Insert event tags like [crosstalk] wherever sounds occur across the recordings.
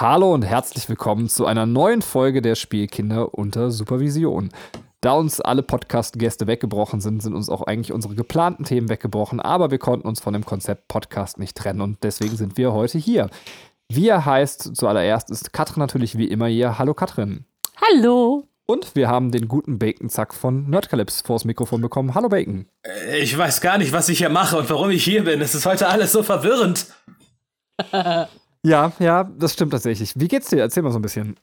Hallo und herzlich willkommen zu einer neuen Folge der Spielkinder unter Supervision. Da uns alle Podcast-Gäste weggebrochen sind, sind uns auch eigentlich unsere geplanten Themen weggebrochen, aber wir konnten uns von dem Konzept Podcast nicht trennen und deswegen sind wir heute hier. Wir heißt zuallererst ist Katrin natürlich wie immer hier. Hallo Katrin. Hallo. Und wir haben den guten Bacon-Zack von Nerdcalypse vors Mikrofon bekommen. Hallo Bacon. Äh, ich weiß gar nicht, was ich hier mache und warum ich hier bin. Es ist heute alles so verwirrend. [laughs] Ja, ja, das stimmt tatsächlich. Wie geht's dir? Erzähl mal so ein bisschen.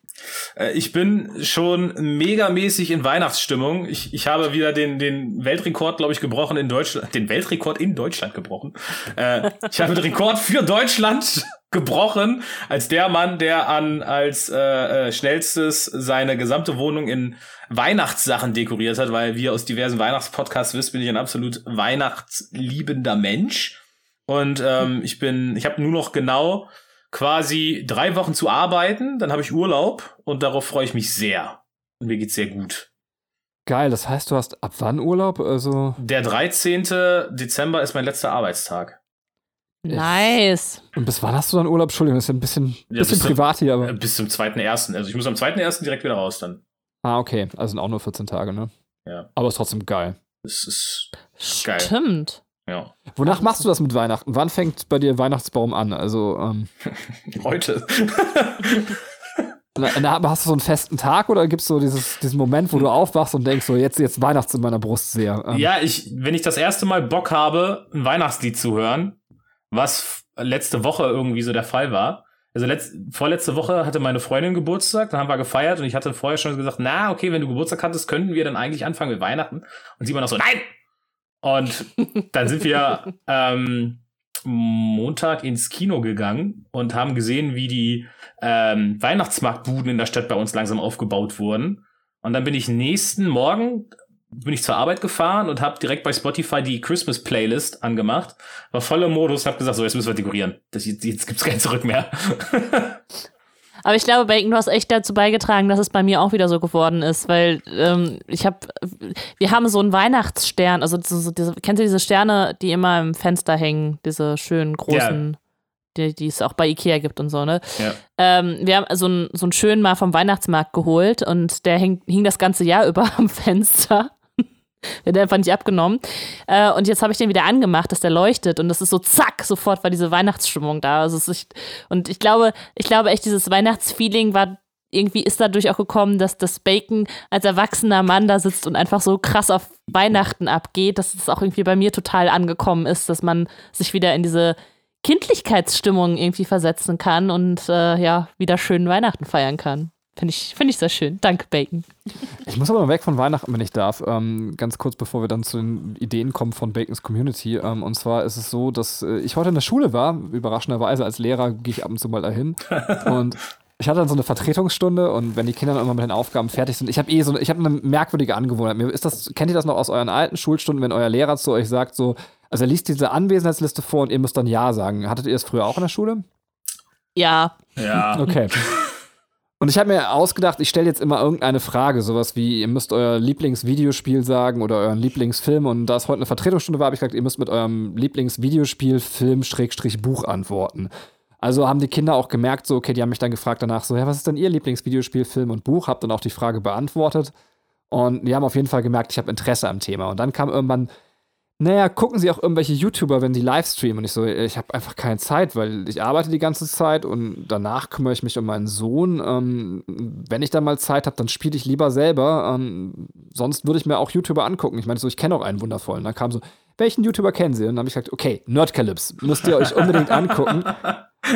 Äh, ich bin schon megamäßig in Weihnachtsstimmung. Ich, ich habe wieder den, den Weltrekord, glaube ich, gebrochen in Deutschland. Den Weltrekord in Deutschland gebrochen. Äh, ich habe den Rekord für Deutschland [laughs] gebrochen, als der Mann, der an als äh, äh, schnellstes seine gesamte Wohnung in Weihnachtssachen dekoriert hat, weil wie ihr aus diversen Weihnachtspodcasts wisst, bin ich ein absolut weihnachtsliebender Mensch. Und ähm, ich bin, ich habe nur noch genau quasi drei Wochen zu arbeiten, dann habe ich Urlaub und darauf freue ich mich sehr. Und mir geht's sehr gut. Geil, das heißt, du hast ab wann Urlaub? Also Der 13. Dezember ist mein letzter Arbeitstag. Nice. Und bis wann hast du dann Urlaub? Entschuldigung, das ist ja ein bisschen, Ja, bisschen bis zum- privat hier, aber. Bis zum 2.1. Also ich muss am 2.1. direkt wieder raus dann. Ah, okay. Also sind auch nur 14 Tage, ne? Ja. Aber ist trotzdem geil. Das ist, Geil. Stimmt. Ja. Wonach machst du das mit Weihnachten? Wann fängt bei dir Weihnachtsbaum an? Also, ähm, [laughs] Heute. na, na, hast du so einen festen Tag oder gibt es so dieses, diesen Moment, wo du aufwachst und denkst, so jetzt, jetzt Weihnachts in meiner Brust sehr? Ähm, ja, ich, wenn ich das erste Mal Bock habe, ein Weihnachtslied zu hören, was letzte Woche irgendwie so der Fall war. Also letzt, vorletzte Woche hatte meine Freundin Geburtstag, dann haben wir gefeiert und ich hatte vorher schon gesagt, na, okay, wenn du Geburtstag hattest, könnten wir dann eigentlich anfangen mit Weihnachten. Und sie war noch so, nein! Und dann sind wir [laughs] ähm, Montag ins Kino gegangen und haben gesehen, wie die ähm, Weihnachtsmarktbuden in der Stadt bei uns langsam aufgebaut wurden. Und dann bin ich nächsten Morgen bin ich zur Arbeit gefahren und habe direkt bei Spotify die Christmas Playlist angemacht. War voller Modus, habe gesagt, so jetzt müssen wir dekorieren. Das, jetzt, jetzt gibt's kein Zurück mehr. [laughs] Aber ich glaube, Bacon, du hast echt dazu beigetragen, dass es bei mir auch wieder so geworden ist, weil ähm, ich habe, wir haben so einen Weihnachtsstern, also so, diese, kennst du diese Sterne, die immer im Fenster hängen, diese schönen großen, die, die es auch bei Ikea gibt und so, ne? ja. Ähm, wir haben so einen so einen schönen mal vom Weihnachtsmarkt geholt und der hing, hing das ganze Jahr [laughs] über am Fenster. [laughs] Wird einfach nicht abgenommen. Äh, und jetzt habe ich den wieder angemacht, dass der leuchtet und das ist so zack, sofort war diese Weihnachtsstimmung da. Also echt, und ich glaube, ich glaube echt, dieses Weihnachtsfeeling war irgendwie ist dadurch auch gekommen, dass das Bacon als erwachsener Mann da sitzt und einfach so krass auf Weihnachten abgeht, dass es auch irgendwie bei mir total angekommen ist, dass man sich wieder in diese Kindlichkeitsstimmung irgendwie versetzen kann und äh, ja, wieder schön Weihnachten feiern kann. Finde ich, find ich sehr schön. Danke, Bacon. Ich muss aber mal weg von Weihnachten, wenn ich darf. Ähm, ganz kurz, bevor wir dann zu den Ideen kommen von Bacons Community. Ähm, und zwar ist es so, dass äh, ich heute in der Schule war. Überraschenderweise als Lehrer gehe ich ab und zu mal dahin. [laughs] und ich hatte dann so eine Vertretungsstunde und wenn die Kinder dann immer mit den Aufgaben fertig sind, ich habe eh so, eine- ich habe eine merkwürdige Angewohnheit. Mir ist das, kennt ihr das noch aus euren alten Schulstunden, wenn euer Lehrer zu euch sagt so, also er liest diese Anwesenheitsliste vor und ihr müsst dann Ja sagen. Hattet ihr das früher auch in der Schule? Ja, Ja. Okay. [laughs] Und ich habe mir ausgedacht, ich stelle jetzt immer irgendeine Frage, sowas wie, ihr müsst euer Lieblingsvideospiel sagen oder euren Lieblingsfilm. Und da es heute eine Vertretungsstunde war, habe ich gesagt, ihr müsst mit eurem Lieblingsvideospiel, Film, Schrägstrich, Buch antworten. Also haben die Kinder auch gemerkt, so, okay, die haben mich dann gefragt danach, so, ja, was ist denn ihr Lieblingsvideospiel, Film und Buch? Hab dann auch die Frage beantwortet. Und die haben auf jeden Fall gemerkt, ich habe Interesse am Thema. Und dann kam irgendwann, naja, gucken Sie auch irgendwelche YouTuber, wenn die livestreamen. Und ich so, ich habe einfach keine Zeit, weil ich arbeite die ganze Zeit und danach kümmere ich mich um meinen Sohn. Ähm, wenn ich dann mal Zeit habe, dann spiele ich lieber selber. Ähm, sonst würde ich mir auch YouTuber angucken. Ich meine, so, ich kenne auch einen wundervollen. Dann kam so, welchen YouTuber kennen Sie? Und dann habe ich gesagt, okay, Nerdcalypse, müsst ihr euch unbedingt angucken.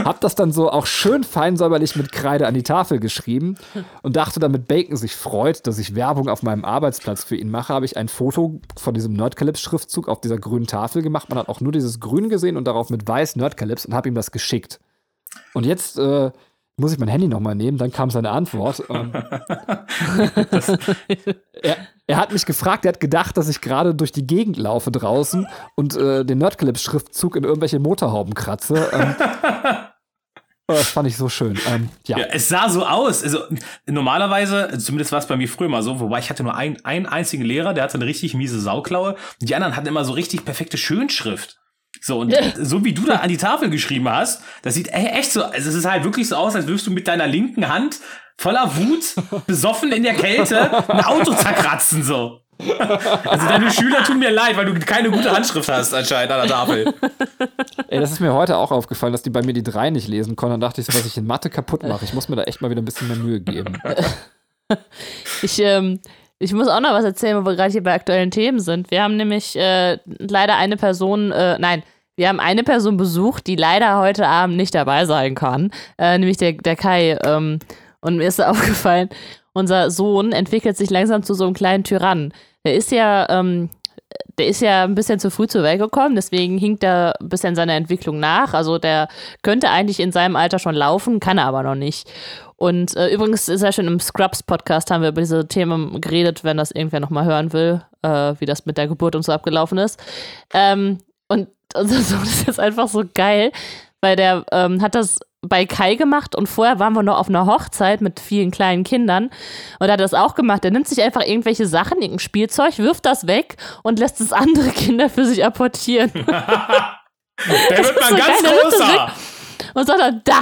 Hab das dann so auch schön fein säuberlich mit Kreide an die Tafel geschrieben und dachte, damit Bacon sich freut, dass ich Werbung auf meinem Arbeitsplatz für ihn mache, habe ich ein Foto von diesem Nerdcalypse-Schriftzug auf dieser grünen Tafel gemacht. Man hat auch nur dieses Grün gesehen und darauf mit weiß Nerdcalypse und habe ihm das geschickt. Und jetzt äh, muss ich mein Handy nochmal nehmen, dann kam seine Antwort. [laughs] Ähm, [laughs] er, er hat mich gefragt, er hat gedacht, dass ich gerade durch die Gegend laufe draußen und äh, den Nerdclips-Schriftzug in irgendwelche Motorhauben kratze. Ähm, [laughs] das fand ich so schön. Ähm, ja. Ja, es sah so aus. Also normalerweise, zumindest war es bei mir früher mal so, wobei ich hatte nur einen, einen einzigen Lehrer, der hatte eine richtig miese Sauklaue. Und die anderen hatten immer so richtig perfekte Schönschrift. So, und so wie du da an die Tafel geschrieben hast, das sieht e- echt so, also es ist halt wirklich so aus, als würdest du mit deiner linken Hand voller Wut, [laughs] besoffen in der Kälte, ein Auto zerkratzen, so. Also deine Schüler tun mir leid, weil du keine gute Handschrift hast anscheinend an der Tafel. Ey, das ist mir heute auch aufgefallen, dass die bei mir die drei nicht lesen konnten. Dann dachte ich, so, was ich in Mathe kaputt mache. Ich muss mir da echt mal wieder ein bisschen mehr Mühe geben. [laughs] Ich, ähm, ich muss auch noch was erzählen, wo wir gerade hier bei aktuellen Themen sind. Wir haben nämlich äh, leider eine Person, äh, nein, wir haben eine Person besucht, die leider heute Abend nicht dabei sein kann, äh, nämlich der, der Kai. Ähm, und mir ist [laughs] aufgefallen, unser Sohn entwickelt sich langsam zu so einem kleinen Tyrannen. Der ist ja, ähm, der ist ja ein bisschen zu früh zur Welt gekommen, deswegen hinkt er ein bisschen seiner Entwicklung nach. Also der könnte eigentlich in seinem Alter schon laufen, kann er aber noch nicht. Und äh, übrigens ist ja schon im Scrubs-Podcast, haben wir über diese Themen geredet, wenn das irgendwer nochmal hören will, äh, wie das mit der Geburt und so abgelaufen ist. Ähm, und [laughs] unser Sohn ist jetzt einfach so geil, weil der ähm, hat das bei Kai gemacht und vorher waren wir noch auf einer Hochzeit mit vielen kleinen Kindern und er hat das auch gemacht. Er nimmt sich einfach irgendwelche Sachen, irgendein Spielzeug, wirft das weg und lässt es andere [laughs] Kinder für sich apportieren. [laughs] Der wird mal so ganz geil, großer. und sagt dann, da,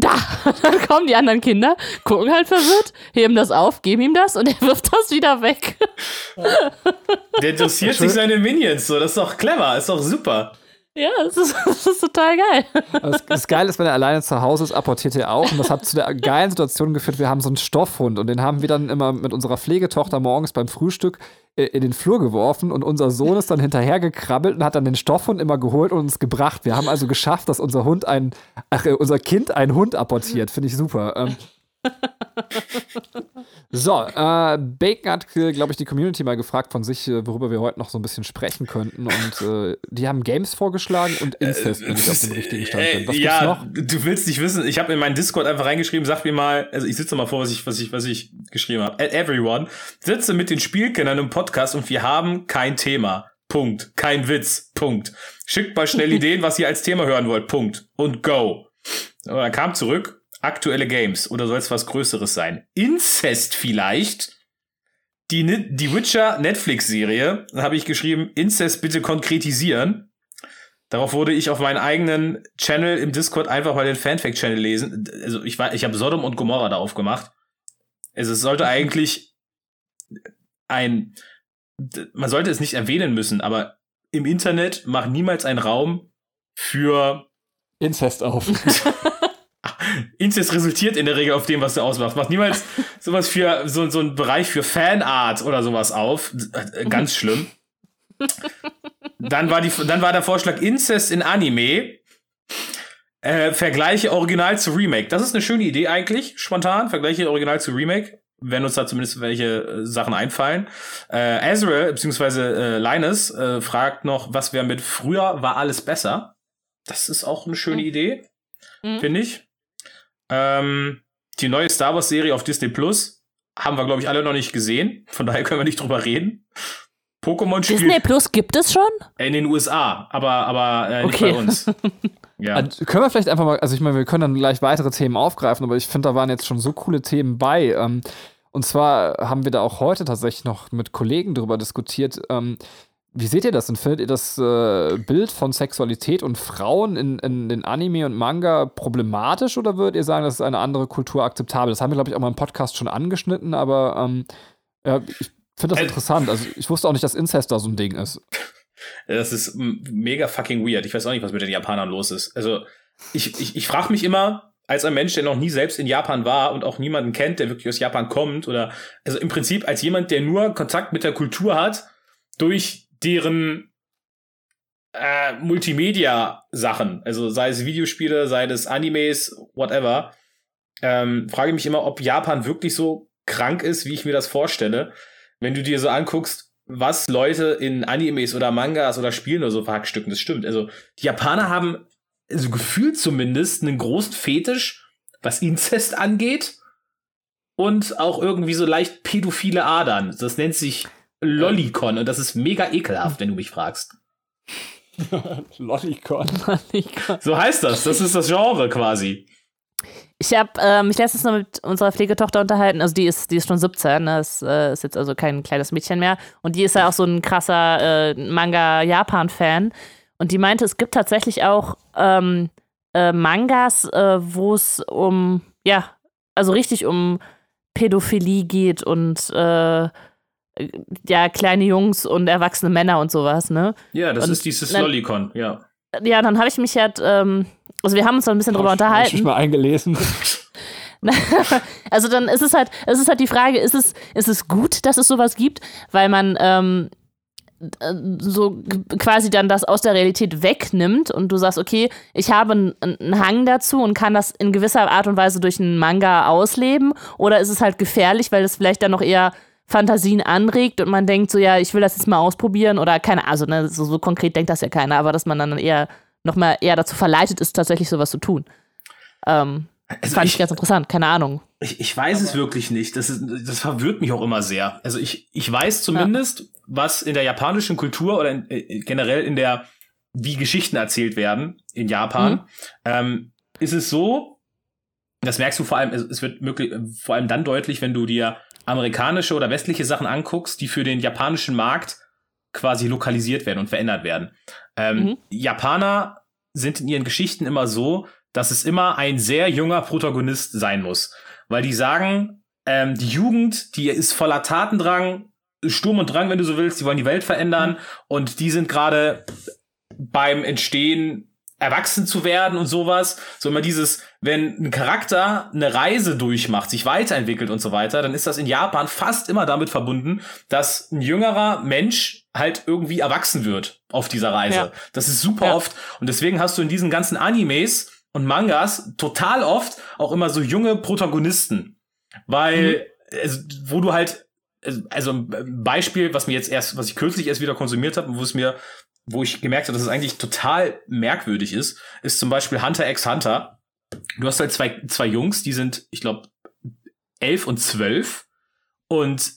da. [laughs] Dann kommen die anderen Kinder, gucken halt verwirrt, heben das auf, geben ihm das und er [laughs] wirft das wieder weg. Der interessiert sich seine Minions so. Das ist doch clever, ist doch super. Ja, das ist, [laughs] das ist total geil. Das, das Geile ist, wenn er alleine zu Hause ist, apportiert er auch. Und das hat zu der geilen Situation geführt. Wir haben so einen Stoffhund und den haben wir dann immer mit unserer Pflegetochter morgens beim Frühstück äh, in den Flur geworfen und unser Sohn ist dann hinterher gekrabbelt und hat dann den Stoffhund immer geholt und uns gebracht. Wir haben also geschafft, dass unser Hund ein, ach, äh, unser Kind einen Hund apportiert. Finde ich super. Ähm, so, äh, Bacon hat, glaube ich, die Community mal gefragt von sich, äh, worüber wir heute noch so ein bisschen sprechen könnten. Und äh, die haben Games vorgeschlagen und Incest, wenn ich auf dem richtigen Stand bin. Was Äh, ja, gibt's noch? du willst nicht wissen. Ich habe in meinen Discord einfach reingeschrieben, sag mir mal, also ich sitze mal vor, was ich, was ich, was ich geschrieben habe. At everyone sitze mit den Spielkindern im Podcast und wir haben kein Thema. Punkt. Kein Witz. Punkt. Schickt mal schnell [laughs] Ideen, was ihr als Thema hören wollt. Punkt. Und go. Und dann kam zurück, aktuelle Games oder soll es was Größeres sein? Incest vielleicht? Die, die Witcher Netflix-Serie, da habe ich geschrieben, Incest bitte konkretisieren. Darauf wurde ich auf meinen eigenen Channel im Discord einfach mal den Fanfact-Channel lesen. Also ich war, ich habe Sodom und Gomorra da aufgemacht. Also es sollte eigentlich ein, man sollte es nicht erwähnen müssen, aber im Internet mach niemals einen Raum für Incest auf. [laughs] Incest resultiert in der Regel auf dem, was du ausmachst. Mach niemals [laughs] sowas für so, so einen Bereich für Fanart oder sowas auf. Äh, Ganz [laughs] schlimm. Dann war, die, dann war der Vorschlag Incest in Anime. Äh, Vergleiche Original zu Remake. Das ist eine schöne Idee eigentlich, spontan. Vergleiche Original zu Remake. Wenn uns da zumindest welche äh, Sachen einfallen. Äh, Azrael, beziehungsweise äh, Linus, äh, fragt noch, was wäre mit früher war alles besser. Das ist auch eine schöne Mhm. Idee, Mhm. finde ich. Ähm, die neue Star Wars Serie auf Disney Plus haben wir, glaube ich, alle noch nicht gesehen. Von daher können wir nicht drüber reden. Pokémon Disney spielt Plus gibt es schon? in den USA, aber, aber äh, nicht Okay. bei uns. [laughs] Ja. Also, können wir vielleicht einfach mal, also ich meine, wir können dann gleich weitere Themen aufgreifen, aber ich finde, da waren jetzt schon so coole Themen bei. Ähm, und zwar haben wir da auch heute tatsächlich noch mit Kollegen drüber diskutiert. Ähm, wie seht ihr das denn? Findet ihr das äh, Bild von Sexualität und Frauen in, in den Anime und Manga problematisch oder würdet ihr sagen, das ist eine andere Kultur akzeptabel? Das haben wir, glaube ich, auch mal im Podcast schon angeschnitten, aber ähm, ja, ich finde das Äh, interessant. Also ich wusste auch nicht, dass Incest da so ein Ding ist. Das ist mega fucking weird. Ich weiß auch nicht, was mit den Japanern los ist. Also, ich, ich, ich frage mich immer, als ein Mensch, der noch nie selbst in Japan war und auch niemanden kennt, der wirklich aus Japan kommt, oder also im Prinzip als jemand, der nur Kontakt mit der Kultur hat, durch deren äh, Multimedia-Sachen, also sei es Videospiele, sei es Animes, whatever, ähm, frage ich mich immer, ob Japan wirklich so krank ist, wie ich mir das vorstelle. Wenn du dir so anguckst, was Leute in Animes oder Mangas oder Spielen oder so verhackstücken, das stimmt. Also die Japaner haben, also gefühlt zumindest, einen großen Fetisch, was Inzest angeht und auch irgendwie so leicht pädophile Adern. Das nennt sich Lollicon und das ist mega ekelhaft, wenn du mich fragst. [laughs] Lollicon. So heißt das. Das ist das Genre quasi. Ich habe ähm, mich letztens noch mit unserer Pflegetochter unterhalten. Also die ist, die ist schon 17, ne? Das äh, ist jetzt also kein kleines Mädchen mehr. Und die ist ja auch so ein krasser äh, Manga-Japan-Fan. Und die meinte, es gibt tatsächlich auch ähm, äh, Mangas, äh, wo es um, ja, also richtig um Pädophilie geht und äh, ja, kleine Jungs und erwachsene Männer und sowas, ne? Ja, das Und ist dieses dann- Lollicon, ja. Ja, dann habe ich mich halt, ähm, also wir haben uns da ein bisschen drüber Hab ich unterhalten. mich mal eingelesen. [laughs] also dann ist es halt, es ist halt die Frage, ist es, ist es gut, dass es sowas gibt, weil man ähm, äh, so quasi dann das aus der Realität wegnimmt und du sagst, okay, ich habe einen, einen Hang dazu und kann das in gewisser Art und Weise durch einen Manga ausleben oder ist es halt gefährlich, weil es vielleicht dann noch eher Fantasien anregt und man denkt so, ja, ich will das jetzt mal ausprobieren oder keine, also ne, so, so konkret denkt das ja keiner, aber dass man dann eher noch mal eher dazu verleitet ist, tatsächlich sowas zu tun. Ähm, das Also fand ich, ich- ganz interessant, keine Ahnung. Ich, ich weiß es wirklich nicht. Das, ist, das verwirrt mich auch immer sehr. Also ich, ich weiß zumindest, was in der japanischen Kultur oder in, äh, generell in der, wie Geschichten erzählt werden in Japan, Mhm. ähm, ist es so, das merkst du vor allem, es es wird möglich, vor allem dann deutlich, wenn du dir amerikanische oder westliche Sachen anguckst, die für den japanischen Markt quasi lokalisiert werden und verändert werden. Ähm, Mhm. Japaner sind in ihren Geschichten immer so, dass es immer ein sehr junger Protagonist sein muss. Weil die sagen, ähm, die Jugend, die ist voller Tatendrang, Sturm und Drang, wenn du so willst, die wollen die Welt verändern und die sind gerade beim Entstehen erwachsen zu werden und sowas. So immer dieses, wenn ein Charakter eine Reise durchmacht, sich weiterentwickelt und so weiter, dann ist das in Japan fast immer damit verbunden, dass ein jüngerer Mensch halt irgendwie erwachsen wird auf dieser Reise. Ja. Das ist super Ja. oft. Und deswegen hast du in diesen ganzen Animes und Mangas total oft auch immer so junge Protagonisten. Weil, also, wo du halt, also ein Beispiel, was mir jetzt erst, was ich kürzlich erst wieder konsumiert habe, wo es mir, wo ich gemerkt habe, dass es eigentlich total merkwürdig ist, ist zum Beispiel Hunter x Hunter. Du hast halt zwei, zwei Jungs, die sind, ich glaube, elf und zwölf und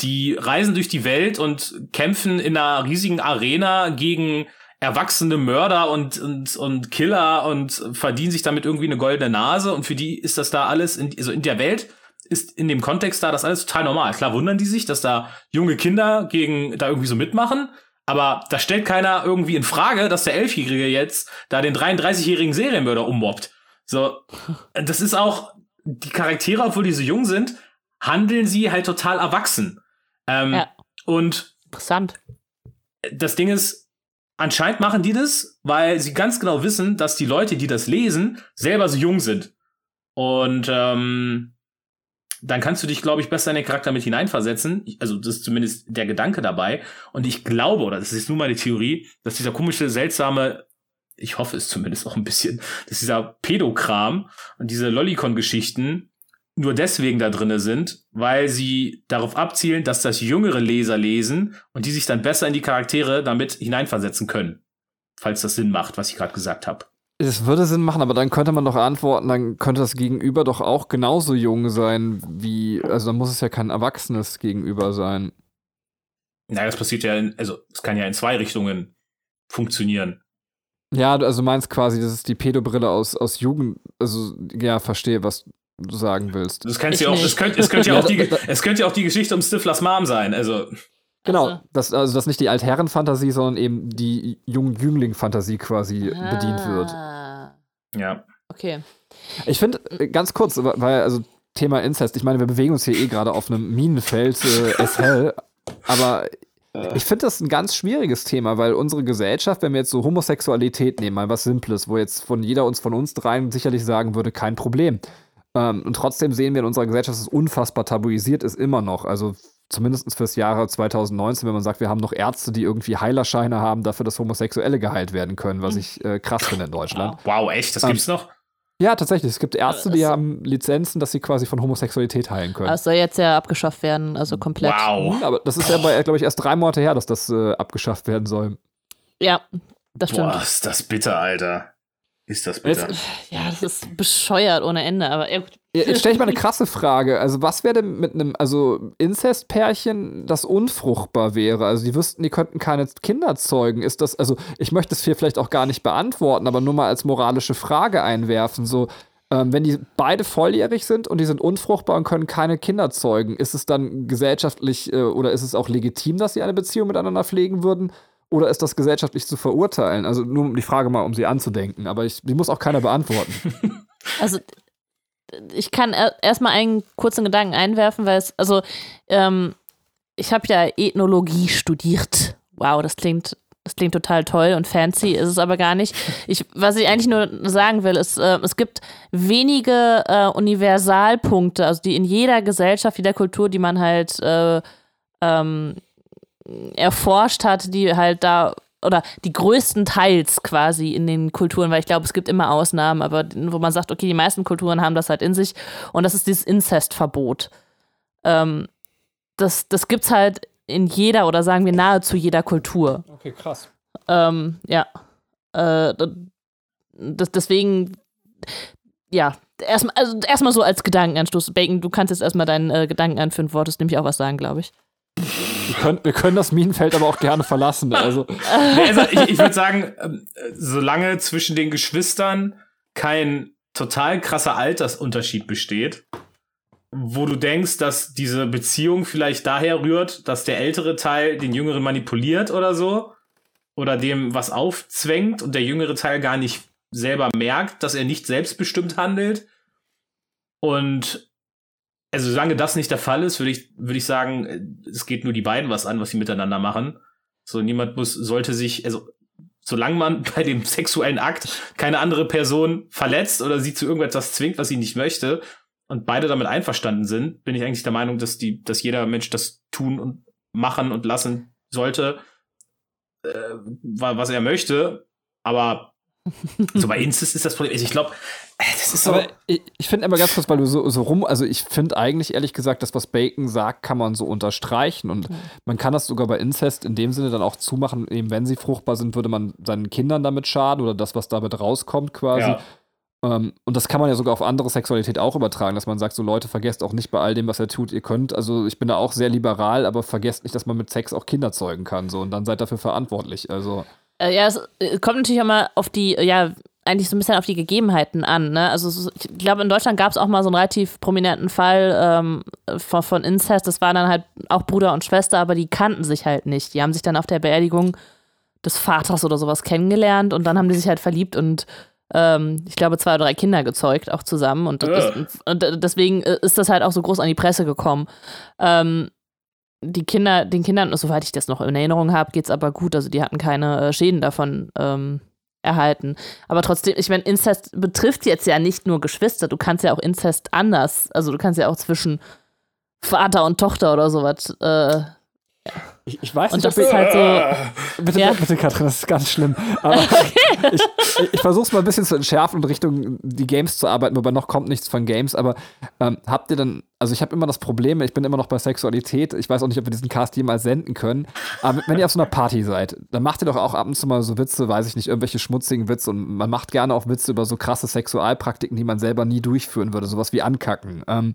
die reisen durch die Welt und kämpfen in einer riesigen Arena gegen erwachsene Mörder und, und, und Killer und verdienen sich damit irgendwie eine goldene Nase und für die ist das da alles, in, also in der Welt ist in dem Kontext da das alles total normal. Klar wundern die sich, dass da junge Kinder gegen da irgendwie so mitmachen, aber da stellt keiner irgendwie in Frage, dass der Elfjährige jetzt da den 33-jährigen Serienmörder ummobbt. So, [laughs] das ist auch, die Charaktere, obwohl die so jung sind, handeln sie halt total erwachsen. Ähm, Ja. Und Interessant. das Ding ist, anscheinend machen die das, weil sie ganz genau wissen, dass die Leute, die das lesen, selber so jung sind. Und ähm, dann kannst du dich, glaube ich, besser in den Charakter mit hineinversetzen. Also das ist zumindest der Gedanke dabei. Und ich glaube, oder das ist nur meine Theorie, dass dieser komische, seltsame, ich hoffe es zumindest auch ein bisschen, dass dieser Pädokram und diese Lollicon-Geschichten nur deswegen da drinne sind, weil sie darauf abzielen, dass das jüngere Leser lesen und die sich dann besser in die Charaktere damit hineinversetzen können. Falls das Sinn macht, was ich gerade gesagt habe. Es würde Sinn machen, aber dann könnte man doch antworten, dann könnte das Gegenüber doch auch genauso jung sein wie, also dann muss es ja kein erwachsenes Gegenüber sein. Naja, das passiert ja, in, also es kann ja in zwei Richtungen funktionieren. Ja, du- also meinst quasi, das ist die Pedobrille aus, aus Jugend, also ja, verstehe, was du sagen willst. Das könnte ja auch, nicht. es könnte, es könnte ja Ja, [laughs] auch die, da- da- es könnte ja auch die Geschichte um Stiflers Mom sein. Also Genau, Also- das, also das nicht die Altherren-Fantasie, sondern eben die Jung-Jüngling-Fantasie quasi bedient wird. Ah, ja, Okay. Ich finde, äh, ganz kurz, weil, also Thema Inzest, ich meine, wir bewegen uns hier eh gerade auf einem Minenfeld, äh, es hell, aber ich finde das ein ganz schwieriges Thema, weil unsere Gesellschaft, wenn wir jetzt so Homosexualität nehmen, mal was Simples, wo jetzt von jeder uns von uns dreien sicherlich sagen würde, kein Problem. Ähm, und trotzdem sehen wir in unserer Gesellschaft, dass es unfassbar tabuisiert ist, immer noch. Also zumindest fürs Jahre 2019, wenn man sagt, wir haben noch Ärzte, die irgendwie Heilerscheine haben dafür, dass Homosexuelle geheilt werden können, was ich äh, krass finde in Deutschland. wow, echt, das Ähm, gibt's noch? Ja, tatsächlich. Es gibt Ärzte, die das- haben Lizenzen, dass sie quasi von Homosexualität heilen können. Das soll jetzt ja abgeschafft werden, also komplett. Wow. Hm, Aber das ist ja bei, glaube ich, erst drei Monate her, dass das äh, abgeschafft werden soll. Ja, das stimmt. Boah, ist das bitter, Alter. Ist das Jetzt- bitter. Ja, das ist bescheuert ohne Ende, aber ja, gut. Jetzt stelle ich mal eine [laughs] krasse Frage. Also, was wäre denn mit einem, also Inzestpärchen, das unfruchtbar wäre? Also, die wüssten, die könnten keine Kinder zeugen. Ist das, also, ich möchte es hier vielleicht auch gar nicht beantworten, aber nur mal als moralische Frage einwerfen. So, ähm, wenn die beide volljährig sind und die sind unfruchtbar und können keine Kinder zeugen, ist es dann gesellschaftlich äh, oder ist es auch legitim, dass sie eine Beziehung miteinander pflegen würden? Oder ist das gesellschaftlich zu verurteilen? Also nur die Frage mal, um sie anzudenken. Aber ich, die muss auch keiner beantworten. [laughs] Also ich kann erstmal einen kurzen Gedanken einwerfen, weil es, also ähm, ich habe ja Ethnologie studiert. Wow, das klingt, das klingt total toll und fancy, ist es aber gar nicht. Ich, was ich eigentlich nur sagen will, ist, äh, es gibt wenige äh, Universalpunkte, also die in jeder Gesellschaft, jeder Kultur, die man halt äh, ähm, erforscht hat, die halt da oder die größten Teils quasi in den Kulturen, weil ich glaube, es gibt immer Ausnahmen, aber wo man sagt, okay, die meisten Kulturen haben das halt in sich und das ist dieses Inzestverbot. Ähm, das, das es halt in jeder oder sagen wir nahezu jeder Kultur. Okay, krass. Ähm, ja. Äh, das, deswegen, ja, erstmal also erstmal so als Gedankenanstoß. Bacon, du kannst jetzt erstmal deinen äh, Gedanken an fünf Worte nämlich auch was sagen, glaube ich. [laughs] Wir können, wir können das Minenfeld aber auch gerne verlassen. Also, also ich, ich würde sagen, ähm, solange zwischen den Geschwistern kein total krasser Altersunterschied besteht, wo du denkst, dass diese Beziehung vielleicht daher rührt, dass der ältere Teil den jüngeren manipuliert oder so, oder dem was aufzwängt und der jüngere Teil gar nicht selber merkt, dass er nicht selbstbestimmt handelt. Und also solange das nicht der Fall ist, würde ich, würde ich sagen, es geht nur die beiden was an, was sie miteinander machen. So, niemand muss, sollte sich, also solange man [laughs] bei dem sexuellen Akt keine andere Person verletzt oder sie zu irgendetwas zwingt, was sie nicht möchte, und beide damit einverstanden sind, bin ich eigentlich der Meinung, dass die, dass jeder Mensch das tun und machen und lassen sollte, äh, was er möchte. Aber [laughs] so bei Insist ist das Problem. Also ich glaube, äh, das ist so. Aber ich, ich finde immer ganz kurz, weil du so, so rum, also ich finde eigentlich ehrlich gesagt, das, was Bacon sagt, kann man so unterstreichen. Und mhm. man kann das sogar bei Incest in dem Sinne dann auch zumachen, eben wenn sie fruchtbar sind, würde man seinen Kindern damit schaden oder das, was damit rauskommt, quasi. Ja. Ähm, und das kann man ja sogar auf andere Sexualität auch übertragen, dass man sagt, so Leute, vergesst auch nicht bei all dem, was er tut, ihr könnt. Also ich bin da auch sehr liberal, aber vergesst nicht, dass man mit Sex auch Kinder zeugen kann. So, und dann seid dafür verantwortlich. Also. Äh, ja, es äh, kommt natürlich auch mal auf die, ja, eigentlich so ein bisschen auf die Gegebenheiten an. Ne? Also ich glaube, in Deutschland gab es auch mal so einen relativ prominenten Fall ähm, von, von Incest. Das waren dann halt auch Bruder und Schwester, aber die kannten sich halt nicht. Die haben sich dann auf der Beerdigung des Vaters oder sowas kennengelernt und dann haben die sich halt verliebt und ähm, ich glaube, zwei oder drei Kinder gezeugt, auch zusammen. Und, das, und deswegen äh, ist das halt auch so groß an die Presse gekommen. Ähm, die Kinder, den Kindern, soweit ich das noch in Erinnerung habe, geht es aber gut. Also die hatten keine äh, Schäden davon ähm, erhalten. Aber trotzdem, ich meine, Inzest betrifft jetzt ja nicht nur Geschwister, du kannst ja auch Inzest anders, also du kannst ja auch zwischen Vater und Tochter oder sowas äh, ich, ich, weiß und nicht, das ist halt so. Bitte, ja. bitte, Katrin, das ist ganz schlimm. Aber [laughs] okay. ich, ich versuche es mal ein bisschen zu entschärfen und Richtung die Games zu arbeiten, wobei noch kommt nichts von Games. Aber ähm, habt ihr dann, also ich habe immer das Problem, ich bin immer noch bei Sexualität. Ich weiß auch nicht, ob wir diesen Cast jemals senden können. Aber wenn ihr auf so einer Party seid, dann macht ihr doch auch ab und zu mal so Witze, weiß ich nicht, irgendwelche schmutzigen Witze. Und man macht gerne auch Witze über so krasse Sexualpraktiken, die man selber nie durchführen würde. Sowas wie ankacken. Ähm,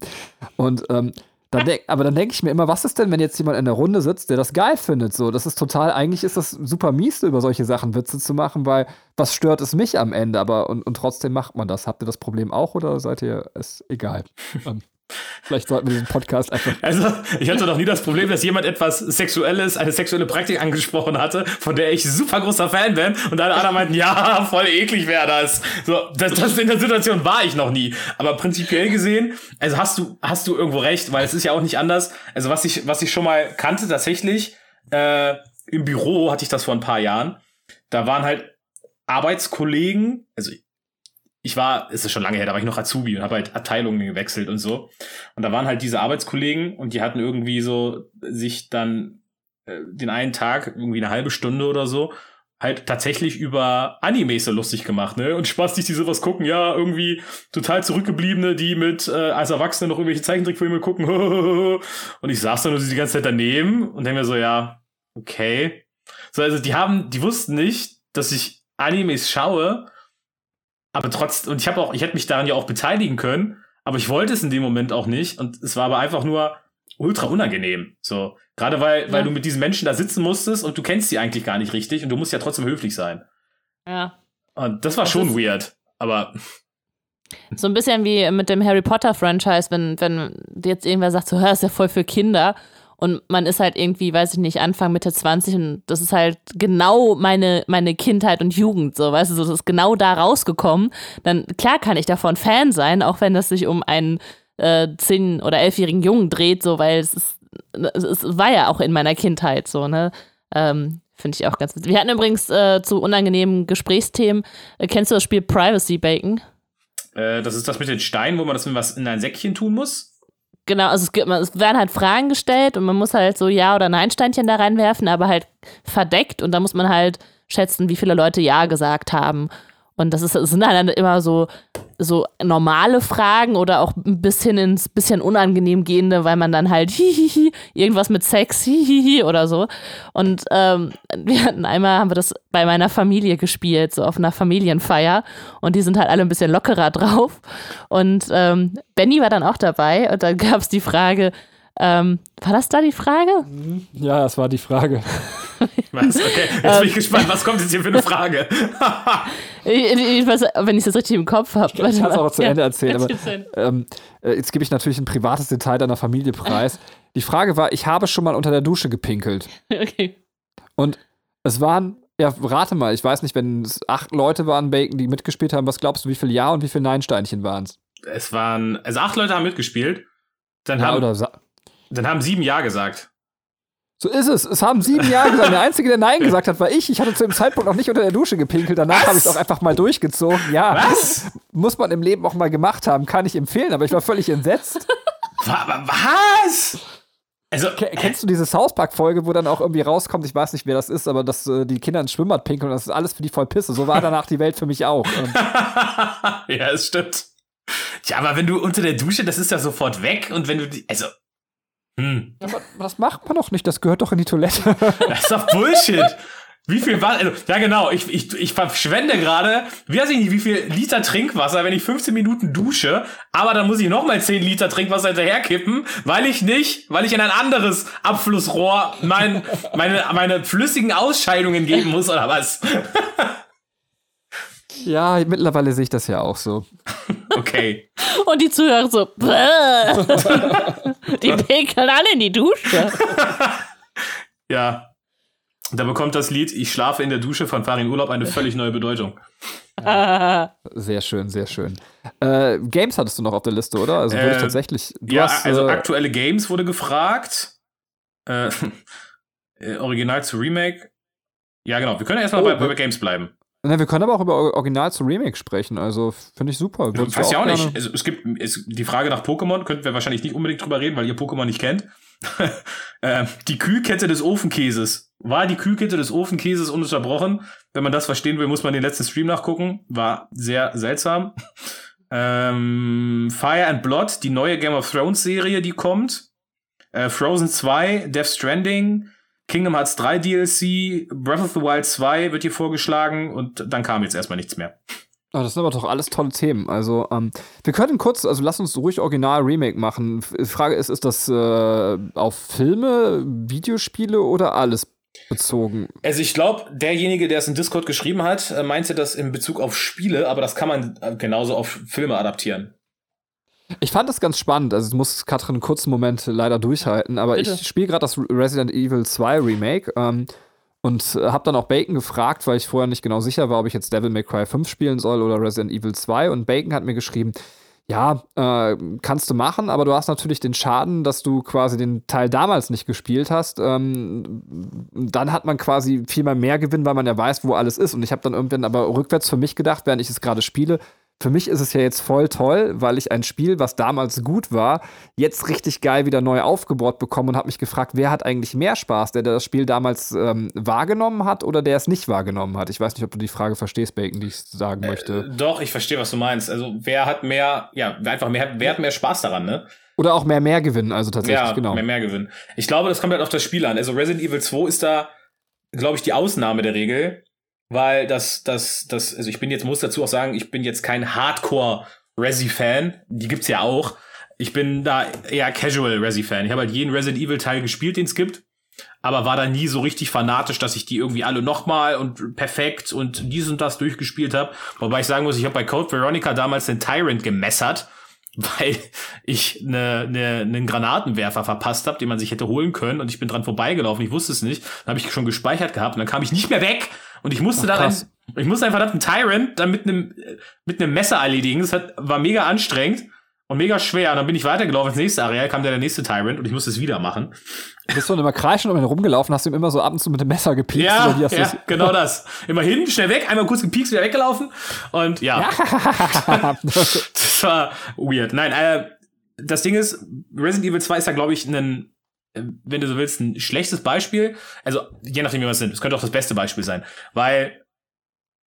und ähm, dann denk, aber dann denke ich mir immer, was ist denn, wenn jetzt jemand in der Runde sitzt, der das geil findet? So, das ist total, eigentlich ist das super mies, über solche Sachen Witze zu machen, weil was stört es mich am Ende? Aber und, und trotzdem macht man das. Habt ihr das Problem auch oder seid ihr es egal? [laughs] Vielleicht sollten wir diesen Podcast einfach. Also, ich hatte noch nie das Problem, dass jemand etwas Sexuelles, eine sexuelle Praktik angesprochen hatte, von der ich super großer Fan bin. Und alle anderen meinten, ja, voll eklig wäre das. So, das, das in der Situation war ich noch nie. Aber prinzipiell gesehen, also hast du, hast du irgendwo recht, weil es ist ja auch nicht anders. Also, was ich, was ich schon mal kannte, tatsächlich, äh, im Büro hatte ich das vor ein paar Jahren. Da waren halt Arbeitskollegen, also ich war, es ist schon lange her, da war ich noch Azubi und habe halt Abteilungen gewechselt und so. Und da waren halt diese Arbeitskollegen und die hatten irgendwie so sich dann äh, den einen Tag, irgendwie eine halbe Stunde oder so, halt tatsächlich über Animes so lustig gemacht, ne? Und spaßig, die sowas gucken, ja, irgendwie total zurückgebliebene, die mit äh, als Erwachsene noch irgendwelche Zeichentrickfilme gucken. [laughs] und ich saß dann nur die ganze Zeit daneben und denke mir so, ja, okay. So, also die haben, die wussten nicht, dass ich Animes schaue aber trotzdem, und ich habe auch, ich hätte mich daran ja auch beteiligen können, aber ich wollte es in dem Moment auch nicht. Und es war aber einfach nur ultra unangenehm. So. Gerade weil, ja. weil du mit diesen Menschen da sitzen musstest und du kennst sie eigentlich gar nicht richtig und du musst ja trotzdem höflich sein. Ja. Und das war das schon weird, aber. So ein bisschen wie mit dem Harry Potter Franchise, wenn, wenn jetzt irgendwer sagt, so, hör, ist ja voll für Kinder. Und man ist halt irgendwie, weiß ich nicht, Anfang, Mitte 20 und das ist halt genau meine, meine Kindheit und Jugend, so, weißt du, so, das ist genau da rausgekommen. Dann, klar kann ich davon Fan sein, auch wenn das sich um einen äh, 10- oder 11-jährigen Jungen dreht, so, weil es ist, es war ja auch in meiner Kindheit so, ne? Ähm, Finde ich auch ganz witzig. Wir hatten übrigens äh, zu unangenehmen Gesprächsthemen, äh, kennst du das Spiel Privacy Bacon? Äh, das ist das mit den Steinen, wo man das in was in ein Säckchen tun muss. Genau, also es, gibt, es werden halt Fragen gestellt und man muss halt so Ja- oder Nein-Steinchen da reinwerfen, aber halt verdeckt und da muss man halt schätzen, wie viele Leute Ja gesagt haben. Und das ist, das sind dann immer so, so normale Fragen oder auch ein bisschen ins bisschen unangenehm gehende, weil man dann halt [laughs] hihihi, irgendwas mit Sex hihihi oder so. Und ähm, wir hatten einmal, haben wir das bei meiner Familie gespielt, so auf einer Familienfeier. Und die sind halt alle ein bisschen lockerer [laughs] drauf. Und ähm, Benny war dann auch dabei und dann gab es die Frage, ähm, war das da die Frage? Ja, das war die Frage. [laughs] Was? Okay, jetzt bin ich gespannt, was kommt jetzt hier für eine Frage? [laughs] ich, ich weiß, wenn ich das richtig im Kopf habe. Ich kann es auch zu Ende erzählen, aber ähm, äh, jetzt gebe ich natürlich ein privates Detail deiner Familie preis. Die Frage war, ich habe schon mal unter der Dusche gepinkelt. [laughs] Okay. Und es waren, ja, rate mal, ich weiß nicht, wenn es acht Leute waren, Bacon, die mitgespielt haben, was glaubst du, wie viel Ja und wie viel Nein-Steinchen waren es? Es waren, also acht Leute haben mitgespielt. Dann, Ja, haben, oder dann haben sieben Ja gesagt. So ist es. Es haben sieben Jahre gesagt. Der Einzige, der Nein gesagt hat, war ich. Ich hatte zu dem Zeitpunkt noch nicht unter der Dusche gepinkelt. Danach habe ich es auch einfach mal durchgezogen. Ja, Was? muss man im Leben auch mal gemacht haben, kann ich empfehlen, aber ich war völlig entsetzt. Wa- Was? Also, Ke- Kennst du diese South Park-Folge, wo dann auch irgendwie rauskommt, ich weiß nicht, wer das ist, aber dass äh, die Kinder ins Schwimmbad pinkeln und das ist alles für die voll Pisse. So war danach die Welt für mich auch. [laughs] Ja, es stimmt. Ja, aber wenn du unter der Dusche, das ist ja sofort weg und wenn du die, also, hm, aber das macht man doch nicht, das gehört doch in die Toilette. [laughs] das ist doch Bullshit. Wie viel Wasser, also, ja genau, ich, ich, ich verschwende gerade, wie weiß ich nicht, wie viel Liter Trinkwasser, wenn ich 15 Minuten dusche, aber dann muss ich nochmal 10 Liter Trinkwasser hinterherkippen, weil ich nicht, weil ich in ein anderes Abflussrohr mein, meine, meine flüssigen Ausscheidungen geben muss, oder was? ja, mittlerweile sehe ich das ja auch so. [laughs] Okay. Und die Zuhörer so, [laughs] die pinkeln alle in die Dusche. [laughs] Ja. Da bekommt das Lied Ich schlafe in der Dusche von Farin Urlaub eine völlig neue Bedeutung. Ah, Sehr schön, sehr schön. Äh, Games hattest du noch auf der Liste, oder? Also würde ich Äh, tatsächlich. Du ja, hast, also äh, aktuelle Games wurde gefragt. Äh, [laughs] äh, Original zu Remake. Ja, genau. Wir können erstmal Oh, bei, bei Games bleiben. Na, wir können aber auch über Or- Original zu Remake sprechen. Also finde ich super. Würdest Weiß ja auch gerne- nicht. Also, es gibt es, die Frage nach Pokémon, könnten wir wahrscheinlich nicht unbedingt drüber reden, weil ihr Pokémon nicht kennt. [laughs] äh, die Kühlkette des Ofenkäses. War die Kühlkette des Ofenkäses ununterbrochen? Wenn man das verstehen will, muss man den letzten Stream nachgucken. War sehr seltsam. [laughs] Ähm, Fire and Blood, die neue Game of Thrones Serie, die kommt. Äh, Frozen 2, Death Stranding, Kingdom Hearts 3 DLC, Breath of the Wild 2 wird hier vorgeschlagen und dann kam jetzt erstmal nichts mehr. Oh, das sind aber doch alles tolle Themen. Also, ähm, wir können kurz, also lass uns ruhig Original Remake machen. F- Frage ist, ist das äh, auf Filme, Videospiele oder alles bezogen? Also ich glaube, derjenige, der es in Discord geschrieben hat, äh, meinte das in Bezug auf Spiele, aber das kann man äh, genauso auf Filme adaptieren. Ich fand das ganz spannend. Also, ich muss Katrin einen kurzen Moment leider durchhalten, aber Bitte. ich spiele gerade das Resident Evil 2 Remake ähm, und äh, habe dann auch Bacon gefragt, weil ich vorher nicht genau sicher war, ob ich jetzt Devil May Cry 5 spielen soll oder Resident Evil 2. Und Bacon hat mir geschrieben, ja, äh, kannst du machen, aber du hast natürlich den Schaden, dass du quasi den Teil damals nicht gespielt hast. Ähm, dann hat man quasi viel mehr Gewinn, weil man ja weiß, wo alles ist. Und ich habe dann irgendwann aber rückwärts für mich gedacht, während ich es gerade spiele, für mich ist es ja jetzt voll toll, weil ich ein Spiel, was damals gut war, jetzt richtig geil wieder neu aufgebaut bekomme und habe mich gefragt, wer hat eigentlich mehr Spaß, der, der das Spiel damals ähm, wahrgenommen hat oder der es nicht wahrgenommen hat. Ich weiß nicht, ob du die Frage verstehst, Bacon, die ich sagen möchte. Doch, ich verstehe, was du meinst. Also wer hat mehr, ja, wer einfach mehr, wer hat mehr Spaß daran, ne? Oder auch mehr mehr gewinnen, also tatsächlich, ja, genau. mehr, mehr Gewinn. Ich glaube, das kommt halt auf das Spiel an. Also Resident Evil 2 ist da, glaube ich, die Ausnahme der Regel, weil das, das, das, also ich bin jetzt, muss dazu auch sagen, ich bin jetzt kein Hardcore-Resi-Fan. Die gibt's ja auch. Ich bin da eher Casual-Resi-Fan. Ich habe halt jeden Resident Evil-Teil gespielt, den es gibt. Aber war da nie so richtig fanatisch, dass ich die irgendwie alle nochmal und perfekt und dies und das durchgespielt habe. Wobei ich sagen muss, ich habe bei Code Veronica damals den Tyrant gemessert weil ich ne, ne, einen Granatenwerfer verpasst habe, den man sich hätte holen können und ich bin dran vorbeigelaufen, ich wusste es nicht, dann habe ich schon gespeichert gehabt und dann kam ich nicht mehr weg. Und ich musste Ach, dann ein, ich musste einfach einen Tyrant dann mit einem mit einem Messer erledigen, das hat, war mega anstrengend und mega schwer. Und dann bin ich weitergelaufen ins nächste Areal, kam der, der nächste Tyrant und ich musste es wieder machen. Bist du dann immer kreischend um ihn rumgelaufen, hast du ihm immer so ab und zu mit dem Messer gepiekst? Ja, ja genau [laughs] das. Immer hin, schnell weg, einmal kurz gepiekst, wieder weggelaufen und ja. [laughs] das war weird. Nein, äh, das Ding ist, Resident Evil 2 ist ja, glaube ich, ein, wenn du so willst, ein schlechtes Beispiel. Also, je nachdem, wie man es nimmt. Es könnte auch das beste Beispiel sein. Weil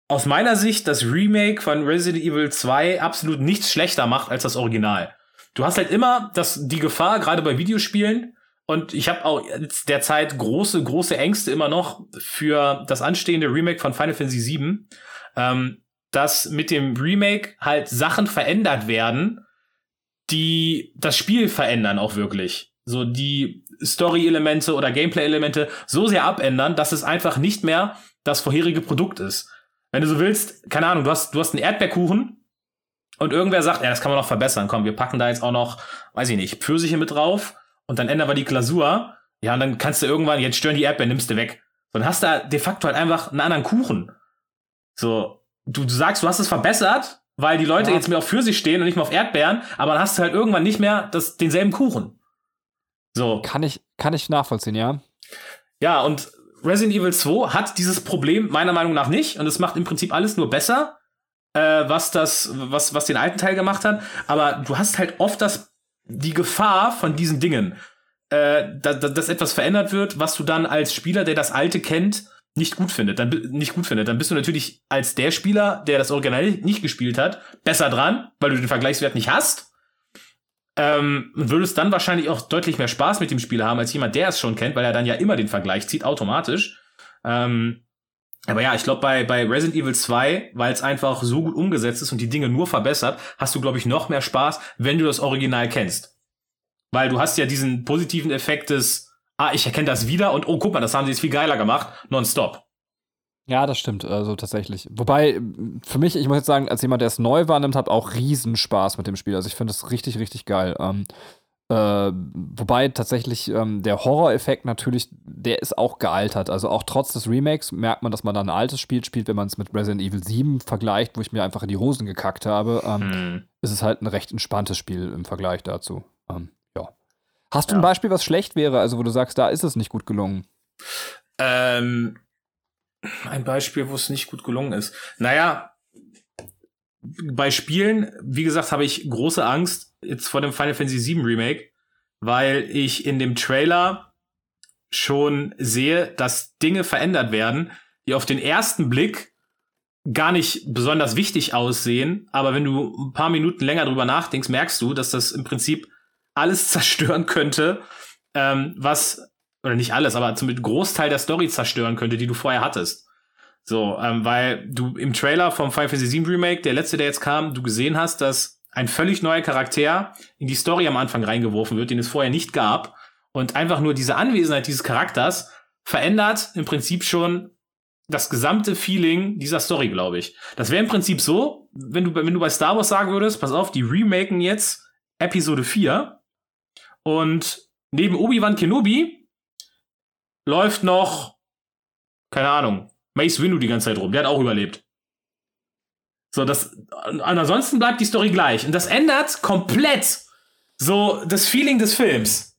aus meiner Sicht das Remake von Resident Evil 2 absolut nichts schlechter macht als das Original. Du hast halt immer das, die Gefahr, gerade bei Videospielen, und ich habe auch derzeit große, große Ängste immer noch für das anstehende Remake von Final Fantasy VII, ähm, dass mit dem Remake halt Sachen verändert werden, die das Spiel verändern auch wirklich. So die Story-Elemente oder Gameplay-Elemente so sehr abändern, dass es einfach nicht mehr das vorherige Produkt ist. Wenn du so willst, keine Ahnung, du hast, du hast einen Erdbeerkuchen und irgendwer sagt, ja, das kann man noch verbessern. Komm, wir packen da jetzt auch noch, weiß ich nicht, Pfirsiche mit drauf und dann ändern wir die Glasur. Ja, und dann kannst du irgendwann, jetzt stören die Erdbeeren, nimmst du weg. Dann hast du de facto halt einfach einen anderen Kuchen. So, du, du sagst, du hast es verbessert, weil die Leute ja. jetzt mehr auf Pfirsich stehen und nicht mehr auf Erdbeeren, aber dann hast du halt irgendwann nicht mehr das, denselben Kuchen. So. Kann ich, kann ich nachvollziehen, ja. Ja, und Resident Evil 2 hat dieses Problem meiner Meinung nach nicht und es macht im Prinzip alles nur besser, äh, was das, was, was den alten Teil gemacht hat. Aber du hast halt oft das, die Gefahr von diesen Dingen, äh, dass, dass etwas verändert wird, was du dann als Spieler, der das alte kennt, nicht gut findet, dann nicht gut findet, dann bist du natürlich als der Spieler, der das Original nicht gespielt hat, besser dran, weil du den Vergleichswert nicht hast ähm, würdest dann wahrscheinlich auch deutlich mehr Spaß mit dem Spiel haben als jemand, der es schon kennt, weil er dann ja immer den Vergleich zieht, automatisch. Ähm, aber ja, ich glaube, bei, bei Resident Evil 2, weil es einfach so gut umgesetzt ist und die Dinge nur verbessert, hast du, glaube ich, noch mehr Spaß, wenn du das Original kennst. Weil du hast ja diesen positiven Effekt des, ah, ich erkenne das wieder und oh, guck mal, das haben sie jetzt viel geiler gemacht, nonstop. Ja, das stimmt, also tatsächlich. Wobei, für mich, ich muss jetzt sagen, als jemand, der es neu wahrnimmt, hat auch Riesenspaß mit dem Spiel. Also ich finde das richtig, richtig geil. Ähm, äh, wobei tatsächlich ähm, der Horror-Effekt natürlich, der ist auch gealtert. Also auch trotz des Remakes merkt man, dass man da ein altes Spiel spielt, wenn man es mit Resident Evil 7 vergleicht, wo ich mir einfach in die Hosen gekackt habe. Ähm, hm. Ist es halt ein recht entspanntes Spiel im Vergleich dazu. Ähm, ja. Hast du ja. ein Beispiel, was schlecht wäre, also wo du sagst, da ist es nicht gut gelungen? Ähm, ein Beispiel, wo es nicht gut gelungen ist. Naja, bei Spielen, wie gesagt, habe ich große Angst jetzt vor dem Final Fantasy VII Remake, weil ich in dem Trailer schon sehe, dass Dinge verändert werden, die auf den ersten Blick gar nicht besonders wichtig aussehen, aber wenn du ein paar Minuten länger drüber nachdenkst, merkst du, dass das im Prinzip alles [laughs] zerstören könnte, ähm, was oder nicht alles, aber zum Großteil der Story zerstören könnte, die du vorher hattest. So, ähm, weil du im Trailer vom Final Fantasy VII Remake, der letzte, der jetzt kam, du gesehen hast, dass ein völlig neuer Charakter in die Story am Anfang reingeworfen wird, den es vorher nicht gab. Und einfach nur diese Anwesenheit dieses Charakters verändert im Prinzip schon das gesamte Feeling dieser Story, glaube ich. Das wäre im Prinzip so, wenn du, wenn du bei Star Wars sagen würdest, pass auf, die remaken jetzt Episode 4 und neben Obi-Wan Kenobi läuft noch, keine Ahnung, Mace Windu die ganze Zeit rum. Der hat auch überlebt. So, das, ansonsten bleibt die Story gleich. Und das ändert komplett so das Feeling des Films.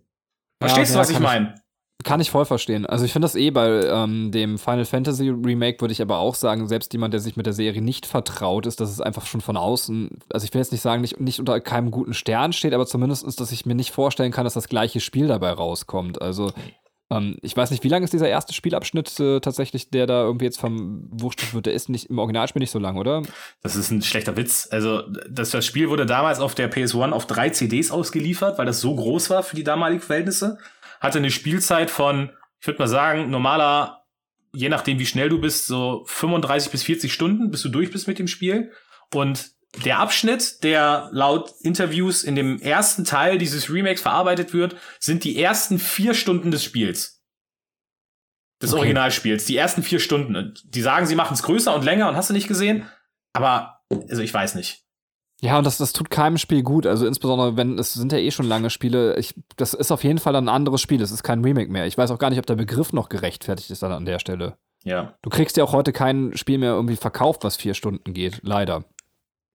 Verstehst ja, du, was ich meine? Kann ich voll verstehen. Also ich finde das eh bei ähm, dem Final Fantasy Remake würde ich aber auch sagen, selbst jemand, der sich mit der Serie nicht vertraut ist, dass es einfach schon von außen, also ich will jetzt nicht sagen, nicht, nicht unter keinem guten Stern steht, aber zumindest ist, dass ich mir nicht vorstellen kann, dass das gleiche Spiel dabei rauskommt. Also ähm, ich weiß nicht, wie lang ist dieser erste Spielabschnitt äh, tatsächlich, der da irgendwie jetzt vom verwurstet wird? Der ist nicht im Originalspiel nicht so lang, oder? Das ist ein schlechter Witz. Also, das, das Spiel wurde damals auf der PS1 auf drei CDs ausgeliefert, weil das so groß war für die damaligen Verhältnisse. Hatte eine Spielzeit von, ich würde mal sagen, normaler, je nachdem wie schnell du bist, so 35 bis 40 Stunden, bis du durch bist mit dem Spiel. Und der Abschnitt, der laut Interviews in dem ersten Teil dieses Remakes verarbeitet wird, sind die ersten vier Stunden des Spiels. Des okay. Originalspiels. Die ersten vier Stunden. Die sagen, sie machen es größer und länger und hast du nicht gesehen. Aber, also ich weiß nicht. Ja, und das, das tut keinem Spiel gut. Also insbesondere, wenn es sind ja eh schon lange Spiele. Ich, das ist auf jeden Fall ein anderes Spiel. Es ist kein Remake mehr. Ich weiß auch gar nicht, ob der Begriff noch gerechtfertigt ist dann an der Stelle. Ja. Du kriegst ja auch heute kein Spiel mehr irgendwie verkauft, was vier Stunden geht. Leider.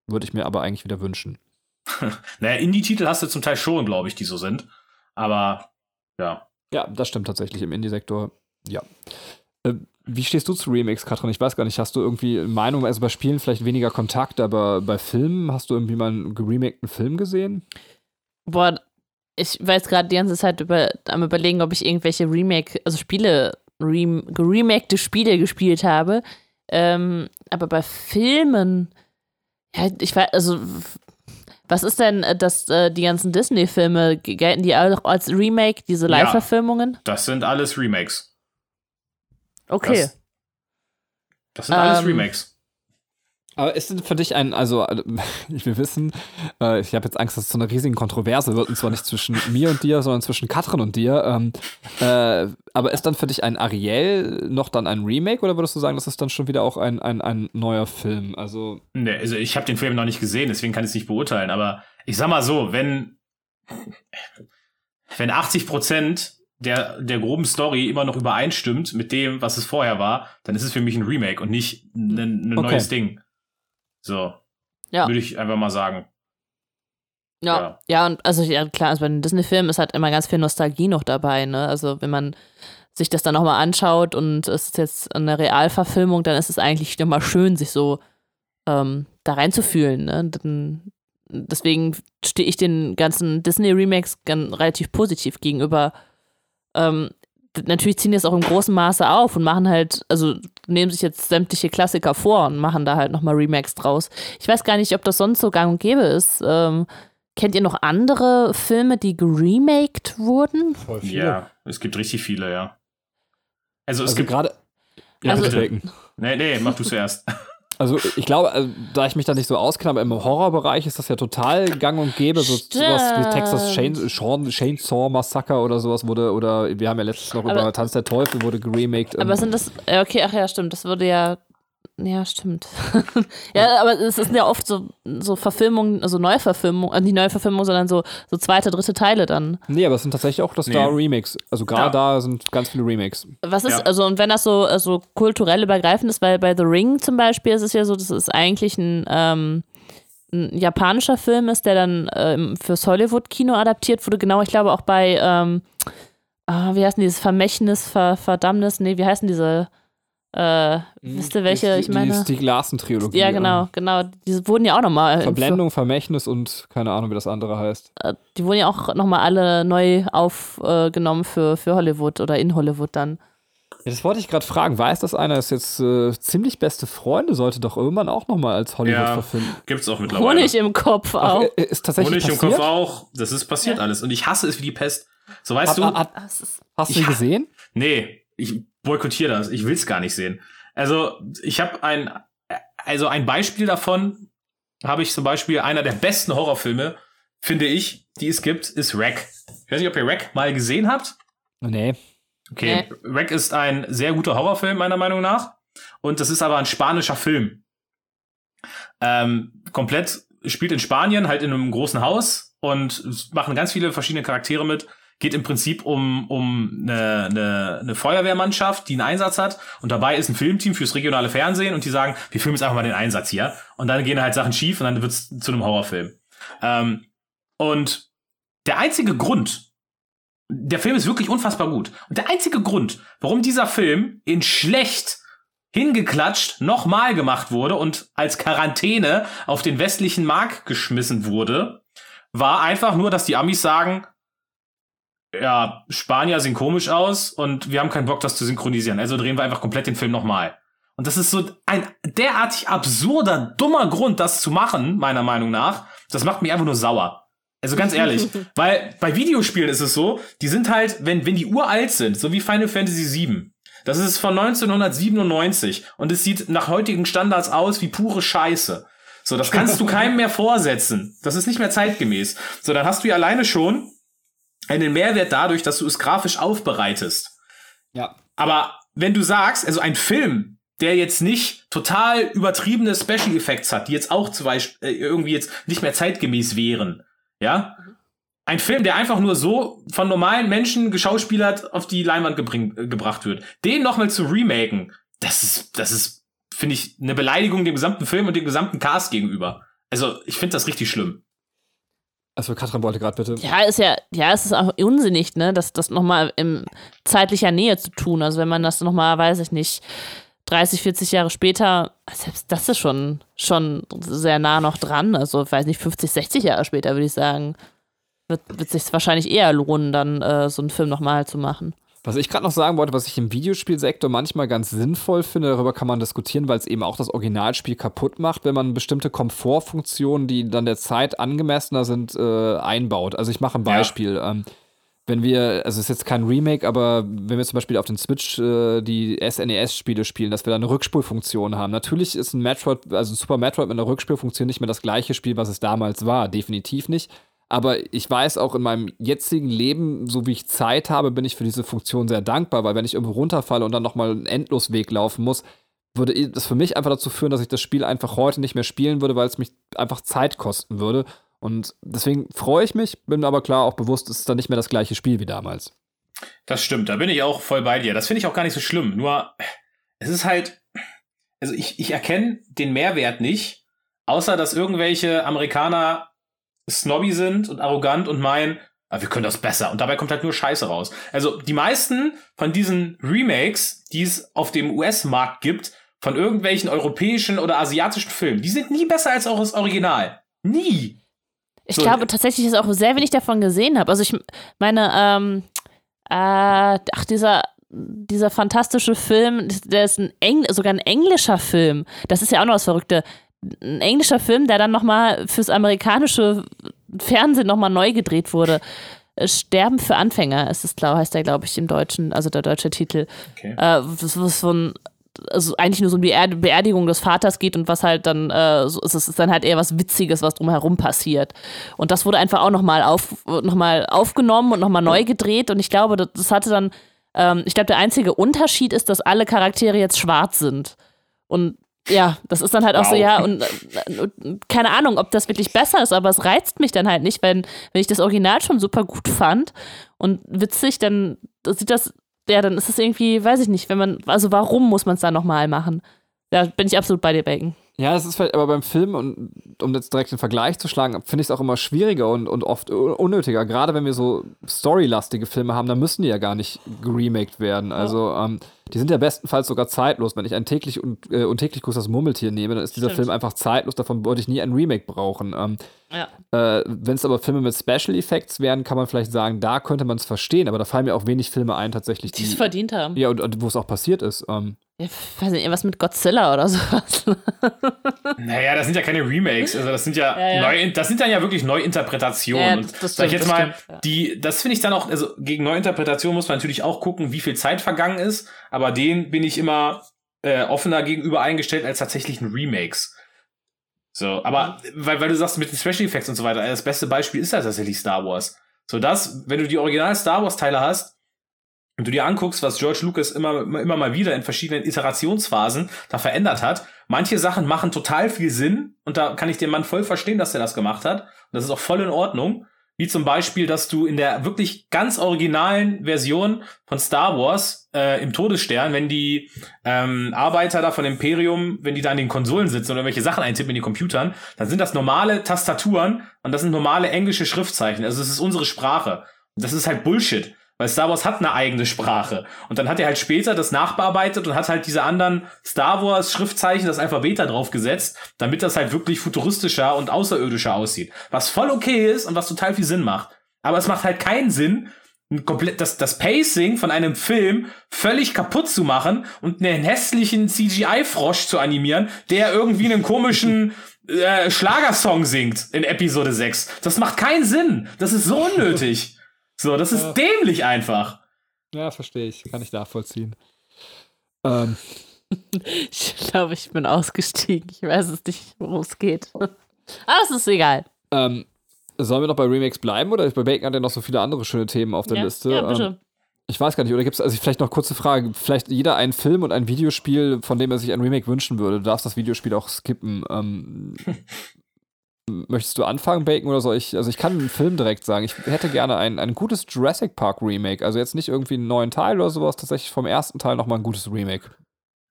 Würde ich mir aber eigentlich wieder wünschen. [laughs] naja, Indie-Titel hast du zum Teil schon, glaube ich, die so sind. Aber ja. Ja, das stimmt tatsächlich im Indie-Sektor. Ja. Äh, wie stehst du zu Remakes, Katrin? Ich weiß gar nicht, hast du irgendwie Meinung, also bei Spielen vielleicht weniger Kontakt, aber bei Filmen, hast du irgendwie mal einen geremakten Film gesehen? Boah, ich jetzt gerade die ganze Zeit über, am überlegen, ob ich irgendwelche Remake, also Spiele, rem, geremakte Spiele gespielt habe. Ähm, aber bei Filmen, ja, ich weiß, also was ist denn, äh, dass äh, die ganzen Disney-Filme, gelten die auch als Remake, diese Live-Verfilmungen? Ja, das sind alles Remakes. Okay. Das, das sind alles ähm, Remakes. Aber ist denn für dich ein, also [laughs] ich will wissen, äh, ich habe jetzt Angst, dass es zu einer riesigen Kontroverse wird, und zwar nicht zwischen [laughs] mir und dir, sondern zwischen Katrin und dir. Ähm, äh, aber ist dann für dich ein Ariel noch dann ein Remake oder würdest du sagen, das ist dann schon wieder auch ein, ein, ein neuer Film? Also, nee, also ich habe den Film noch nicht gesehen, deswegen kann ich es nicht beurteilen. Aber ich sag mal so, wenn, [laughs] wenn 80 Prozent der, der groben Story immer noch übereinstimmt mit dem, was es vorher war, dann ist es für mich ein Remake und nicht ein, ein okay. neues Ding. So. Ja. Würde ich einfach mal sagen. Ja, ja, ja, und also ja, klar, also bei den Disney-Filmen ist halt immer ganz viel Nostalgie noch dabei, ne? Also wenn man sich das dann nochmal anschaut und es ist jetzt eine Realverfilmung, dann ist es eigentlich nochmal schön, sich so ähm, da reinzufühlen, ne? Dann, deswegen stehe ich den ganzen Disney-Remakes relativ positiv gegenüber ähm, natürlich ziehen die es auch im großen Maße auf und machen halt, also nehmen sich jetzt sämtliche Klassiker vor und machen da halt nochmal Remakes draus. Ich weiß gar nicht, ob das sonst so gang und gäbe ist. Ähm, kennt ihr noch andere Filme, die geremaked wurden? Voll viele. Ja, es gibt richtig viele, ja. Also es also gibt gerade. Ja, also, nee, nee, mach du zuerst. Also ich glaube, also, da ich mich da nicht so auskenne, aber im Horrorbereich ist das ja total gang und gäbe. So sowas wie Texas Chainsaw, Chainsaw Massacre oder sowas wurde, oder wir haben ja letztens noch aber, über Tanz der Teufel wurde geremaked. Aber sind das, okay, ach ja, stimmt, das wurde ja ja, stimmt. [laughs] ja, aber es sind ja oft so, so Verfilmungen, also Neuverfilmungen, also nicht Neuverfilmungen, sondern so, so zweite, dritte Teile dann. Nee, aber es sind tatsächlich auch das nee. da Remakes. Also gerade ja. da sind ganz viele Remakes. Was ist, ja. also und wenn das so also kulturell übergreifend ist, weil bei The Ring zum Beispiel ist es ja so, das ist eigentlich ein, ähm, ein japanischer Film ist, der dann ähm, fürs Hollywood-Kino adaptiert wurde. Genau, ich glaube auch bei, ähm, ah, wie heißt denn dieses Vermächtnis, Ver Verdammnis, nee, wie heißen diese äh, wisst ihr, welche die, ich meine? Die Stieg Larsen-Trilogie. Ja, genau, genau. Die wurden ja auch nochmal. Verblendung, Vermächtnis und keine Ahnung, wie das andere heißt. Äh, die wurden ja auch nochmal alle neu aufgenommen für, für Hollywood oder in Hollywood dann. Ja, das wollte ich gerade fragen. Weiß das einer, ist jetzt äh, ziemlich beste Freunde, sollte doch irgendwann auch nochmal als Hollywood ja, verfilmen. Gibt's auch mittlerweile. Honig im Kopf auch. Ach, äh, ist tatsächlich Honig passiert? im Kopf auch. Das ist passiert ja. alles. Und ich hasse es wie die Pest. So weißt hab, du. Hab, hast du ihn gesehen? Nee, ich boykottiere das. Ich will es gar nicht sehen. Also ich habe ein, also ein Beispiel davon habe ich zum Beispiel einer der besten Horrorfilme, finde ich, die es gibt, ist Wreck. Ich weiß nicht, ob ihr Wreck mal gesehen habt. Nee. Okay, nee. Wreck ist ein sehr guter Horrorfilm meiner Meinung nach und das ist aber ein spanischer Film. Ähm, komplett spielt in Spanien, halt in einem großen Haus und machen ganz viele verschiedene Charaktere mit geht im Prinzip um, um eine, eine, eine Feuerwehrmannschaft, die einen Einsatz hat. Und dabei ist ein Filmteam fürs regionale Fernsehen und die sagen, wir filmen jetzt einfach mal den Einsatz hier. Und dann gehen halt Sachen schief und dann wird es zu einem Horrorfilm. Ähm, und der einzige Grund, der Film ist wirklich unfassbar gut. Und der einzige Grund, warum dieser Film in schlecht hingeklatscht nochmal gemacht wurde und als Quarantäne auf den westlichen Markt geschmissen wurde, war einfach nur, dass die Amis sagen, ja, Spanier sehen komisch aus und wir haben keinen Bock, das zu synchronisieren. Also drehen wir einfach komplett den Film nochmal. Und das ist so ein derartig absurder, dummer Grund, das zu machen, meiner Meinung nach. Das macht mich einfach nur sauer. Also ganz ehrlich, [laughs] weil bei Videospielen ist es so, die sind halt, wenn, wenn die uralt sind, so wie Final Fantasy VII, das ist von 1997 und es sieht nach heutigen Standards aus wie pure Scheiße. So, das kannst du [laughs] keinem mehr vorsetzen. Das ist nicht mehr zeitgemäß. So, dann hast du ja alleine schon einen Mehrwert dadurch, dass du es grafisch aufbereitest. Ja. Aber wenn du sagst, also ein Film, der jetzt nicht total übertriebene Special Effects hat, die jetzt auch zum Beispiel äh, irgendwie jetzt nicht mehr zeitgemäß wären. Ja? Ein Film, der einfach nur so von normalen Menschen geschauspielert auf die Leinwand gebring, äh, gebracht wird. Den nochmal zu remaken, das ist, das ist, finde ich, eine Beleidigung dem gesamten Film und dem gesamten Cast gegenüber. Also, ich finde das richtig schlimm. Also Katrin wollte gerade bitte. Ja, ist ja, ja, es ist auch unsinnig, ne, das, das nochmal in zeitlicher Nähe zu tun. Also wenn man das nochmal, weiß ich nicht, 30, 40 Jahre später, selbst das ist schon, schon sehr nah noch dran. Also, weiß nicht, 50, 60 Jahre später, würde ich sagen, wird, wird sich wahrscheinlich eher lohnen, dann äh, so einen Film nochmal zu machen. Was ich gerade noch sagen wollte, was ich im Videospielsektor manchmal ganz sinnvoll finde, darüber kann man diskutieren, weil es eben auch das Originalspiel kaputt macht, wenn man bestimmte Komfortfunktionen, die dann der Zeit angemessener sind, äh, einbaut. Also ich mache ein Beispiel. Ja. Ähm, wenn wir, also es ist jetzt kein Remake, aber wenn wir zum Beispiel auf den Switch äh, die SNES-Spiele spielen, dass wir da eine Rückspulfunktion haben. Natürlich ist ein Metroid, also ein Super Metroid mit einer Rückspulfunktion nicht mehr das gleiche Spiel, was es damals war. Definitiv nicht. Aber ich weiß auch in meinem jetzigen Leben, so wie ich Zeit habe, bin ich für diese Funktion sehr dankbar, weil wenn ich irgendwo runterfalle und dann nochmal einen Endlosweg laufen muss, würde das für mich einfach dazu führen, dass ich das Spiel einfach heute nicht mehr spielen würde, weil es mich einfach Zeit kosten würde. Und deswegen freue ich mich, bin aber klar auch bewusst, es ist dann nicht mehr das gleiche Spiel wie damals. Das stimmt, da bin ich auch voll bei dir. Das finde ich auch gar nicht so schlimm. Nur, es ist halt, also ich, ich erkenne den Mehrwert nicht, außer dass irgendwelche Amerikaner snobby sind und arrogant und meinen, ah, wir können das besser. Und dabei kommt halt nur Scheiße raus. Also die meisten von diesen Remakes, die es auf dem US-Markt gibt, von irgendwelchen europäischen oder asiatischen Filmen, die sind nie besser als auch das Original. Nie. Ich so, glaube tatsächlich, dass ich auch sehr wenig davon gesehen habe. Also ich meine, ähm, äh, ach, dieser dieser fantastische Film, der ist ein Engl sogar ein englischer Film. Das ist ja auch noch das Verrückte ein englischer Film, der dann nochmal fürs amerikanische Fernsehen nochmal neu gedreht wurde. Äh, Sterben für Anfänger ist es, glaube heißt der, glaube ich, im Deutschen, also der deutsche Titel. Okay. Äh, was, was so ein, also eigentlich nur so um die Beerdigung des Vaters geht und was halt dann, äh, so, es ist dann halt eher was Witziges, was drumherum passiert. Und das wurde einfach auch nochmal auf, noch aufgenommen und nochmal neu gedreht und ich glaube, das, das hatte dann, ähm, ich glaube, der einzige Unterschied ist, dass alle Charaktere jetzt schwarz sind. Und ja, das ist dann halt auch wow. so, ja, und äh, keine Ahnung, ob das wirklich besser ist, aber es reizt mich dann halt nicht, wenn, wenn ich das Original schon super gut fand und witzig, dann sieht das, ja, dann ist es irgendwie, weiß ich nicht, wenn man, also warum muss man es dann nochmal machen? Da bin ich absolut bei dir, Bacon. Ja, das ist vielleicht aber beim Film, und um jetzt direkt den Vergleich zu schlagen, finde ich es auch immer schwieriger und, und oft unnötiger. Gerade wenn wir so storylastige Filme haben, dann müssen die ja gar nicht geremaked werden. Also, ähm, die sind ja bestenfalls sogar zeitlos. Wenn ich ein täglich und äh, untäglich groß das Murmeltier nehme, dann ist dieser Stimmt. Film einfach zeitlos. Davon würde ich nie ein Remake brauchen. Ähm, ja. äh, wenn es aber Filme mit Special Effects wären, kann man vielleicht sagen, da könnte man es verstehen. Aber da fallen mir auch wenig Filme ein, tatsächlich, die es verdient haben. Ja, und, und wo es auch passiert ist. Ähm, ich weiß nicht, was mit Godzilla oder [laughs] sowas. naja, das sind ja keine Remakes, also das sind ja, ja, ja. Neu, das sind dann ja wirklich Neuinterpretationen. Ja, das, das sag ich jetzt mal, stimmt, die, das finde ich dann auch, also gegen Neuinterpretation muss man natürlich auch gucken, wie viel Zeit vergangen ist, aber den bin ich immer äh, offener gegenüber eingestellt als tatsächlichen Remakes. So, aber weil, weil du sagst mit den Special Effects und so weiter, das beste Beispiel ist ja tatsächlich Star Wars. So das, wenn du die Original Star Wars Teile hast, und du dir anguckst, was George Lucas immer, immer mal wieder in verschiedenen Iterationsphasen da verändert hat, manche Sachen machen total viel Sinn und da kann ich den Mann voll verstehen, dass er das gemacht hat. Und das ist auch voll in Ordnung. Wie zum Beispiel, dass du in der wirklich ganz originalen Version von Star Wars äh, im Todesstern, wenn die ähm, Arbeiter da von Imperium, wenn die da an den Konsolen sitzen oder welche Sachen eintippen in den Computern, dann sind das normale Tastaturen und das sind normale englische Schriftzeichen. Also es ist unsere Sprache. Das ist halt Bullshit. Weil Star Wars hat eine eigene Sprache. Und dann hat er halt später das nachbearbeitet und hat halt diese anderen Star Wars Schriftzeichen, das Alphabet da drauf gesetzt, damit das halt wirklich futuristischer und außerirdischer aussieht. Was voll okay ist und was total viel Sinn macht. Aber es macht halt keinen Sinn, komplett das, das Pacing von einem Film völlig kaputt zu machen und einen hässlichen CGI-Frosch zu animieren, der irgendwie einen komischen äh, Schlagersong singt in Episode 6. Das macht keinen Sinn. Das ist so unnötig. So, das ist ja. dämlich einfach. Ja, verstehe ich. Kann ich nachvollziehen. Ähm. [laughs] Ich glaube, ich bin ausgestiegen. Ich weiß es nicht, worum es geht. Aber [laughs] es ist egal. Ähm, sollen wir noch bei Remakes bleiben oder bei Bacon hat er noch so viele andere schöne Themen auf der ja, Liste? Ja, bitte. Ähm, Ich weiß gar nicht, oder gibt es, also vielleicht noch kurze Frage, vielleicht jeder einen Film und ein Videospiel, von dem er sich ein Remake wünschen würde. Du darfst das Videospiel auch skippen. Ähm, [laughs] möchtest du anfangen, Bacon, oder soll ich, also ich kann einen Film direkt sagen. Ich hätte gerne ein, ein gutes Jurassic Park Remake, also jetzt nicht irgendwie einen neuen Teil oder sowas, tatsächlich vom ersten Teil nochmal ein gutes Remake.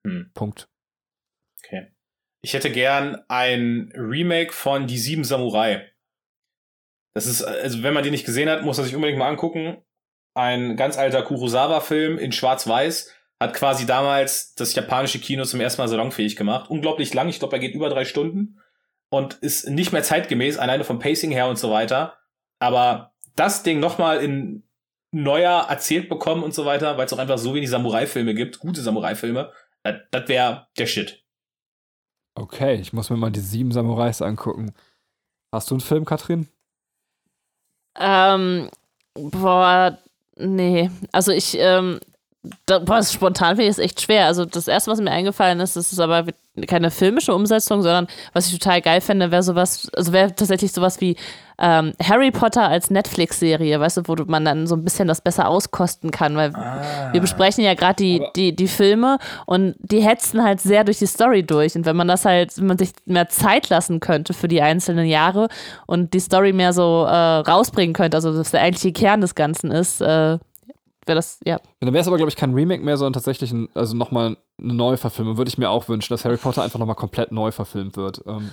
Hm. Punkt. Okay. Ich hätte gern ein Remake von Die Sieben Samurai. Das ist, also wenn man die nicht gesehen hat, muss er sich unbedingt mal angucken ein ganz alter Kurosawa-Film in Schwarz-Weiß, hat quasi damals das japanische Kino zum ersten Mal salonfähig gemacht. Unglaublich lang, ich glaube, er geht über drei Stunden und ist nicht mehr zeitgemäß, alleine vom Pacing her und so weiter. Aber das Ding nochmal in neuer erzählt bekommen und so weiter, weil es auch einfach so wenig Samurai-Filme gibt, gute Samurai-Filme, das wäre der Shit. Okay, ich muss mir mal die sieben Samurais angucken. Hast du einen Film, Katrin? Ähm, boah, Nee, also ich, ähm, da, boah, spontan finde ich es echt schwer. Also das erste, was mir eingefallen ist, das ist aber keine filmische Umsetzung, sondern was ich total geil fände, wäre sowas, also wäre tatsächlich sowas wie ähm, Harry Potter als Netflix-Serie, weißt du, wo man dann so ein bisschen das besser auskosten kann, weil ah, wir besprechen ja gerade die, die, die Filme und die hetzen halt sehr durch die Story durch. Und wenn man das halt, wenn man sich mehr Zeit lassen könnte für die einzelnen Jahre und die Story mehr so äh, rausbringen könnte, also dass der eigentliche Kern des Ganzen ist, äh, wäre das, ja. Dann wäre es aber, glaube ich, kein Remake mehr, sondern tatsächlich ein, also nochmal eine Neuverfilmung. Würde ich mir auch wünschen, dass Harry Potter einfach nochmal komplett neu verfilmt wird. Ähm.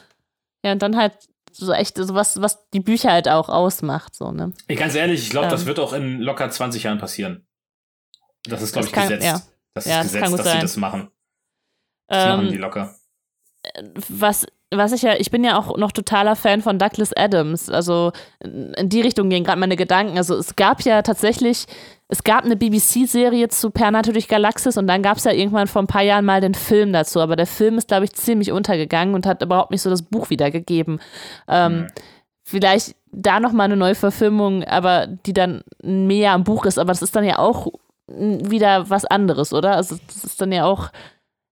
Ja, und dann halt so echt, so was, was die Bücher halt auch ausmacht, so, ne? Ey, ganz ehrlich, ich glaube, ähm. das wird auch in locker 20 Jahren passieren. Das ist, glaube ich, kann, gesetzt. Ja. Das ist ja, gesetzt, das dass sein. sie das machen. Das ähm, machen die locker. Was was ich ja, ich bin ja auch noch totaler Fan von Douglas Adams. Also in die Richtung gehen gerade meine Gedanken. Also es gab ja tatsächlich, es gab eine BBC-Serie zu Pernato durch Galaxis und dann gab es ja irgendwann vor ein paar Jahren mal den Film dazu. Aber der Film ist, glaube ich, ziemlich untergegangen und hat überhaupt nicht so das Buch wiedergegeben. Ähm, mhm. Vielleicht da nochmal eine neue Verfilmung, aber die dann mehr am Buch ist. Aber das ist dann ja auch wieder was anderes, oder? Also das ist dann ja auch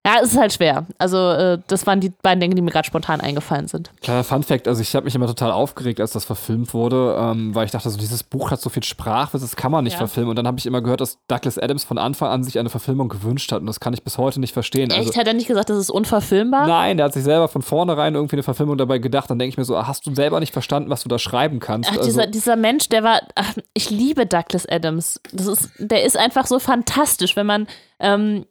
ja, es ist halt schwer. Also, äh, das waren die beiden Dinge, die mir gerade spontan eingefallen sind. Kleiner Fun-Fact: Also, ich habe mich immer total aufgeregt, als das verfilmt wurde, ähm, weil ich dachte, so, dieses Buch hat so viel Sprachwitz, das kann man nicht ja. verfilmen. Und dann habe ich immer gehört, dass Douglas Adams von Anfang an sich eine Verfilmung gewünscht hat. Und das kann ich bis heute nicht verstehen. Echt? Also, hat er nicht gesagt, das ist unverfilmbar? Nein, der hat sich selber von vornherein irgendwie eine Verfilmung dabei gedacht. Dann denke ich mir so, ah, hast du selber nicht verstanden, was du da schreiben kannst? Ach, also, dieser, dieser Mensch, der war, ach, ich liebe Douglas Adams. Das ist, der ist einfach so fantastisch, wenn man. Ähm,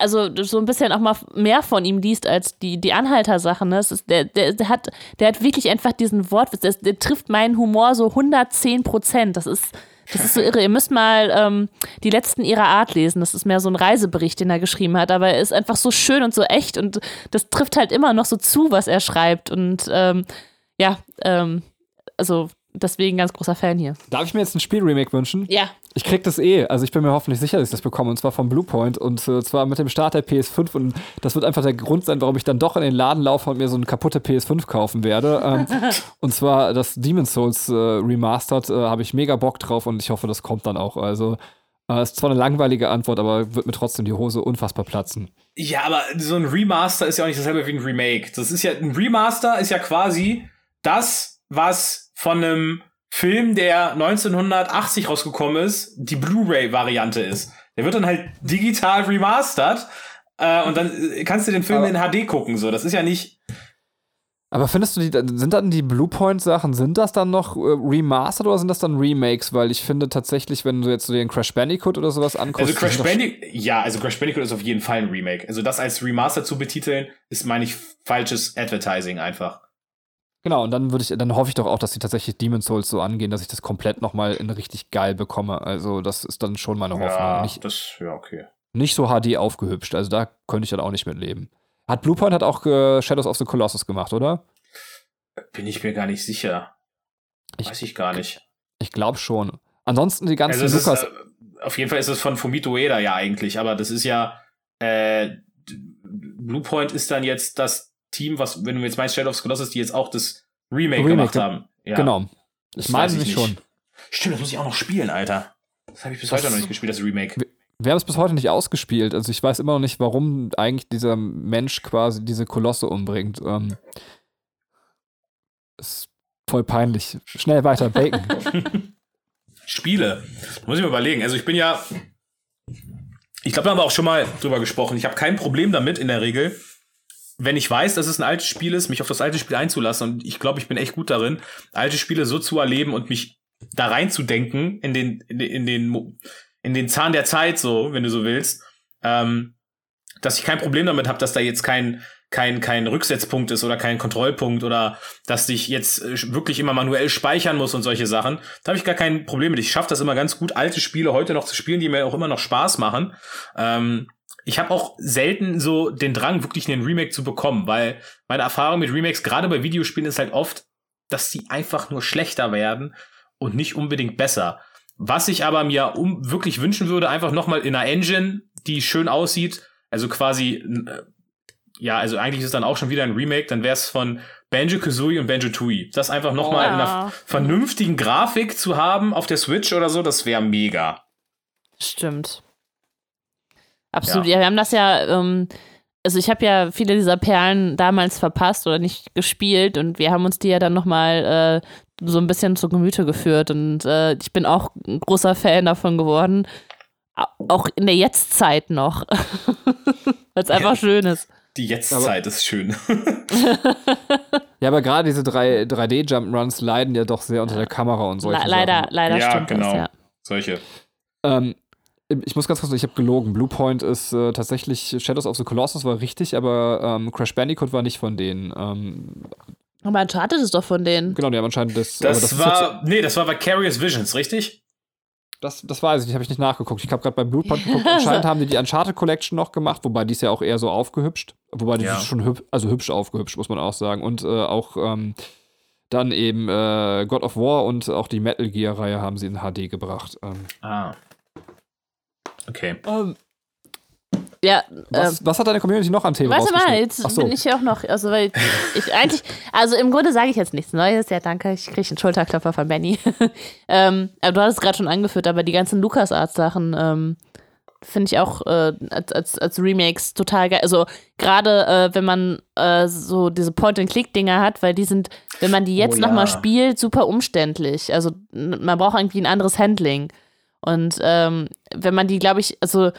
also so ein bisschen auch mal mehr von ihm liest als die, die Anhalter-Sachen. Ne? Der, der, der, hat, der hat wirklich einfach diesen Wortwitz, der, der trifft meinen Humor so 110 Prozent. Das ist, das ist so irre. Ihr müsst mal ähm, die letzten ihrer Art lesen. Das ist mehr so ein Reisebericht, den er geschrieben hat. Aber er ist einfach so schön und so echt und das trifft halt immer noch so zu, was er schreibt. Und ähm, ja, ähm, also deswegen ganz großer Fan hier. Darf ich mir jetzt ein Spiel-Remake wünschen? Ja. Ich krieg das eh. Also ich bin mir hoffentlich sicher, dass ich das bekomme. Und zwar vom Bluepoint. Und äh, zwar mit dem Start der PS5. Und das wird einfach der Grund sein, warum ich dann doch in den Laden laufe und mir so eine kaputte PS5 kaufen werde. Ähm, [laughs] und zwar das Demon's Souls äh, Remastered. Äh, Habe ich mega Bock drauf und ich hoffe, das kommt dann auch. Also äh, ist zwar eine langweilige Antwort, aber wird mir trotzdem die Hose unfassbar platzen. Ja, aber so ein Remaster ist ja auch nicht dasselbe wie ein Remake. Das ist ja, ein Remaster ist ja quasi das, was von einem Film, der 1980 rausgekommen ist, die Blu-ray-Variante ist. Der wird dann halt digital remastert äh, und dann äh, kannst du den Film aber in HD gucken. So, das ist ja nicht. Aber findest du die, sind dann die Bluepoint-Sachen, sind das dann noch äh, remastered oder sind das dann Remakes? Weil ich finde tatsächlich, wenn du jetzt so den Crash Bandicoot oder sowas anguckst. Also Crash Bandicoot, ja, also Crash Bandicoot ist auf jeden Fall ein Remake. Also das als Remaster zu betiteln, ist, meine ich, falsches Advertising einfach. Genau, und dann würde ich, dann hoffe ich doch auch, dass sie tatsächlich Demon's Souls so angehen, dass ich das komplett nochmal in richtig geil bekomme. Also, das ist dann schon meine Hoffnung. Ja, nicht, das, ja, okay. Nicht so HD aufgehübscht. Also, da könnte ich dann auch nicht mit leben. Hat Bluepoint hat auch äh, Shadows of the Colossus gemacht, oder? Bin ich mir gar nicht sicher. Ich, Weiß ich gar nicht. Ich glaube schon. Ansonsten die ganzen also Lukas. Ist, äh, auf jeden Fall ist es von Fumito Ueda ja eigentlich, aber das ist ja äh, Bluepoint ist dann jetzt das Team, was, wenn du jetzt meinst, Shadow of the Colossus, die jetzt auch das Remake, Remake gemacht haben. Ja. Genau. Das, das meine ich schon. Stimmt, das muss ich auch noch spielen, Alter. Das habe ich bis das heute noch nicht gespielt, das Remake. Wir, haben es bis heute nicht ausgespielt. Also ich weiß immer noch nicht, warum eigentlich dieser Mensch quasi diese Kolosse umbringt. Ähm, ist voll peinlich. Schnell weiter, Bacon. [laughs] Spiele. Muss ich mir überlegen. Also ich bin ja, ich glaube, da haben wir auch schon mal drüber gesprochen. Ich habe kein Problem damit in der Regel, wenn ich weiß, dass es ein altes Spiel ist, mich auf das alte Spiel einzulassen. Und ich glaube, ich bin echt gut darin, alte Spiele so zu erleben und mich da reinzudenken in den, in den, in den, Zahn der Zeit, so, wenn du so willst. Ähm, dass ich kein Problem damit habe, dass da jetzt kein kein, kein Rücksetzpunkt ist oder kein Kontrollpunkt oder dass ich jetzt äh, wirklich immer manuell speichern muss und solche Sachen. Da habe ich gar kein Problem mit. Ich schaffe das immer ganz gut, alte Spiele heute noch zu spielen, die mir auch immer noch Spaß machen. Ähm, ich habe auch selten so den Drang, wirklich einen Remake zu bekommen, weil meine Erfahrung mit Remakes, gerade bei Videospielen, ist halt oft, dass sie einfach nur schlechter werden und nicht unbedingt besser. Was ich aber mir um wirklich wünschen würde, einfach nochmal in einer Engine, die schön aussieht, also quasi äh, ja, also eigentlich ist es dann auch schon wieder ein Remake, dann wäre es von Banjo Kazooie und Banjo Tooie. Das einfach nochmal oh, in einer vernünftigen Grafik zu haben auf der Switch oder so, das wäre mega. Stimmt. Absolut. Ja. ja, wir haben das ja, ähm, also ich habe ja viele dieser Perlen damals verpasst oder nicht gespielt und wir haben uns die ja dann nochmal äh, so ein bisschen zu Gemüte geführt und äh, ich bin auch ein großer Fan davon geworden. Auch in der Jetztzeit noch. [laughs] Weil es einfach schön ist. Die Jetztzeit ist schön. [laughs] ja, aber gerade diese 3, 3D-Jump'n'Runs leiden ja doch sehr unter der Kamera und solche Le leider, Sachen. Leider ja, stimmt genau. das, ja. Solche. Ähm, ich muss ganz kurz sagen, ich habe gelogen. Bluepoint ist äh, tatsächlich Shadows of the Colossus war richtig, aber ähm, Crash Bandicoot war nicht von denen. Ähm, aber Uncharted ist doch von denen. Genau, die haben anscheinend das. Das, das war, nee, das war Vicarious Visions, richtig? Das, das weiß ich nicht, habe ich nicht nachgeguckt. Ich habe gerade bei Bluepoint geguckt. [laughs] Anscheinend haben die die Uncharted Collection noch gemacht, wobei die ist ja auch eher so aufgehübscht. Wobei die Ja. ist schon hüb also hübsch aufgehübscht, muss man auch sagen. Und äh, auch ähm, dann eben äh, God of War und auch die Metal Gear-Reihe haben sie in HD gebracht. Ähm, Ah. Okay. Ähm, ja, was, was hat deine Community noch an Themen Warte mal, jetzt so. bin ich ja auch noch, also weil [laughs] ich eigentlich, also im Grunde sage ich jetzt nichts Neues, ja danke, ich kriege einen Schulterklopfer von Benny. [laughs] ähm, aber du hast es gerade schon angeführt, aber die ganzen LucasArts-Sachen ähm, finde ich auch äh, als, als, als Remakes total geil. Also gerade äh, wenn man äh, so diese Point-and-Click-Dinger hat, weil die sind, wenn man die jetzt Oh noch nochmal ja. spielt, super umständlich. Also man braucht irgendwie ein anderes Handling. Und ähm, wenn man die, glaube ich, also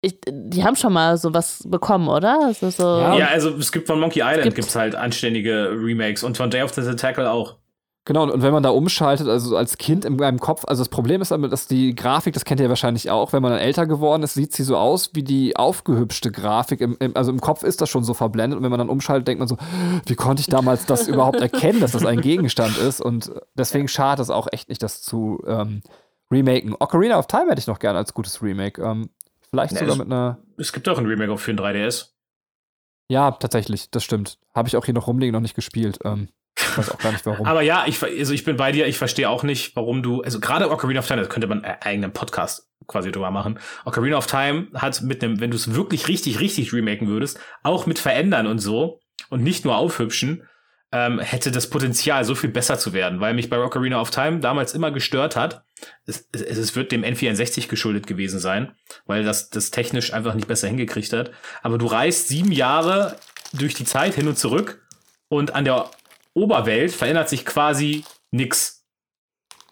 ich, die haben schon mal sowas bekommen, oder? Also so, Ja. Ja, also es gibt von Monkey Island gibt- gibt's halt anständige Remakes und von Day of the Tentacle auch. Genau, und wenn man da umschaltet, also als Kind in meinem Kopf, also das Problem ist damit, dass die Grafik, das kennt ihr ja wahrscheinlich auch, wenn man dann älter geworden ist, sieht sie so aus wie die aufgehübschte Grafik. Im, im, also im Kopf ist das schon so verblendet und wenn man dann umschaltet, denkt man so, wie konnte ich damals das überhaupt erkennen, dass das ein Gegenstand ist? Und deswegen schade es auch echt nicht, das zu ähm, remaken. Ocarina of Time hätte ich noch gerne als gutes Remake. Ähm, vielleicht Ja, sogar es- mit einer. Es gibt auch ein Remake auf für den 3DS. Ja, tatsächlich, das stimmt. Habe ich auch hier noch rumliegen, noch nicht gespielt. Ähm, ich weiß auch gar nicht warum. [laughs] Aber ja, ich, also ich bin bei dir, ich verstehe auch nicht, warum du, also gerade Ocarina of Time, da könnte man einen eigenen Podcast quasi drüber machen. Ocarina of Time hat mit einem, wenn du es wirklich richtig, richtig remaken würdest, auch mit verändern und so und nicht nur aufhübschen, ähm, hätte das Potenzial, so viel besser zu werden, weil mich bei Ocarina of Time damals immer gestört hat. Es, es, es wird dem N64 geschuldet gewesen sein, weil das, das technisch einfach nicht besser hingekriegt hat. Aber du reist sieben Jahre durch die Zeit hin und zurück und an der Oberwelt verändert sich quasi nix.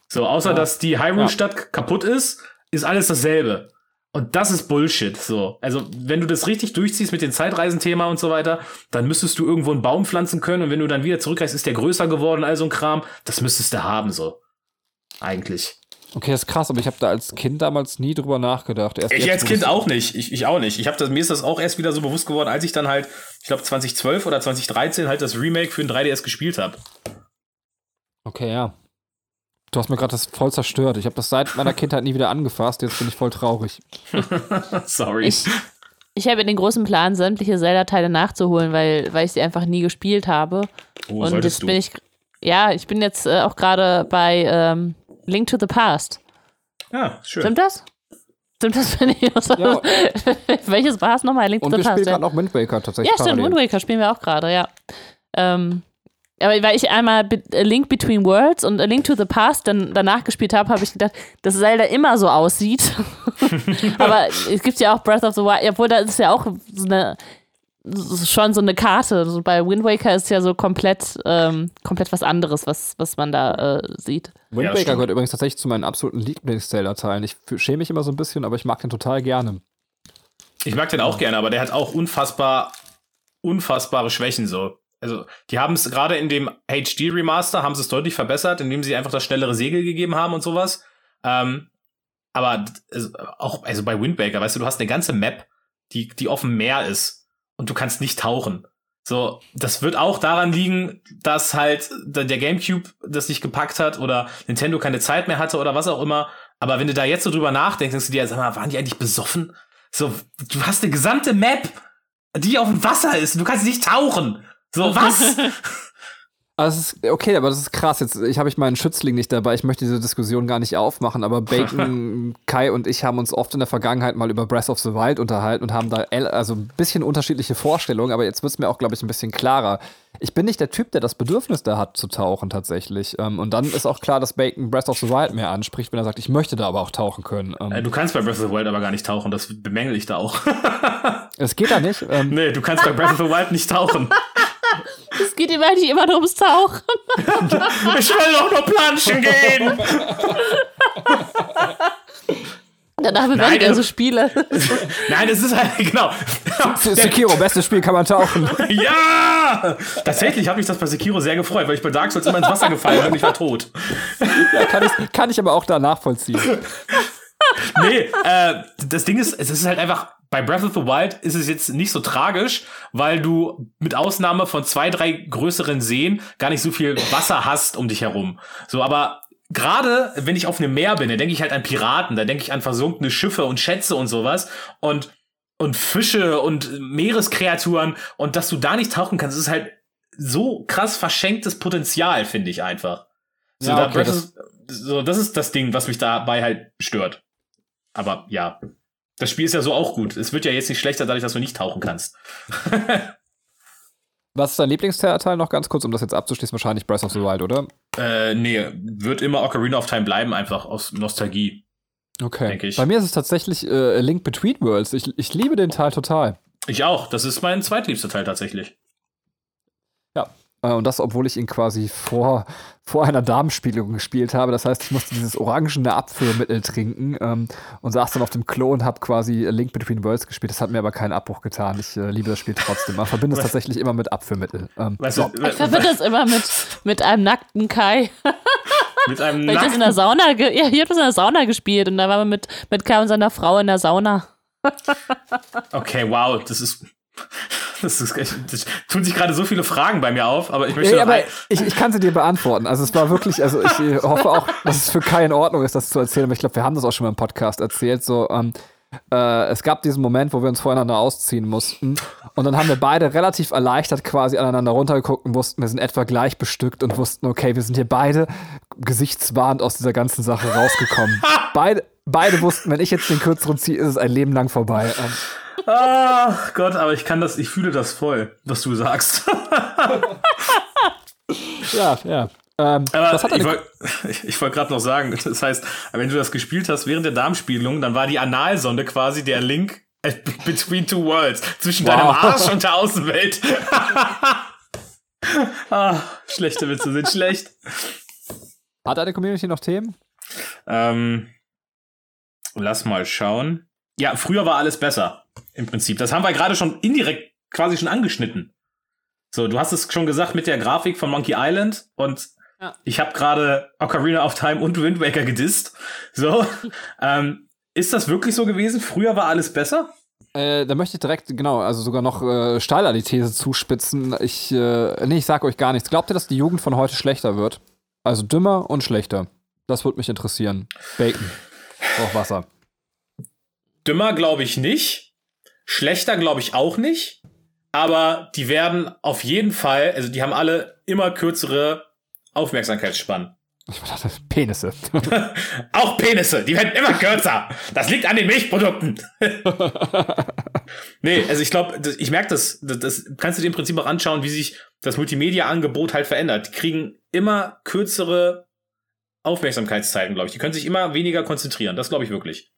So, außer Ja. dass die Hyrule-Stadt kaputt ist, ist alles dasselbe. Und das ist Bullshit. So, also wenn du das richtig durchziehst mit dem Zeitreisenthema und so weiter, dann müsstest du irgendwo einen Baum pflanzen können und wenn du dann wieder zurückreist, ist der größer geworden, all so ein Kram. Das müsstest du haben, so. Eigentlich. Okay, das ist krass, aber ich habe da als Kind damals nie drüber nachgedacht. Erst Ich als Kind auch nicht. Ich, ich auch nicht. Ich habe das, mir ist das auch erst wieder so bewusst geworden, als ich dann halt, ich glaube 2012 oder 2013 halt das Remake für den 3DS gespielt habe. Okay, ja. Du hast mir gerade das voll zerstört. Ich habe das seit meiner Kindheit nie wieder angefasst. Jetzt bin ich voll traurig. [laughs] Sorry. Ich, ich habe den großen Plan, sämtliche Zelda-Teile nachzuholen, weil, weil ich sie einfach nie gespielt habe. oh, Und jetzt du. bin ich, ja, ich bin jetzt äh, auch gerade bei ähm, Link to the Past. Ja, schön. Stimmt das? Stimmt das, [laughs] wenn ich Ja. [laughs] Welches war es nochmal? Link Und to wir the spielen Past. gerade Ja, noch Wind Waker tatsächlich. ja stimmt. Wind Waker spielen wir auch gerade, ja. Ähm, aber weil ich einmal Be- A Link Between Worlds und A Link to the Past dann danach gespielt habe, habe ich gedacht, dass Zelda immer so aussieht. [laughs] aber es gibt ja auch Breath of the Wild, obwohl da ist ja auch so eine schon so eine Karte. So bei Wind Waker ist ja so komplett, ähm, komplett was anderes, was, was man da äh, sieht. Wind Waker gehört übrigens tatsächlich zu meinen absoluten Lieblings-Zelda-Teilen. Ich schäme mich immer so ein bisschen, aber ich mag den total gerne. Ich mag den auch gerne, aber der hat auch unfassbar, unfassbare Schwächen so. Also, die haben es gerade in dem HD Remaster haben sie es deutlich verbessert, indem sie einfach das schnellere Segel gegeben haben und sowas. Ähm, aber also, auch also bei Wind Waker, weißt du, du hast eine ganze Map, die die auf dem Meer ist und du kannst nicht tauchen. So, das wird auch daran liegen, dass halt der der GameCube das nicht gepackt hat oder Nintendo keine Zeit mehr hatte oder was auch immer. Aber wenn du da jetzt so drüber nachdenkst, denkst du dir, sag mal, waren die eigentlich besoffen? So, du hast eine gesamte Map, die auf dem Wasser ist. und Du kannst nicht tauchen. So, [laughs] was? Also ist, okay, aber das ist krass. Jetzt ich habe ich meinen Schützling nicht dabei. Ich möchte diese Diskussion gar nicht aufmachen, aber Bacon, [laughs] Kai und ich haben uns oft in der Vergangenheit mal über Breath of the Wild unterhalten und haben da also ein bisschen unterschiedliche Vorstellungen, aber jetzt wird es mir auch, glaube ich, ein bisschen klarer. Ich bin nicht der Typ, der das Bedürfnis da hat zu tauchen tatsächlich. Ähm, und dann ist auch klar, dass Bacon Breath of the Wild mehr anspricht, wenn er sagt, ich möchte da aber auch tauchen können. Äh, Ähm, du kannst bei Breath of the Wild aber gar nicht tauchen. Das bemängel ich da auch. [laughs] es geht da nicht. Ähm, nee, du kannst bei Breath of the Wild nicht tauchen. Es geht ihm eigentlich immer nur ums Tauchen. Ich will doch nur planschen gehen. Danach bewertet Nein, er also- so Spiele. Nein, es ist halt, genau. Sekiro, bestes Spiel, kann man tauchen. Ja! Tatsächlich hat mich das bei Sekiro sehr gefreut, weil ich bei Dark Souls immer ins Wasser gefallen bin und ich war tot. ja, kann, ich, kann ich aber auch da nachvollziehen. Nee, äh, das Ding ist, es ist halt einfach, bei Breath of the Wild ist es jetzt nicht so tragisch, weil du mit Ausnahme von zwei, drei größeren Seen gar nicht so viel Wasser hast um dich herum. So, aber gerade wenn ich auf einem Meer bin, da denke ich halt an Piraten, da denke ich an versunkene Schiffe und Schätze und sowas und und Fische und Meereskreaturen und dass du da nicht tauchen kannst, ist halt so krass verschenktes Potenzial, finde ich einfach. So, Ja, da okay, Breath das- so, das ist das Ding, was mich dabei halt stört. Aber ja, das Spiel ist ja so auch gut. Es wird ja jetzt nicht schlechter, dadurch, dass du nicht tauchen kannst. [laughs] Was ist dein Lieblingsteil noch ganz kurz, um das jetzt abzuschließen? Wahrscheinlich Breath of the Wild, oder? Äh, nee, wird immer Ocarina of Time bleiben, einfach aus Nostalgie. Okay. Bei mir ist es tatsächlich äh, Link Between Worlds. Ich, ich liebe den Teil total. Ich auch. Das ist mein zweitliebster Teil tatsächlich. Äh, und das, obwohl ich ihn quasi vor, vor einer Damenspielung gespielt habe. Das heißt, ich musste dieses orangene Abführmittel trinken ähm, und saß dann auf dem Klo und habe quasi Link Between Worlds gespielt. Das hat mir aber keinen Abbruch getan. Ich äh, liebe das Spiel trotzdem. Man verbindet es [laughs] tatsächlich immer mit Abführmittel. Ähm, so. Ich verbinde das immer mit, mit einem nackten Kai. [laughs] mit einem Weil ich das in der nackten, Sauna, ja, ich habe das in der Sauna gespielt und da waren wir mit, mit Kai und seiner Frau in der Sauna. [laughs] Okay, wow, das ist. [laughs] Das, ist, das tun sich gerade so viele Fragen bei mir auf, aber ich möchte. Ja, aber ich, ich kann sie dir beantworten. Also es war wirklich, also ich [laughs] hoffe auch, dass es für Kai in Ordnung ist, das zu erzählen, aber ich glaube, wir haben das auch schon mal im Podcast erzählt. So, ähm, äh, es gab diesen Moment, wo wir uns voreinander ausziehen mussten und dann haben wir beide relativ erleichtert quasi aneinander runtergeguckt und wussten, wir sind etwa gleich bestückt und wussten, okay, wir sind hier beide gesichtswahrend aus dieser ganzen Sache rausgekommen. [laughs] beide, beide wussten, wenn ich jetzt den kürzeren ziehe, ist es ein Leben lang vorbei. Ähm, Ach Gott, aber ich kann das, ich fühle das voll, was du sagst. [laughs] ja, ja. Ähm, Aber ich wollte wollt [laughs] gerade noch sagen, das heißt, wenn du das gespielt hast während der Darmspielung, dann war die Analsonde quasi der Link äh, between two worlds, zwischen Wow. deinem Arsch und der [laughs] Außenwelt. ah, schlechte Witze sind schlecht. hat deine Community noch Themen? Ähm, lass mal schauen. Ja, früher war alles besser, im Prinzip. Das haben wir gerade schon indirekt quasi schon angeschnitten. So, du hast es schon gesagt mit der Grafik von Monkey Island und Ja. ich habe gerade Ocarina of Time und Wind Waker gedisst. So, [laughs] ähm, ist das wirklich so gewesen? Früher war alles besser? Äh, da möchte ich direkt, genau, also sogar noch äh, steiler die These zuspitzen. Ich, äh, nee, ich sag euch gar nichts. Glaubt ihr, dass die Jugend von heute schlechter wird? Also dümmer und schlechter. Das würde mich interessieren. Bacon. Auch Wasser. Dümmer glaube ich nicht. Schlechter glaube ich auch nicht. Aber die werden auf jeden Fall, also die haben alle immer kürzere Aufmerksamkeitsspannen. Ich dachte, Penisse. [laughs] Auch Penisse, die werden immer kürzer. Das liegt an den Milchprodukten. [laughs] nee, also ich glaube, ich merke das, das, das kannst du dir im Prinzip auch anschauen, wie sich das Multimedia-Angebot halt verändert. Die kriegen immer kürzere Aufmerksamkeitszeiten, glaube ich. Die können sich immer weniger konzentrieren. Das glaube ich wirklich.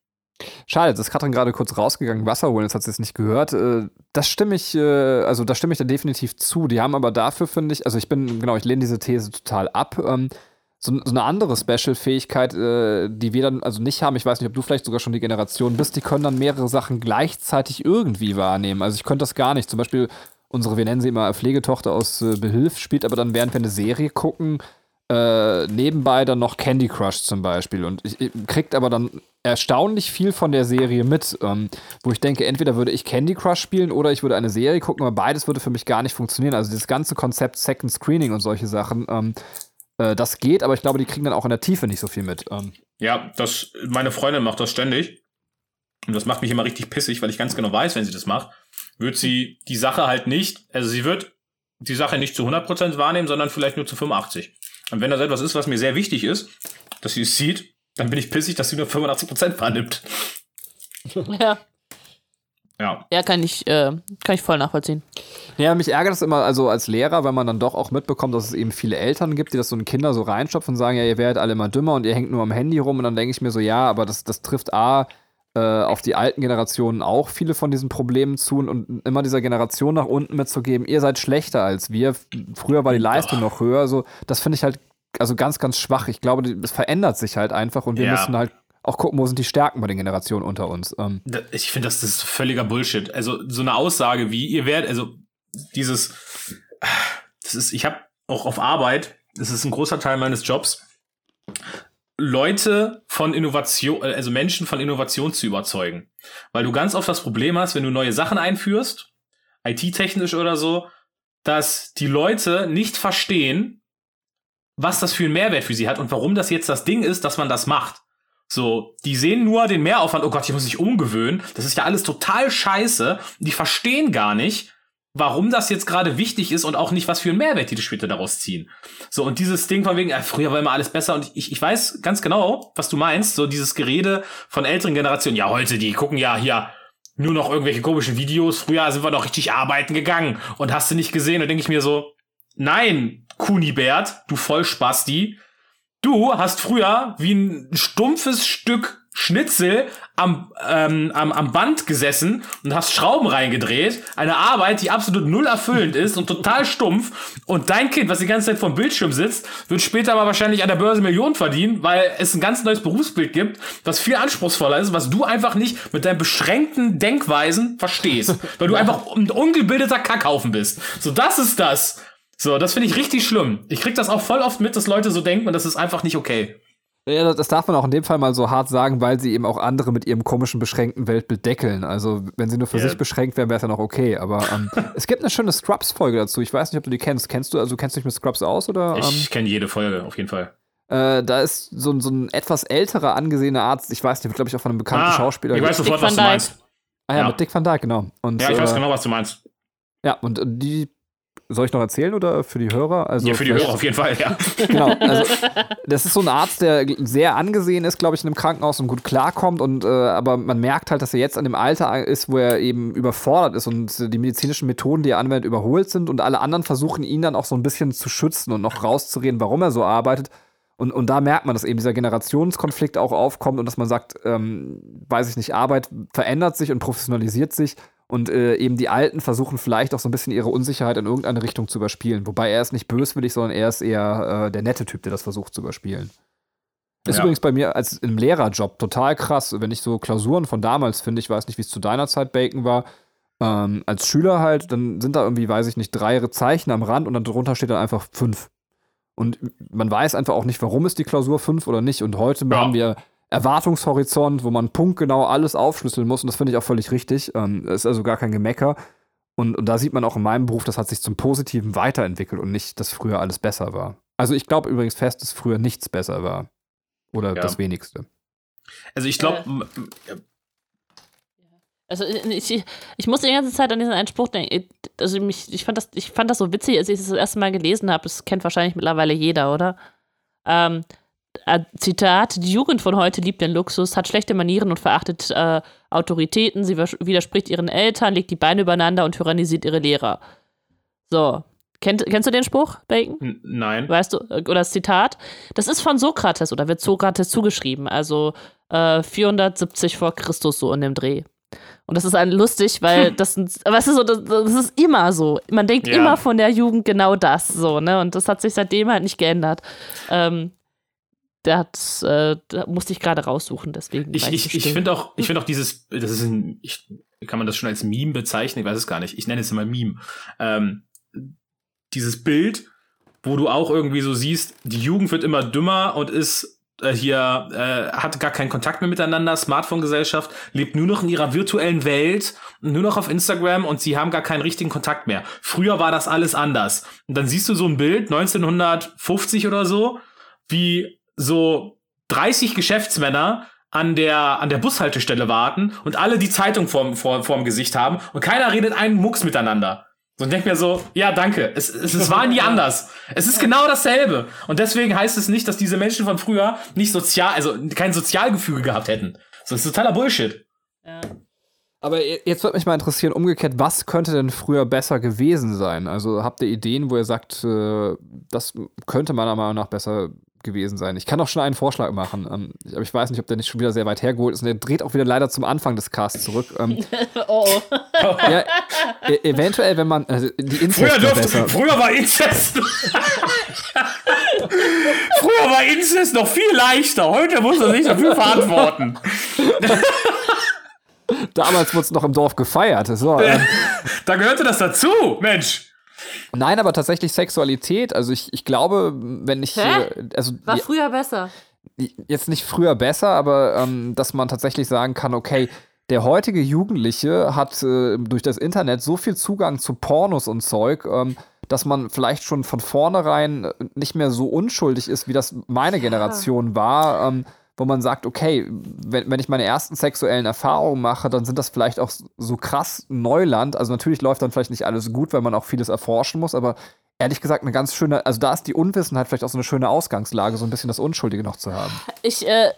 Schade, das ist Katrin gerade kurz rausgegangen, Wasser holen, das hat sie jetzt nicht gehört. Äh, das stimme ich, äh, also da stimme ich da definitiv zu. Die haben aber dafür, finde ich, also ich bin, genau, ich lehne diese These total ab. Ähm, so, so, eine andere Special-Fähigkeit, äh, die wir dann also nicht haben, ich weiß nicht, ob du vielleicht sogar schon die Generation bist, die können dann mehrere Sachen gleichzeitig irgendwie wahrnehmen. Also ich könnte das gar nicht. Zum Beispiel unsere, wir nennen sie immer Pflegetochter aus Behilf, spielt aber dann, während wir eine Serie gucken, äh, nebenbei dann noch Candy Crush zum Beispiel und ich, kriegt aber dann erstaunlich viel von der Serie mit, ähm, wo ich denke, entweder würde ich Candy Crush spielen oder ich würde eine Serie gucken, aber beides würde für mich gar nicht funktionieren. Also dieses ganze Konzept Second Screening und solche Sachen, ähm, äh, das geht, aber ich glaube, die kriegen dann auch in der Tiefe nicht so viel mit. Ähm. Ja, das, meine Freundin macht das ständig. Und das macht mich immer richtig pissig, weil ich ganz genau weiß, wenn sie das macht, wird sie die Sache halt nicht, also sie wird die Sache nicht zu 100% wahrnehmen, sondern vielleicht nur zu 85. Und wenn das etwas ist, was mir sehr wichtig ist, dass sie es sieht, dann bin ich pissig, dass sie nur 85% wahrnimmt. [laughs] Ja. Ja. Ja, kann ich, äh, kann ich voll nachvollziehen. Ja, mich ärgert das immer, also als Lehrer, wenn man dann doch auch mitbekommt, dass es eben viele Eltern gibt, die das so in Kinder so reinstopfen und sagen, ja, ihr werdet alle immer dümmer und ihr hängt nur am Handy rum. Und dann denke ich mir so, ja, aber das, das trifft A, äh, auf die alten Generationen auch viele von diesen Problemen zu und immer dieser Generation nach unten mitzugeben, ihr seid schlechter als wir. Früher war die Leistung noch höher. So, das finde ich halt also ganz, ganz schwach. Ich glaube, es verändert sich halt einfach und wir ja. müssen halt auch gucken, wo sind die Stärken bei den Generationen unter uns. Ähm. Ich finde, das, das ist völliger Bullshit. Also so eine Aussage wie, ihr werdet, also dieses, das ist, ich habe auch auf Arbeit, das ist ein großer Teil meines Jobs, Leute von Innovation, also Menschen von Innovation zu überzeugen. Weil du ganz oft das Problem hast, wenn du neue Sachen einführst, IT-technisch oder so, dass die Leute nicht verstehen, was das für einen Mehrwert für sie hat und warum das jetzt das Ding ist, dass man das macht. So, die sehen nur den Mehraufwand, oh Gott, ich muss mich umgewöhnen. Das ist ja alles total scheiße. Die verstehen gar nicht, warum das jetzt gerade wichtig ist und auch nicht, was für einen Mehrwert die später daraus ziehen. So, und dieses Ding von wegen, äh, früher war immer alles besser und ich, ich weiß ganz genau, was du meinst, so dieses Gerede von älteren Generationen, ja, heute, die gucken ja hier nur noch irgendwelche komischen Videos, früher sind wir noch richtig arbeiten gegangen und hast du nicht gesehen, und denke ich mir so, nein, Kunibert, du Vollspasti, du hast früher wie ein stumpfes Stück Schnitzel am, ähm, am, am Band gesessen und hast Schrauben reingedreht. Eine Arbeit, die absolut null erfüllend ist und total stumpf. Und dein Kind, was die ganze Zeit vom Bildschirm sitzt, wird später aber wahrscheinlich an der Börse Millionen verdienen, weil es ein ganz neues Berufsbild gibt, was viel anspruchsvoller ist, was du einfach nicht mit deinen beschränkten Denkweisen verstehst. weil du einfach ein ungebildeter Kackhaufen bist. So, das ist das. So, das finde ich richtig schlimm. Ich krieg das auch voll oft mit, dass Leute so denken und das ist einfach nicht okay. Ja, das darf man auch in dem Fall mal so hart sagen, weil sie eben auch andere mit ihrem komischen, beschränkten Weltbild deckeln. Also, wenn sie nur für yeah. sich beschränkt wären, wäre es ja noch okay. Aber ähm, [laughs] es gibt eine schöne Scrubs-Folge dazu. Ich weiß nicht, ob du die kennst. Kennst du, also kennst du dich mit Scrubs aus? Oder, ähm? Ich kenne jede Folge, auf jeden Fall. Äh, da ist so, so, ein etwas älterer, angesehener Arzt, ich weiß nicht, glaube ich auch von einem bekannten ah, Schauspieler. Ich weiß sofort, was du meinst. Ah ja, ja, mit Dick Van Dyke, genau. Und, ja, ich weiß äh, genau, was du meinst. Ja, und die soll ich noch erzählen oder für die Hörer? Also ja, für die Hörer auf jeden Fall, ja. [laughs] genau, also das ist so ein Arzt, der sehr angesehen ist, glaube ich, in einem Krankenhaus und gut klarkommt. Und äh, aber man merkt halt, dass er jetzt an dem Alter ist, wo er eben überfordert ist und die medizinischen Methoden, die er anwendet, überholt sind und alle anderen versuchen ihn dann auch so ein bisschen zu schützen und noch rauszureden, warum er so arbeitet. Und, und da merkt man, dass eben dieser Generationskonflikt auch aufkommt und dass man sagt, ähm, weiß ich nicht, Arbeit verändert sich und professionalisiert sich und äh, eben die Alten versuchen vielleicht auch so ein bisschen ihre Unsicherheit in irgendeine Richtung zu überspielen. Wobei er ist nicht böswillig, sondern er ist eher äh, der nette Typ, der das versucht zu überspielen. Ist ja. übrigens bei mir als im Lehrerjob total krass, wenn ich so Klausuren von damals finde, ich weiß nicht, wie es zu deiner Zeit Bacon war, ähm, als Schüler halt, dann sind da irgendwie, weiß ich nicht, drei Zeichen am Rand und dann drunter steht dann einfach fünf. Und man weiß einfach auch nicht, warum ist die Klausur fünf oder nicht. Und heute ja. haben wir Erwartungshorizont, wo man punktgenau alles aufschlüsseln muss. Und das finde ich auch völlig richtig. Ähm, ist also gar kein Gemecker. Und, und da sieht man auch in meinem Beruf, das hat sich zum Positiven weiterentwickelt und nicht, dass früher alles besser war. Also ich glaube übrigens fest, dass früher nichts besser war. Oder ja. das wenigste. Also ich glaube. Äh. Also ich, ich muss die ganze Zeit an diesen Einspruch denken. Also mich, ich, fand das, ich fand das so witzig, als ich das das erste Mal gelesen habe. Das kennt wahrscheinlich mittlerweile jeder, oder? Ähm, äh, Zitat, die Jugend von heute liebt den Luxus, hat schlechte Manieren und verachtet äh, Autoritäten, sie widerspricht ihren Eltern, legt die Beine übereinander und tyrannisiert ihre Lehrer. So, Kennt, kennst du den Spruch, Bacon? Nein. Weißt du, oder das Zitat? Das ist von Sokrates oder wird Sokrates zugeschrieben, also äh, 470 vor Christus so in dem Dreh. Und das ist ein lustig, weil [laughs] das, weißt du, so, das, das ist immer so. Man denkt Ja. immer von der Jugend genau das, so, ne? Und das hat sich seitdem halt nicht geändert. Ähm, der hat, äh, da musste ich gerade raussuchen, deswegen. Ich, ich, ich finde auch, ich finde auch dieses, das ist ein, ich, kann man das schon als Meme bezeichnen? Ich weiß es gar nicht. Ich nenne es immer Meme. Ähm, dieses Bild, wo du auch irgendwie so siehst, die Jugend wird immer dümmer und ist äh, hier, äh, hat gar keinen Kontakt mehr miteinander, Smartphone-Gesellschaft, lebt nur noch in ihrer virtuellen Welt, nur noch auf Instagram und sie haben gar keinen richtigen Kontakt mehr. Früher war das alles anders. Und dann siehst du so ein Bild, 1950 oder so, wie so 30 Geschäftsmänner an der, an der Bushaltestelle warten und alle die Zeitung vorm, vor, vorm Gesicht haben und keiner redet einen Mucks miteinander. So, und denk mir so, ja, danke. Es, es, es war nie [laughs] anders. Es ist genau dasselbe. Und deswegen heißt es nicht, dass diese Menschen von früher nicht sozial, also kein Sozialgefüge gehabt hätten. So, das ist totaler Bullshit. Ja. Aber je- jetzt würde mich mal interessieren, umgekehrt, was könnte denn früher besser gewesen sein? Also habt ihr Ideen, wo ihr sagt, äh, das könnte meiner Meinung nach besser gewesen sein? Ich kann auch schon einen Vorschlag machen, ähm, ich- aber ich weiß nicht, ob der nicht schon wieder sehr weit hergeholt ist. Und der dreht auch wieder leider zum Anfang des Casts zurück. Ähm, [laughs] Oh, [laughs] ja, e eventuell, wenn man also die Inzest wäre besser. früher war Inzest. früher war Inzest noch viel leichter. Heute muss er sich dafür verantworten. Damals wurde es noch im Dorf gefeiert. So, ähm, Da gehörte das dazu, Mensch. Nein, aber tatsächlich Sexualität. Also ich, ich glaube, wenn ich Hä? also war die- früher besser. jetzt nicht früher besser, aber ähm, dass man tatsächlich sagen kann, okay, der heutige Jugendliche hat äh, durch das Internet so viel Zugang zu Pornos und Zeug, ähm, dass man vielleicht schon von vornherein nicht mehr so unschuldig ist, wie das meine Generation war, ähm, wo man sagt, okay, wenn, wenn ich meine ersten sexuellen Erfahrungen mache, dann sind das vielleicht auch so krass Neuland. Also natürlich läuft dann vielleicht nicht alles gut, weil man auch vieles erforschen muss, aber ehrlich gesagt eine ganz schöne, also da ist die Unwissenheit vielleicht auch so eine schöne Ausgangslage, so ein bisschen das Unschuldige noch zu haben. Ich, äh,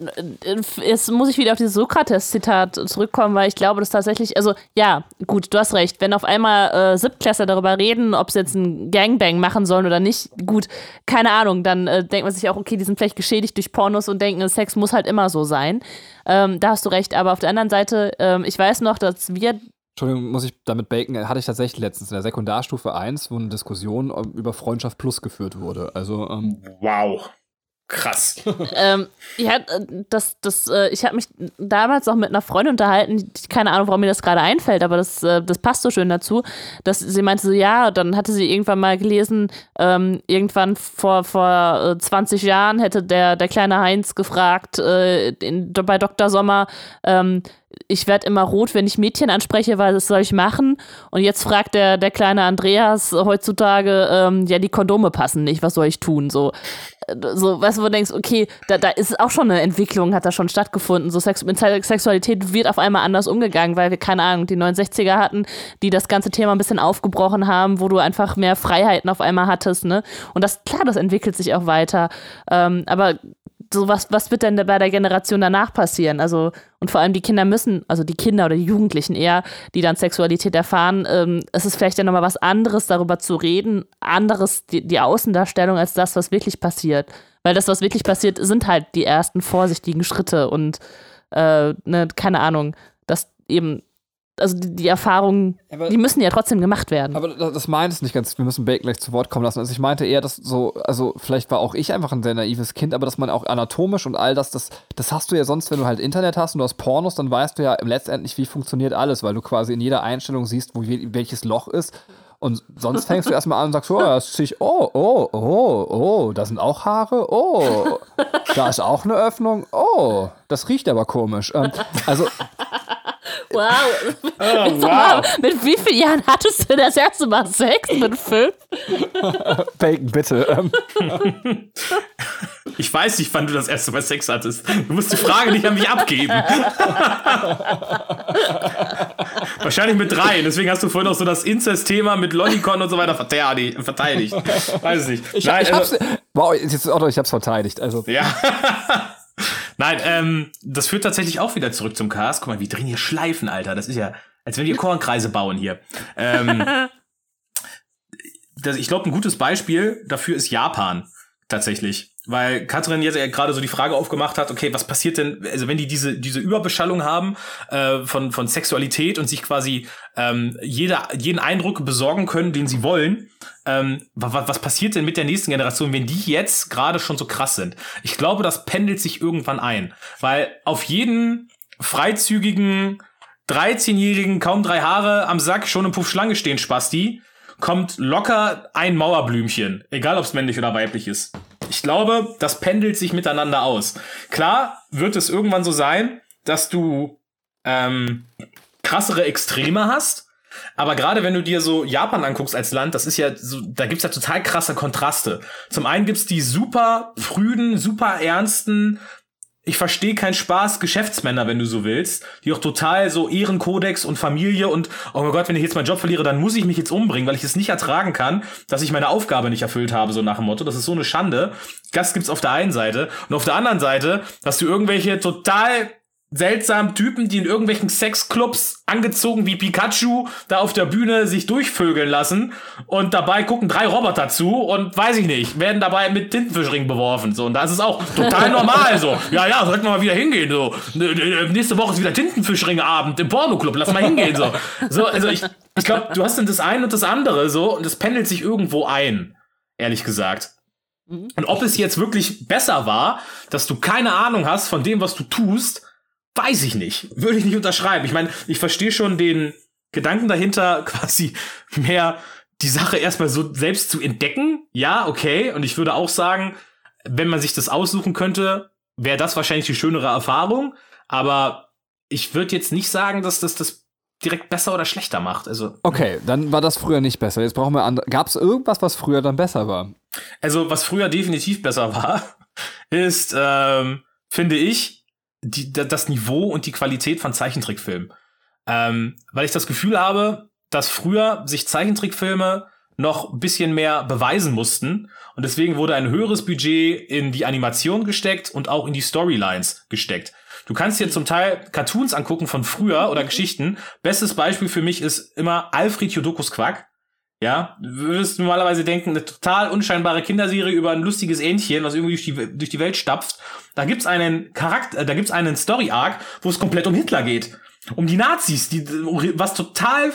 jetzt muss ich wieder auf dieses Sokrates-Zitat zurückkommen, weil ich glaube, dass tatsächlich, also ja, gut, du hast recht, wenn auf einmal äh, Siebtklässler darüber reden, ob sie jetzt ein Gangbang machen sollen oder nicht, gut, keine Ahnung, dann äh, denkt man sich auch, okay, die sind vielleicht geschädigt durch Pornos und denken, Sex muss halt immer so sein. Ähm, da hast du recht, aber auf der anderen Seite, ähm, ich weiß noch, dass wir Entschuldigung, muss ich damit baken, hatte ich tatsächlich letztens in der Sekundarstufe 1, wo eine Diskussion ähm, über Freundschaft Plus geführt wurde. Also, ähm, Wow. Krass. ähm, ja, äh, das, das, äh, ich habe mich damals auch mit einer Freundin unterhalten, keine Ahnung, warum mir das gerade einfällt, aber das, äh, das passt so schön dazu, dass sie meinte so, ja, dann hatte sie irgendwann mal gelesen, ähm, irgendwann vor, vor äh, 20 Jahren hätte der, der kleine Heinz gefragt äh, in, bei Dr. Sommer, ähm, ich werde immer rot, wenn ich Mädchen anspreche, weil das soll ich machen. Und jetzt fragt der, der kleine Andreas heutzutage, ähm, ja, die Kondome passen nicht, was soll ich tun? So, so weißt du, wo du denkst, okay, da, da ist auch schon eine Entwicklung, hat da schon stattgefunden. So Sex mit Se- Sexualität wird auf einmal anders umgegangen, weil wir, keine Ahnung, die 69er hatten, die das ganze Thema ein bisschen aufgebrochen haben, wo du einfach mehr Freiheiten auf einmal hattest, ne? Und das, klar, das entwickelt sich auch weiter. Ähm, aber so was, was wird denn bei der Generation danach passieren? Also, und vor allem die Kinder müssen, also die Kinder oder die Jugendlichen eher, die dann Sexualität erfahren, ähm, es ist vielleicht ja nochmal was anderes, darüber zu reden, anderes, die, die Außendarstellung als das, was wirklich passiert. Weil das, was wirklich passiert, sind halt die ersten vorsichtigen Schritte und äh, ne, keine Ahnung, dass eben, also die, die Erfahrungen, Aber- die müssen ja trotzdem gemacht werden. aber das, meint es nicht ganz. Wir müssen Bacon gleich zu Wort kommen lassen. Also, ich meinte eher, dass so, also, vielleicht war auch ich einfach ein sehr naives Kind, aber dass man auch anatomisch und all das, das, das hast du ja sonst, wenn du halt Internet hast und du hast Pornos, dann weißt du ja letztendlich, wie funktioniert alles, weil du quasi in jeder Einstellung siehst, wo welches Loch ist. Und sonst fängst du [laughs] erstmal an und sagst, oh, das ziehe ich, oh, oh, oh, oh, da sind auch Haare, oh, da ist auch eine Öffnung, oh, das riecht aber komisch. Ähm, also, [laughs] wow. Oh, [laughs] Mal, [laughs] mit wie vielen Jahren hattest du das erste Mal Sex? Mit fünf? [laughs] Bacon, bitte. Ähm, Ich weiß nicht, wann du das erste Mal Sex hattest. Du musst die Frage nicht an mich abgeben. Wahrscheinlich mit drei. Deswegen hast du vorhin auch so das Inzest-Thema mit Lollicon und so weiter verteidigt. verteidigt. Weiß es nicht. ich, Nein, ich, also- hab's, wow, jetzt, Otto, ich hab's verteidigt. Also, Ja. Nein, ähm, das führt tatsächlich auch wieder zurück zum Cast. Guck mal, wir drehen hier Schleifen, Alter. Das ist ja, als wenn wir Kornkreise bauen hier. Ähm, [laughs] das, ich glaube, ein gutes Beispiel dafür ist Japan tatsächlich. Weil Katrin jetzt ja gerade so die Frage aufgemacht hat, okay, was passiert denn, also wenn die diese, diese Überbeschallung haben äh, von, von Sexualität und sich quasi ähm, jeder, jeden Eindruck besorgen können, den sie wollen, ähm, was, was passiert denn mit der nächsten Generation, wenn die jetzt gerade schon so krass sind? Ich glaube, das pendelt sich irgendwann ein. Weil auf jeden freizügigen 13-jährigen, kaum drei Haare am Sack, schon im Puff Schlange stehen, Spasti, kommt locker ein Mauerblümchen, egal ob es männlich oder weiblich ist. Ich glaube, das pendelt sich miteinander aus. Klar wird es irgendwann so sein, dass du ähm, krassere Extreme hast. Aber gerade wenn du dir so Japan anguckst als Land, das ist ja so, da gibt's ja total krasse Kontraste. Zum einen gibt's die super prüden, super ernsten, ich verstehe keinen Spaß Geschäftsmänner, wenn du so willst, die auch total so Ehrenkodex und Familie und oh mein Gott, wenn ich jetzt meinen Job verliere, dann muss ich mich jetzt umbringen, weil ich es nicht ertragen kann, dass ich meine Aufgabe nicht erfüllt habe, so nach dem Motto. Das ist so eine Schande. Das gibt's auf der einen Seite und auf der anderen Seite, dass du irgendwelche total seltsamen Typen, die in irgendwelchen Sexclubs angezogen wie Pikachu da auf der Bühne sich durchvögeln lassen und dabei gucken drei Roboter zu und weiß ich nicht, werden dabei mit Tintenfischring beworfen so und da ist es auch total [laughs] normal so. Ja, ja, sollten wir mal wieder hingehen so. Nächste Woche ist wieder Tintenfischring-Abend im Pornoclub, lass mal hingehen so. So, also ich ich glaube, du hast dann das eine und das andere so und es pendelt sich irgendwo ein, ehrlich gesagt. Und ob es jetzt wirklich besser war, dass du keine Ahnung hast von dem, was du tust, Weiß ich nicht. Würde ich nicht unterschreiben. Ich meine, ich verstehe schon den Gedanken dahinter, [laughs] quasi mehr die Sache erstmal so selbst zu entdecken. Ja, okay. Und ich würde auch sagen, wenn man sich das aussuchen könnte, wäre das wahrscheinlich die schönere Erfahrung. Aber ich würde jetzt nicht sagen, dass das das direkt besser oder schlechter macht. Also okay, dann war das früher nicht besser. Jetzt brauchen wir andere. Gab es irgendwas, was früher dann besser war? Also was früher definitiv besser war, [laughs] ist, ähm, finde ich, die, das Niveau und die Qualität von Zeichentrickfilmen. Ähm, weil ich das Gefühl habe, dass früher sich Zeichentrickfilme noch ein bisschen mehr beweisen mussten. Und deswegen wurde ein höheres Budget in die Animation gesteckt und auch in die Storylines gesteckt. Du kannst dir zum Teil Cartoons angucken von früher oder Geschichten. Bestes Beispiel für mich ist immer Alfred Jodokus Quack. Ja, du würdest normalerweise denken, eine total unscheinbare Kinderserie über ein lustiges Ähnchen, was irgendwie durch die, durch die Welt stapft. Da gibt's einen Charakter, da gibt's einen Story-Arc, wo es komplett um Hitler geht. Um die Nazis, die, was total,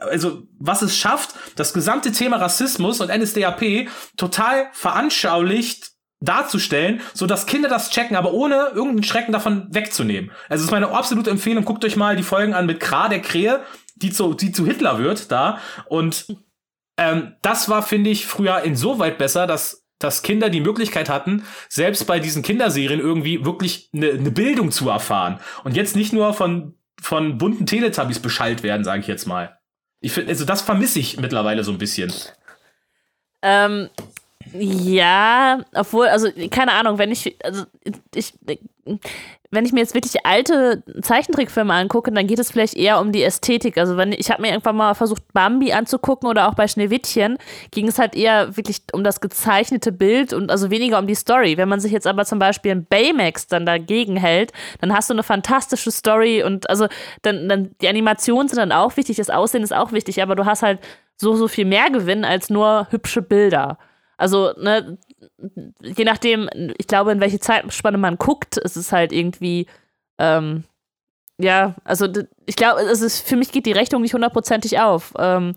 also, was es schafft, das gesamte Thema Rassismus und NSDAP total veranschaulicht darzustellen, so dass Kinder das checken, aber ohne irgendeinen Schrecken davon wegzunehmen. Also, ist meine absolute Empfehlung. Guckt euch mal die Folgen an mit Kra, der Krähe, die zu, die zu Hitler wird, da. Und ähm, das war, finde ich, früher insoweit besser, dass, dass Kinder die Möglichkeit hatten, selbst bei diesen Kinderserien irgendwie wirklich eine ne Bildung zu erfahren. Und jetzt nicht nur von, von bunten Teletubbies beschallt werden, sage ich jetzt mal. Ich finde, also das vermisse ich mittlerweile so ein bisschen. Ähm, ja, obwohl, also keine Ahnung, wenn ich, also ich, wenn ich mir jetzt wirklich alte Zeichentrickfilme angucke, dann geht es vielleicht eher um die Ästhetik. Also wenn ich habe mir irgendwann mal versucht Bambi anzugucken oder auch bei Schneewittchen ging es halt eher wirklich um das gezeichnete Bild und also weniger um die Story. Wenn man sich jetzt aber zum Beispiel in Baymax dann dagegen hält, dann hast du eine fantastische Story und also dann, dann die Animationen sind dann auch wichtig, das Aussehen ist auch wichtig, aber du hast halt so so viel mehr Gewinn als nur hübsche Bilder. Also, ne, je nachdem, ich glaube, in welche Zeitspanne man guckt, ist es halt irgendwie, ähm, ja, also ich glaube, es ist, für mich geht die Rechnung nicht hundertprozentig auf. Ähm,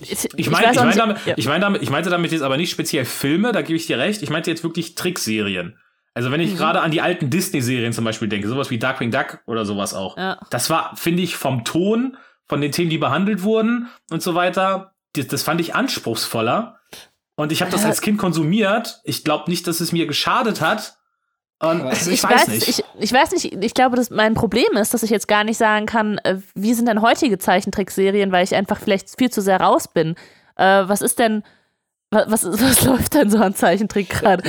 ich, ich, mein, ich, mein damit, ja. ich, mein damit, ich meinte damit jetzt aber nicht speziell Filme, da gebe ich dir recht. Ich meinte jetzt wirklich Trickserien. Also wenn ich mhm. gerade an die alten Disney-Serien zum Beispiel denke, sowas wie Darkwing Duck oder sowas auch. Ja. Das war, finde ich, vom Ton, von den Themen, die behandelt wurden und so weiter, das, das fand ich anspruchsvoller und ich habe das als Kind konsumiert. Ich glaube nicht, dass es mir geschadet hat. Und [laughs] ich, ich, weiß, weiß nicht. Ich, ich, weiß nicht, ich glaube, dass mein Problem ist, dass ich jetzt gar nicht sagen kann, äh, wie sind denn heutige Zeichentrickserien, weil ich einfach vielleicht viel zu sehr raus bin. Äh, was ist denn was, [laughs] was läuft denn so an Zeichentrick gerade?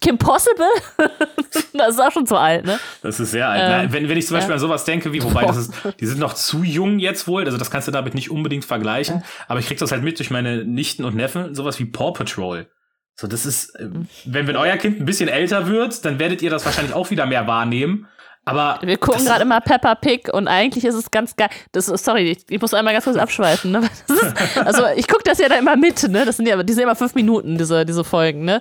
Kim Possible? [laughs] das ist auch schon zu alt, ne? Das ist sehr alt. Ähm, Nein, wenn, wenn ich zum Beispiel ja. an sowas denke, wie, wobei das ist, [laughs] die sind noch zu jung jetzt wohl, also das kannst du damit nicht unbedingt vergleichen, ja. aber ich krieg das halt mit durch meine Nichten und Neffen, sowas wie Paw Patrol. So, das ist, äh, wenn, wenn euer Kind ein bisschen älter wird, dann werdet ihr das wahrscheinlich auch wieder mehr wahrnehmen. Aber Wir gucken gerade immer Peppa Pig und eigentlich ist es ganz geil. Das, sorry, ich, ich muss einmal ganz kurz abschweifen. Ne? [laughs] Ist, also ich gucke das ja da immer mit, ne? Das sind ja, die sind immer fünf Minuten, diese, diese Folgen, ne?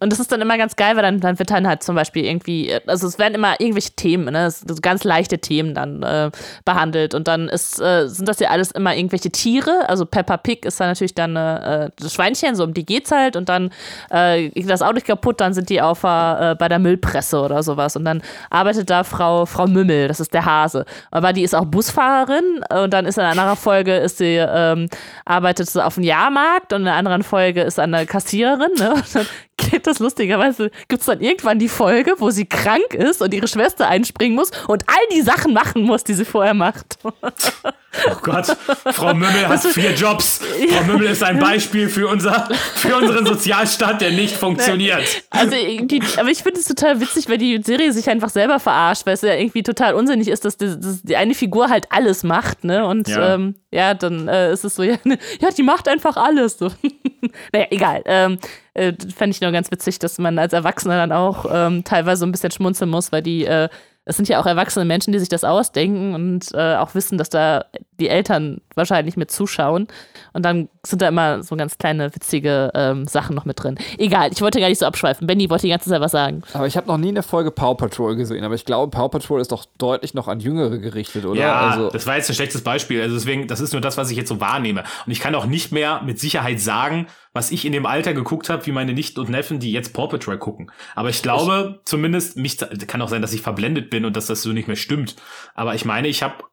Und das ist dann immer ganz geil, weil dann, dann wird dann halt zum Beispiel irgendwie, also es werden immer irgendwelche Themen, ne? So ganz leichte Themen dann äh, behandelt. Und dann ist, äh, sind das ja alles immer irgendwelche Tiere. Also Peppa Pig ist dann natürlich dann äh, das Schweinchen, so um die geht's halt und dann äh, geht das Auto kaputt, dann sind die auf äh, bei der Müllpresse oder sowas. Und dann arbeitet da Frau, Frau Mümmel, das ist der Hase. Aber die ist auch Busfahrerin und dann ist in einer Folge ist sie, ähm, arbeitet sie auf dem Jahrmarkt und in einer anderen Folge ist sie eine Kassiererin. Ne? Und dann geht das lustigerweise, gibt es dann irgendwann die Folge, wo sie krank ist und ihre Schwester einspringen muss und all die Sachen machen muss, die sie vorher macht. Oh Gott, Frau Mümmel hat vier Jobs. Frau Mümmel ist ein Beispiel für, unser, für unseren Sozialstaat, der nicht funktioniert. Also, die, aber ich finde es total witzig, weil die Serie sich einfach selber verarscht, weil es ja irgendwie total unsinnig ist, dass die, dass die eine Figur halt alles macht, ne? Und Ja. ähm, ja, dann äh, ist es so, ja, ne, ja, die macht einfach alles. So. [laughs] naja, egal. Ähm, äh, Fände ich nur ganz witzig, dass man als Erwachsener dann auch ähm, teilweise ein bisschen schmunzeln muss, weil die, äh, es sind ja auch erwachsene Menschen, die sich das ausdenken und äh, auch wissen, dass da die Eltern wahrscheinlich mit zuschauen. Und dann sind da immer so ganz kleine, witzige ähm, Sachen noch mit drin. Egal, ich wollte gar nicht so abschweifen. Benny wollte die ganze Zeit was sagen. Aber ich habe noch nie eine Folge Paw Patrol gesehen, aber ich glaube, Paw Patrol ist doch deutlich noch an Jüngere gerichtet, oder? Ja, also, das war jetzt ein schlechtes Beispiel. Also deswegen, das ist nur das, was ich jetzt so wahrnehme. Und ich kann auch nicht mehr mit Sicherheit sagen, was ich in dem Alter geguckt habe, wie meine Nichten und Neffen, die jetzt Paw Patrol gucken. Aber ich glaube zumindest, mich kann auch sein, dass ich verblendet bin und dass das so nicht mehr stimmt. Aber ich meine, ich habe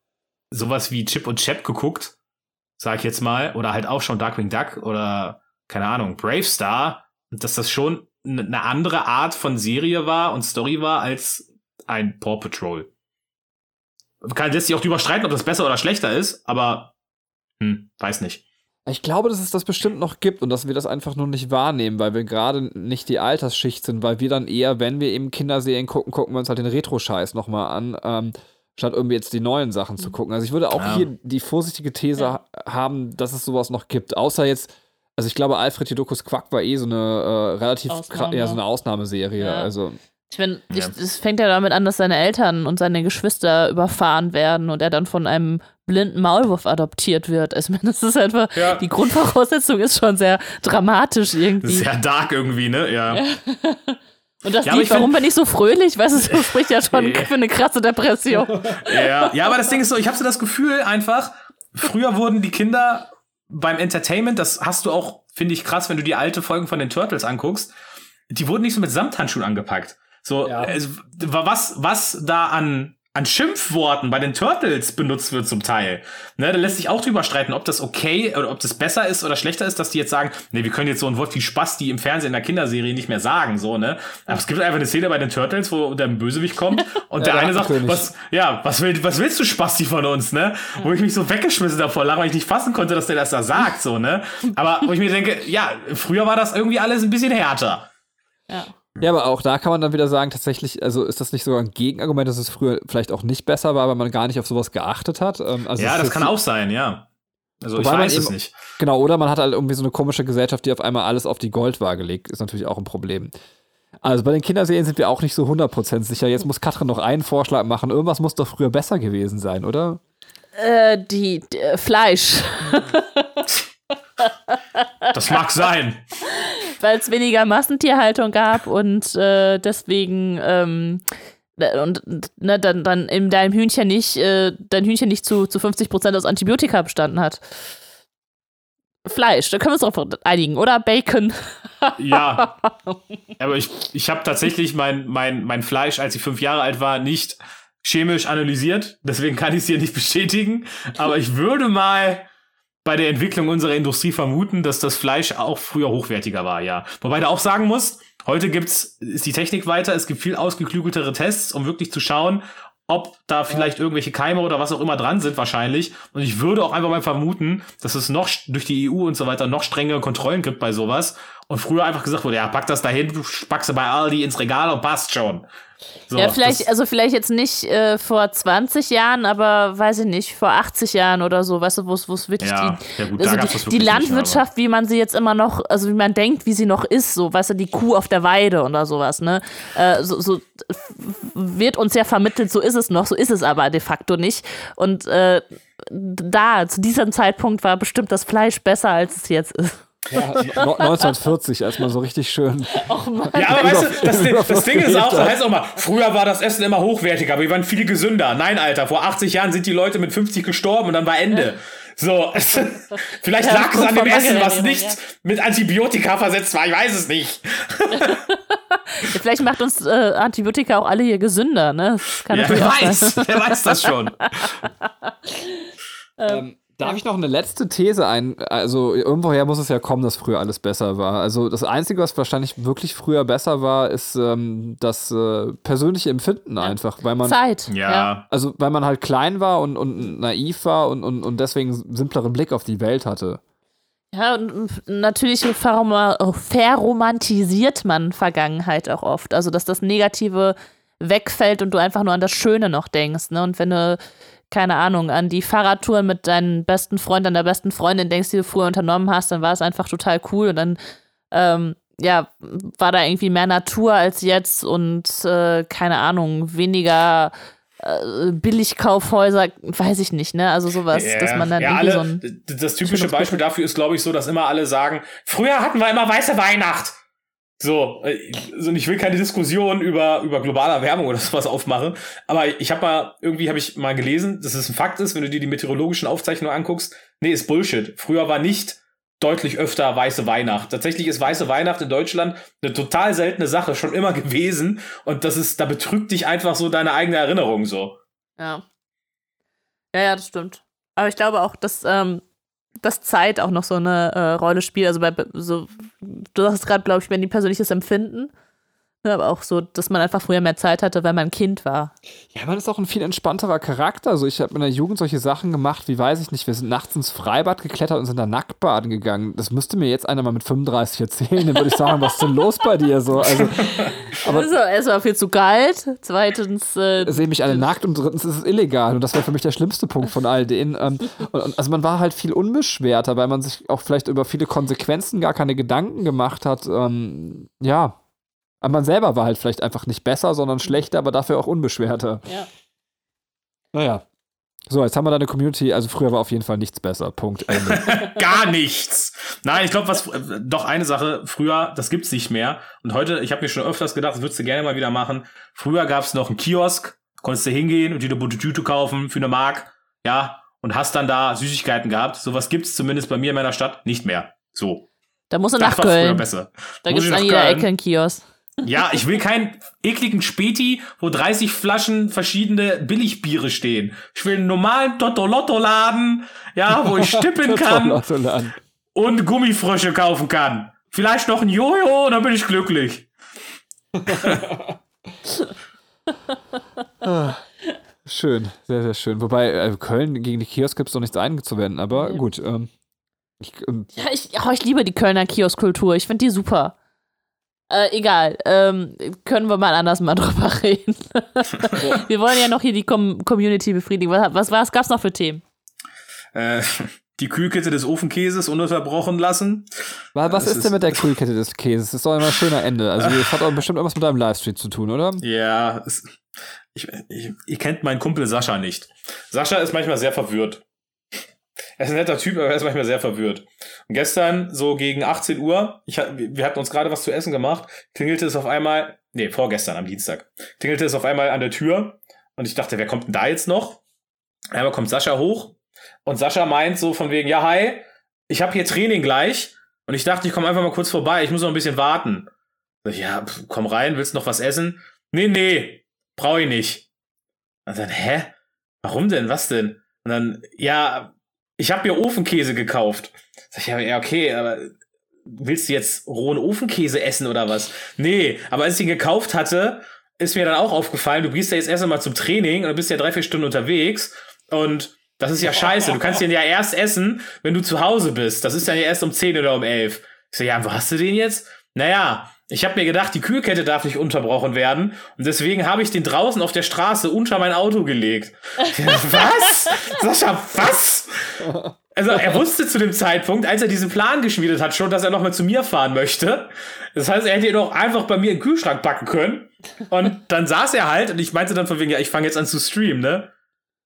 sowas wie Chip und Chap geguckt, sag ich jetzt mal, oder halt auch schon Darkwing Duck oder keine Ahnung, Brave Star, dass das schon eine andere Art von Serie war und Story war als ein Paw Patrol. Kann lässt sich auch drüber streiten, ob das besser oder schlechter ist, aber hm, weiß nicht. ich glaube, dass es das bestimmt noch gibt und dass wir das einfach nur nicht wahrnehmen, weil wir gerade nicht die Altersschicht sind, weil wir dann eher, wenn wir eben Kinderserien gucken, gucken wir uns halt den Retro-Scheiß nochmal an, ähm, statt irgendwie jetzt die neuen Sachen zu gucken. Also ich würde auch Ja. hier die vorsichtige These Ja. ha- haben, dass es sowas noch gibt. Außer jetzt, also ich glaube, Alfred Jodokus Quack war eh so eine äh, relativ, Ausnahme. ja, so eine Ausnahmeserie. Ja. Also Ich finde, Ja. es fängt ja damit an, dass seine Eltern und seine Geschwister überfahren werden und er dann von einem blinden Maulwurf adoptiert wird. Also, ich meine, das ist einfach, Ja. die Grundvoraussetzung ist schon sehr dramatisch irgendwie. Sehr dark irgendwie, ne? Ja. [laughs] und das Ja, ich warum find- bin ich so fröhlich? Weißt du, das spricht ja schon Ja. [laughs] für eine krasse Depression. ja. ja, aber das Ding ist so, ich habe so das Gefühl einfach, früher wurden die Kinder beim Entertainment, das hast du auch, finde ich krass, wenn du die alte Folgen von den Turtles anguckst, die wurden nicht so mit Samthandschuhen angepackt. So, Ja. also, was, was da an, an Schimpfworten bei den Turtles benutzt wird zum Teil. Ne, da lässt sich auch drüber streiten, ob das okay oder ob das besser ist oder schlechter ist, dass die jetzt sagen, nee, wir können jetzt so ein Wort wie Spaß, die im Fernsehen in der Kinderserie nicht mehr sagen, so, ne? Aber es gibt einfach eine Szene bei den Turtles, wo der Bösewicht kommt [laughs] und der eine sagt, was, ja, was, will, was willst du Spasti von uns, ne? Wo ich mich so weggeschmissen davor lache, weil ich nicht fassen konnte, dass der das da sagt, so, ne? Aber wo ich mir denke, ja, früher war das irgendwie alles ein bisschen härter. Ja. Ja, aber auch da kann man dann wieder sagen, tatsächlich, also ist das nicht sogar ein Gegenargument, dass es früher vielleicht auch nicht besser war, weil man gar nicht auf sowas geachtet hat? Ähm, also ja, es das kann auch sein, ja. Also Wobei ich man weiß es eben- nicht. Genau, oder man hat halt irgendwie so eine komische Gesellschaft, die auf einmal alles auf die Goldwaage legt. Ist natürlich auch ein Problem. Also bei den Kinderserien sind wir auch nicht so 100% sicher. Jetzt muss Katrin noch einen Vorschlag machen. Irgendwas muss doch früher besser gewesen sein, oder? Äh, die, die äh, Fleisch. [laughs] Das mag sein. weil es weniger Massentierhaltung gab und äh, deswegen ähm, und ne, dann, dann in deinem Hühnchen nicht, äh, dein Hühnchen nicht zu, zu 50 Prozent aus Antibiotika bestanden hat. Fleisch, da können wir uns drauf einigen, oder? Bacon. [laughs] Ja. Aber ich, ich habe tatsächlich mein, mein, mein Fleisch, als ich fünf Jahre alt war, nicht chemisch analysiert. Deswegen kann ich es hier nicht bestätigen. Aber ich würde mal bei der Entwicklung unserer Industrie vermuten, dass das Fleisch auch früher hochwertiger war, ja. Wobei du auch sagen musst, heute gibt's, ist die Technik weiter, es gibt viel ausgeklügeltere Tests, um wirklich zu schauen, ob da vielleicht irgendwelche Keime oder was auch immer dran sind, wahrscheinlich. Und ich würde auch einfach mal vermuten, dass es noch durch die EU und so weiter noch strengere Kontrollen gibt bei sowas. Und früher einfach gesagt wurde, ja, pack das dahin, packst du bei Aldi ins Regal und passt schon. So, ja, vielleicht, also vielleicht jetzt nicht äh, vor 20 Jahren, aber weiß ich nicht, vor 80 Jahren oder so, weißt du, wo es wo es wirklich Ja, die, ja gut, also die, die wirklich nicht, Landwirtschaft, wie man sie jetzt immer noch, also wie man denkt, wie sie noch ist, so, weißt du, die Kuh auf der Weide oder sowas, ne? Äh, so, so, wird uns ja vermittelt, so ist es noch, so ist es aber de facto nicht. Und äh, da, zu diesem Zeitpunkt war bestimmt das Fleisch besser, als es jetzt ist. Ja, 1940, als man so richtig schön. [laughs] Och Mann. Ja, aber [laughs] weißt du, das, Ding- das Ding ist auch, das heißt auch mal, früher war das Essen immer hochwertiger, aber wir waren viel gesünder. Nein, Alter, vor 80 Jahren sind die Leute mit 50 gestorben und dann war Ende. So, [laughs] vielleicht Ja, lag es an dem Essen, was nicht ja. mit Antibiotika versetzt war, ich weiß es nicht. Vielleicht macht uns äh, Antibiotika auch alle hier gesünder, ne? Das kann Ja, wer weiß, wer weiß das schon. Ähm, darf ich noch eine letzte These ein? Also, irgendwoher muss es ja kommen, dass früher alles besser war. Also, das Einzige, was wahrscheinlich wirklich früher besser war, ist ähm, das äh, persönliche Empfinden einfach, weil man. Zeit. Ja, Also, weil man halt klein war und, und naiv war und, und, und deswegen einen simpleren Blick auf die Welt hatte. Ja, und natürlich verroma- verromantisiert man Vergangenheit auch oft. Also, dass das Negative wegfällt und du einfach nur an das Schöne noch denkst. Ne? Und wenn du, keine Ahnung, an die Fahrradtouren mit deinem besten Freund, an der besten Freundin denkst, die du früher unternommen hast, dann war es einfach total cool. Und dann, ähm, ja, war da irgendwie mehr Natur als jetzt und, äh, keine Ahnung, weniger äh, Billigkaufhäuser, weiß ich nicht, ne? Also sowas, dass man dann ja, irgendwie alle, so ein. das typische Beispiel dafür ist, glaube ich, so, dass immer alle sagen, früher hatten wir immer weiße Weihnacht. So, also ich will keine Diskussion über, über globale Erwärmung oder sowas aufmachen, aber ich habe mal, irgendwie habe ich mal gelesen, dass es ein Fakt ist, wenn du dir die meteorologischen Aufzeichnungen anguckst, nee, ist Bullshit. Früher war nicht deutlich öfter weiße Weihnacht. Tatsächlich ist weiße Weihnacht in Deutschland eine total seltene Sache, schon immer gewesen und das ist, da betrügt dich einfach so deine eigene Erinnerung so. Ja. Ja, ja, das stimmt. Aber ich glaube auch, dass, ähm, dass Zeit auch noch so eine äh, Rolle spielt. Also bei so, du sagst gerade, glaube ich, wenn die persönliches Empfinden. Aber auch so, dass man einfach früher mehr Zeit hatte, weil man ein Kind war. Ja, man ist auch ein viel entspannterer Charakter. Also ich habe in der Jugend solche Sachen gemacht, wie weiß ich nicht, wir sind nachts ins Freibad geklettert und sind da nackt baden gegangen. Das müsste mir jetzt einer mal mit 35 erzählen, dann würde ich sagen, was ist denn los bei dir so? Also, [laughs] aber Also, erstmal viel zu kalt. Zweitens, äh, sehen mich alle nackt und drittens ist es illegal und das wäre für mich der schlimmste Punkt von all denen. Ähm, und, und, also man war halt viel unbeschwerter, weil man sich auch vielleicht über viele Konsequenzen gar keine Gedanken gemacht hat. Ähm, ja. Aber man selber war halt vielleicht einfach nicht besser, sondern schlechter, aber dafür auch unbeschwerter. ja. Naja. So, jetzt haben wir da eine Community. Also früher war auf jeden Fall nichts besser. Punkt. [laughs] Ende. Gar nichts. Nein, ich glaube, was äh, doch eine Sache, früher, das gibt's nicht mehr. Und heute, ich habe mir schon öfters gedacht, das würdest du gerne mal wieder machen. Früher gab's noch einen Kiosk, konntest du hingehen und dir eine bunte Tüte kaufen für eine Mark, ja, und hast dann da Süßigkeiten gehabt. Sowas gibt's zumindest bei mir in meiner Stadt nicht mehr. So. Da musst du Das nach war früher Köln. besser. Da gibt es an jeder Köln? Ecke einen Kiosk. Ja, ich will keinen ekligen Späti, wo 30 Flaschen verschiedene Billigbiere stehen. Ich will einen normalen Totolotto-Laden, ja, wo ich [laughs] stippen kann und Gummifrösche kaufen kann. Vielleicht noch ein Jojo, dann bin ich glücklich. [laughs] Schön, sehr, sehr schön. Wobei, äh, Köln gegen die Kiosk gibt es noch nichts einzuwenden, aber Nee. gut. Ähm, ich, ähm, Ja, ich, oh, ich liebe die Kölner Kioskkultur. Ich finde die super. Äh, egal. Ähm, können wir mal anders mal [laughs] drüber reden. [laughs] wir wollen ja noch hier die Com Community befriedigen. Was, was, was gab's noch für Themen? Äh, die Kühlkette des Ofenkäses ununterbrochen lassen. wa- was Das ist, ist- denn mit der Kühlkette des Käses? Das ist doch immer ein schöner Ende. Also, das hat auch bestimmt irgendwas mit deinem Livestream zu tun, oder? Ja, es, ich, ich, ihr kennt meinen Kumpel Sascha nicht. Sascha ist manchmal sehr verwirrt. Er ist ein netter Typ, aber er ist manchmal sehr verwirrt. Und gestern, so gegen 18 Uhr, ich, wir hatten uns gerade was zu essen gemacht, klingelte es auf einmal, nee, vorgestern am Dienstag, klingelte es auf einmal an der Tür und ich dachte, wer kommt denn da jetzt noch? Einmal kommt Sascha hoch und Sascha meint so von wegen, ja, hi, ich habe hier Training gleich und ich dachte, ich komme einfach mal kurz vorbei, ich muss noch ein bisschen warten. Ich, Ja, komm rein, willst noch was essen? Nee, nee, brauche ich nicht. Und dann, hä? Warum denn? Was denn? Und dann, ja, ich habe mir Ofenkäse gekauft. Sag ich, ja, okay, aber willst du jetzt rohen Ofenkäse essen oder was? Nee, aber als ich ihn gekauft hatte, ist mir dann auch aufgefallen, du gehst ja jetzt erst einmal zum Training und du bist ja drei, vier Stunden unterwegs und das ist ja scheiße. Du kannst den ja erst essen, wenn du zu Hause bist. Das ist dann ja erst um 10 oder um 11. Ich so, ja, wo hast du den jetzt? Naja, ich habe mir gedacht, die Kühlkette darf nicht unterbrochen werden und deswegen habe ich den draußen auf der Straße unter mein Auto gelegt. [laughs] was? Sascha, was? Also er wusste zu dem Zeitpunkt, als er diesen Plan geschmiedet hat, schon, dass er noch mal zu mir fahren möchte. Das heißt, er hätte ihn doch einfach bei mir in den Kühlschrank packen können. Und dann saß er halt und ich meinte dann von wegen, ja, ich fange jetzt an zu streamen, ne?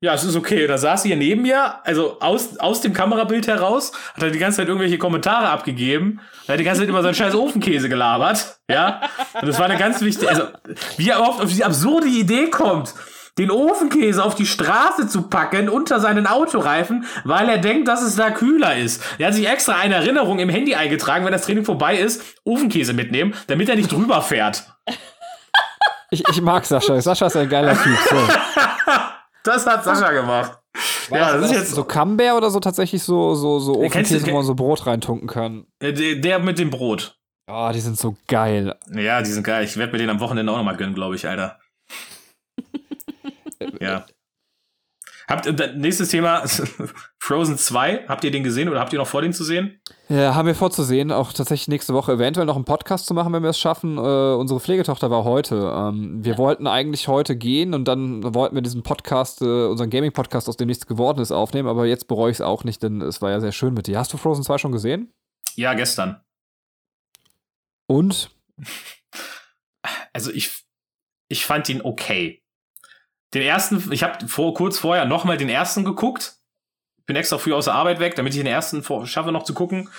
Ja, es ist okay. Da saß sie hier neben mir, also aus, aus dem Kamerabild heraus, hat er die ganze Zeit irgendwelche Kommentare abgegeben. Hat die ganze Zeit über seinen scheiß Ofenkäse gelabert. Ja. Und das war eine ganz wichtige, also, wie er überhaupt auf diese absurde Idee kommt, den Ofenkäse auf die Straße zu packen unter seinen Autoreifen, weil er denkt, dass es da kühler ist. Er hat sich extra eine Erinnerung im Handy eingetragen, wenn das Training vorbei ist, Ofenkäse mitnehmen, damit er nicht drüber fährt. Ich, ich mag Sascha. Sascha ist ein geiler Typ. So. Das hat Sascha gemacht. ja, das ist jetzt so Camembert oder so tatsächlich so so so Ofenkäse, wo man so Brot reintunken kann. Der, der mit dem Brot. Oh, die sind so geil. Ja, die sind geil. Ich werde mir den am Wochenende auch nochmal gönnen, glaube ich, Alter. [laughs] ja. Habt, nächstes Thema, [laughs] Frozen 2. Habt ihr den gesehen oder habt ihr noch vor, den zu sehen? Ja, haben wir vorzusehen, auch tatsächlich nächste Woche eventuell noch einen Podcast zu machen, wenn wir es schaffen. Äh, unsere Pflegetochter war heute. Ähm, wir ja. wollten eigentlich heute gehen und dann wollten wir diesen Podcast, äh, unseren Gaming-Podcast, aus dem nichts geworden ist, aufnehmen, aber jetzt bereue ich es auch nicht, denn es war ja sehr schön mit dir. Hast du Frozen 2 schon gesehen? Ja, gestern. Und? [laughs] Also ich, ich fand ihn okay. Den ersten, ich habe vor, kurz vorher nochmal den ersten geguckt. Bin extra früh aus der Arbeit weg, damit ich den ersten vor, schaffe noch zu gucken,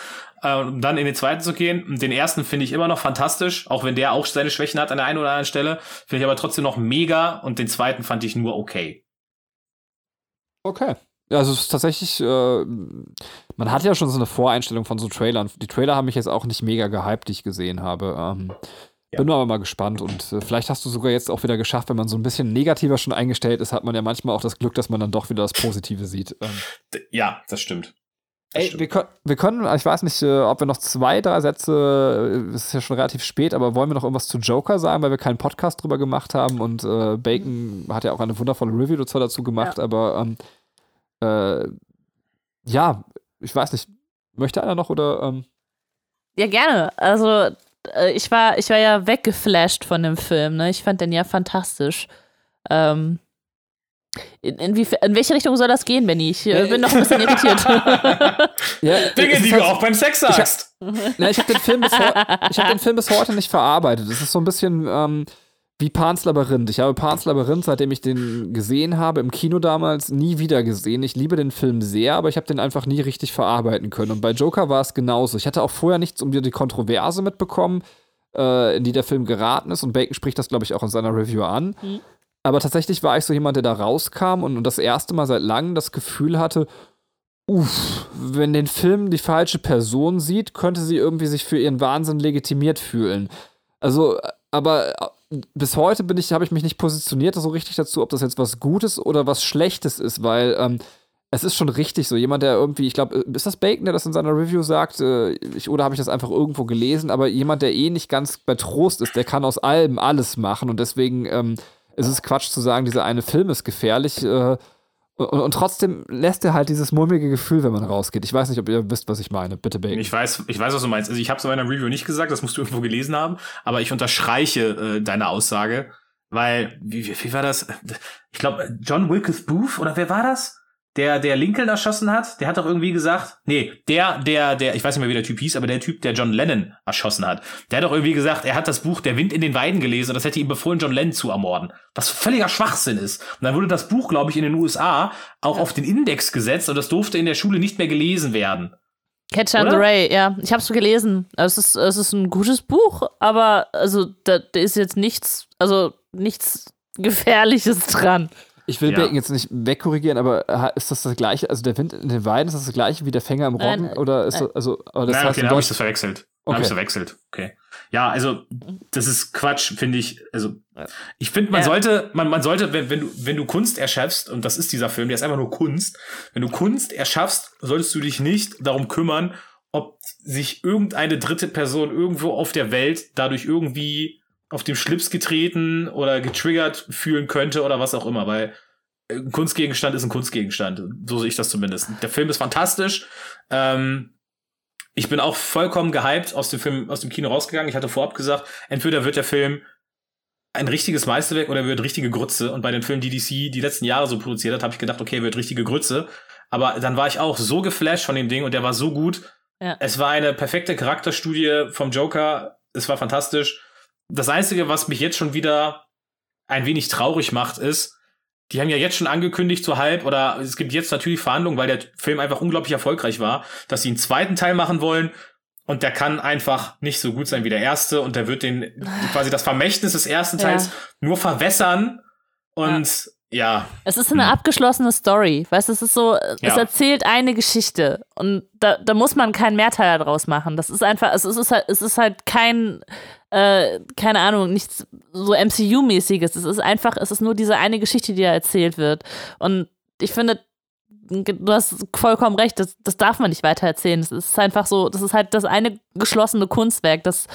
äh, um dann in den zweiten zu gehen. Den ersten finde ich immer noch fantastisch, auch wenn der auch seine Schwächen hat an der einen oder anderen Stelle. Finde ich aber trotzdem noch mega und den zweiten fand ich nur okay. Okay. Ja, also es ist tatsächlich, äh, man hat ja schon so eine Voreinstellung von so Trailern. Die Trailer haben mich jetzt auch nicht mega gehypt, die ich gesehen habe. Ähm, ja. Bin aber mal gespannt und äh, vielleicht hast du sogar jetzt auch wieder geschafft, wenn man so ein bisschen negativer schon eingestellt ist, hat man ja manchmal auch das Glück, dass man dann doch wieder das Positive sieht. Ähm. Ja, das stimmt. Das Ey, stimmt. Wir, können, wir können, ich weiß nicht, äh, ob wir noch zwei, drei Sätze, äh, es ist ja schon relativ spät, aber wollen wir noch irgendwas zu Joker sagen, weil wir keinen Podcast drüber gemacht haben und äh, Bacon hat ja auch eine wundervolle Review dazu gemacht, ja. aber ähm, äh, ja, ich weiß nicht, möchte einer noch oder? Ähm? Ja, gerne. Also äh, ich war, ich war ja weggeflasht von dem Film, ne? Ich fand den ja fantastisch. Ähm, in, in, wie, in, welche Richtung soll das gehen, Benny? Ich äh, bin noch ein bisschen irritiert. [laughs] ja, Dinge, die halt, du auch beim Sex sagst. Ich, na, ich habe den, Film bis hab den Film bis heute nicht verarbeitet. Es ist so ein bisschen, ähm, wie Pans Labyrinth. Ich habe Pans Labyrinth, seitdem ich den gesehen habe, im Kino damals nie wieder gesehen. Ich liebe den Film sehr, aber ich habe den einfach nie richtig verarbeiten können. Und bei Joker war es genauso. Ich hatte auch vorher nichts um die Kontroverse mitbekommen, äh, in die der Film geraten ist. Und Bacon spricht das, glaube ich, auch in seiner Review an. Mhm. Aber tatsächlich war ich so jemand, der da rauskam und, und das erste Mal seit langem das Gefühl hatte, uff, wenn den Film die falsche Person sieht, könnte sie irgendwie sich für ihren Wahnsinn legitimiert fühlen. Also, aber bis heute bin ich, habe ich mich nicht positioniert so richtig dazu, ob das jetzt was Gutes oder was Schlechtes ist, weil ähm, es ist schon richtig so. Jemand, der irgendwie, ich glaube, ist das Bacon, der das in seiner Review sagt, äh, ich, oder habe ich das einfach irgendwo gelesen, aber jemand, der eh nicht ganz bei Trost ist, der kann aus allem alles machen und deswegen ähm, ist es Quatsch zu sagen, dieser eine Film ist gefährlich. Äh, und, und, trotzdem lässt er halt dieses mulmige Gefühl, wenn man rausgeht. Ich weiß nicht, ob ihr wisst, was ich meine. Bitte, Bacon. Ich weiß, ich weiß, was du meinst. Also ich habe es in meiner Review nicht gesagt, das musst du irgendwo gelesen haben, aber ich unterstreiche äh, deine Aussage, weil, wie, wie, wie war das? Ich glaube, John Wilkes Booth, oder wer war das? Der, der Lincoln erschossen hat, der hat doch irgendwie gesagt, nee, der, der, der, ich weiß nicht mehr, wie der Typ hieß, aber der Typ, der John Lennon erschossen hat, der hat doch irgendwie gesagt, er hat das Buch Der Wind in den Weiden gelesen und das hätte ihm befohlen, John Lennon zu ermorden. Was völliger Schwachsinn ist. Und dann wurde das Buch, glaube ich, in den USA auch auf den Index gesetzt und das durfte in der Schule nicht mehr gelesen werden. Catcher and the Ray, ja. Ich habe es gelesen. Es ist, es ist ein gutes Buch, aber also da, da ist jetzt nichts, also nichts Gefährliches dran. Ich will ja. Bacon jetzt nicht wegkorrigieren, aber äh, ist das das gleiche? Also der Wind in den Weiden, ist das das gleiche wie der Fänger im Roggen? Nein, oder ist das, also, aber das Nein, heißt okay, dann habe ich das verwechselt. Okay. Habe ich verwechselt. Okay. Ja, also das ist Quatsch, finde ich. Also ich finde, man ja. sollte, man, man sollte, wenn, wenn du, wenn du Kunst erschaffst, und das ist dieser Film, der ist einfach nur Kunst, wenn du Kunst erschaffst, solltest du dich nicht darum kümmern, ob sich irgendeine dritte Person irgendwo auf der Welt dadurch irgendwie auf dem Schlips getreten oder getriggert fühlen könnte oder was auch immer, weil ein Kunstgegenstand ist ein Kunstgegenstand. So sehe ich das zumindest. Der Film ist fantastisch. Ähm, ich bin auch vollkommen gehypt aus dem Film, aus dem Kino rausgegangen. Ich hatte vorab gesagt, entweder wird der Film ein richtiges Meisterwerk oder wird richtige Grütze. Und bei den Filmen, die DC die letzten Jahre so produziert hat, habe ich gedacht, okay, wird richtige Grütze. Aber dann war ich auch so geflasht von dem Ding und der war so gut. Ja. Es war eine perfekte Charakterstudie vom Joker. Es war fantastisch das Einzige, was mich jetzt schon wieder ein wenig traurig macht, ist, die haben ja jetzt schon angekündigt, so halb, oder es gibt jetzt natürlich Verhandlungen, weil der Film einfach unglaublich erfolgreich war, dass sie einen zweiten Teil machen wollen und der kann einfach nicht so gut sein wie der erste und der wird den [laughs] quasi das Vermächtnis des ersten Teils ja. nur verwässern und ja. ja. Es ist eine hm. abgeschlossene Story, weißt du, es ist so, ja. es erzählt eine Geschichte und da, da muss man keinen Mehrteil daraus machen. Das ist einfach, es ist halt, es ist halt kein äh, keine Ahnung, nichts so MCU-mäßiges. Es ist einfach, es ist nur diese eine Geschichte, die da erzählt wird. Und ich finde, du hast vollkommen recht, das, das darf man nicht weiter erzählen. Das ist einfach so, das ist halt das eine geschlossene Kunstwerk, das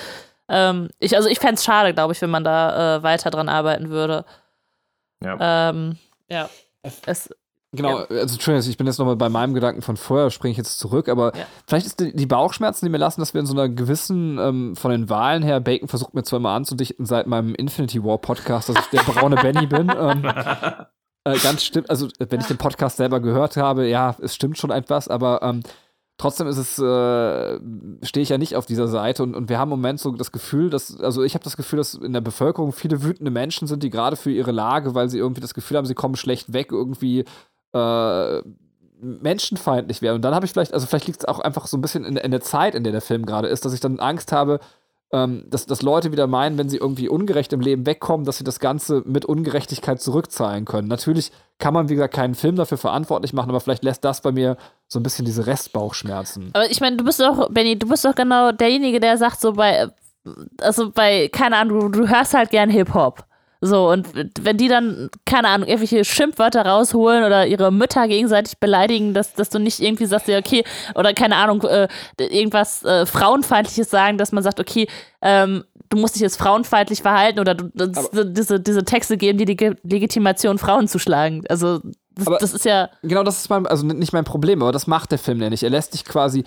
ähm, ich, also ich fände es schade, glaube ich, wenn man da äh, weiter dran arbeiten würde. Ja. Ähm, ja. Es, Genau, ja. also Entschuldigung, ich bin jetzt nochmal bei meinem Gedanken von vorher, springe ich jetzt zurück, aber ja. vielleicht ist die, die, Bauchschmerzen, die mir lassen, dass wir in so einer gewissen, ähm, von den Wahlen her, Bacon versucht mir zwar immer anzudichten seit meinem Infinity War Podcast, dass ich der braune Benny bin. [laughs] Ähm, äh, ganz stimmt, also wenn ich den Podcast selber gehört habe, ja, es stimmt schon etwas, aber ähm, trotzdem ist es, äh, stehe ich ja nicht auf dieser Seite und, und wir haben im Moment so das Gefühl, dass, also ich habe das Gefühl, dass in der Bevölkerung viele wütende Menschen sind, die gerade für ihre Lage, weil sie irgendwie das Gefühl haben, sie kommen schlecht weg, irgendwie äh, menschenfeindlich wäre. Und dann habe ich vielleicht, also vielleicht liegt es auch einfach so ein bisschen in, in, der Zeit, in der der Film gerade ist, dass ich dann Angst habe, ähm, dass, dass Leute wieder meinen, wenn sie irgendwie ungerecht im Leben wegkommen, dass sie das Ganze mit Ungerechtigkeit zurückzahlen können. Natürlich kann man, wie gesagt, keinen Film dafür verantwortlich machen, aber vielleicht lässt das bei mir so ein bisschen diese Restbauchschmerzen. Aber ich meine, du bist doch, Benny, du bist doch genau derjenige, der sagt so bei, also bei, keine Ahnung, du, du hörst halt gern Hip-Hop. So, und wenn die dann, keine Ahnung, irgendwelche Schimpfwörter rausholen oder ihre Mütter gegenseitig beleidigen, dass, dass du nicht irgendwie sagst, ja, okay, oder keine Ahnung, äh, irgendwas äh, Frauenfeindliches sagen, dass man sagt, okay, ähm, du musst dich jetzt frauenfeindlich verhalten oder du, diese, diese Texte geben dir die Legitimation, Frauen zu schlagen. Also, das, das ist ja. Genau, das ist mein, also nicht mein Problem, aber das macht der Film ja nicht. Er lässt dich quasi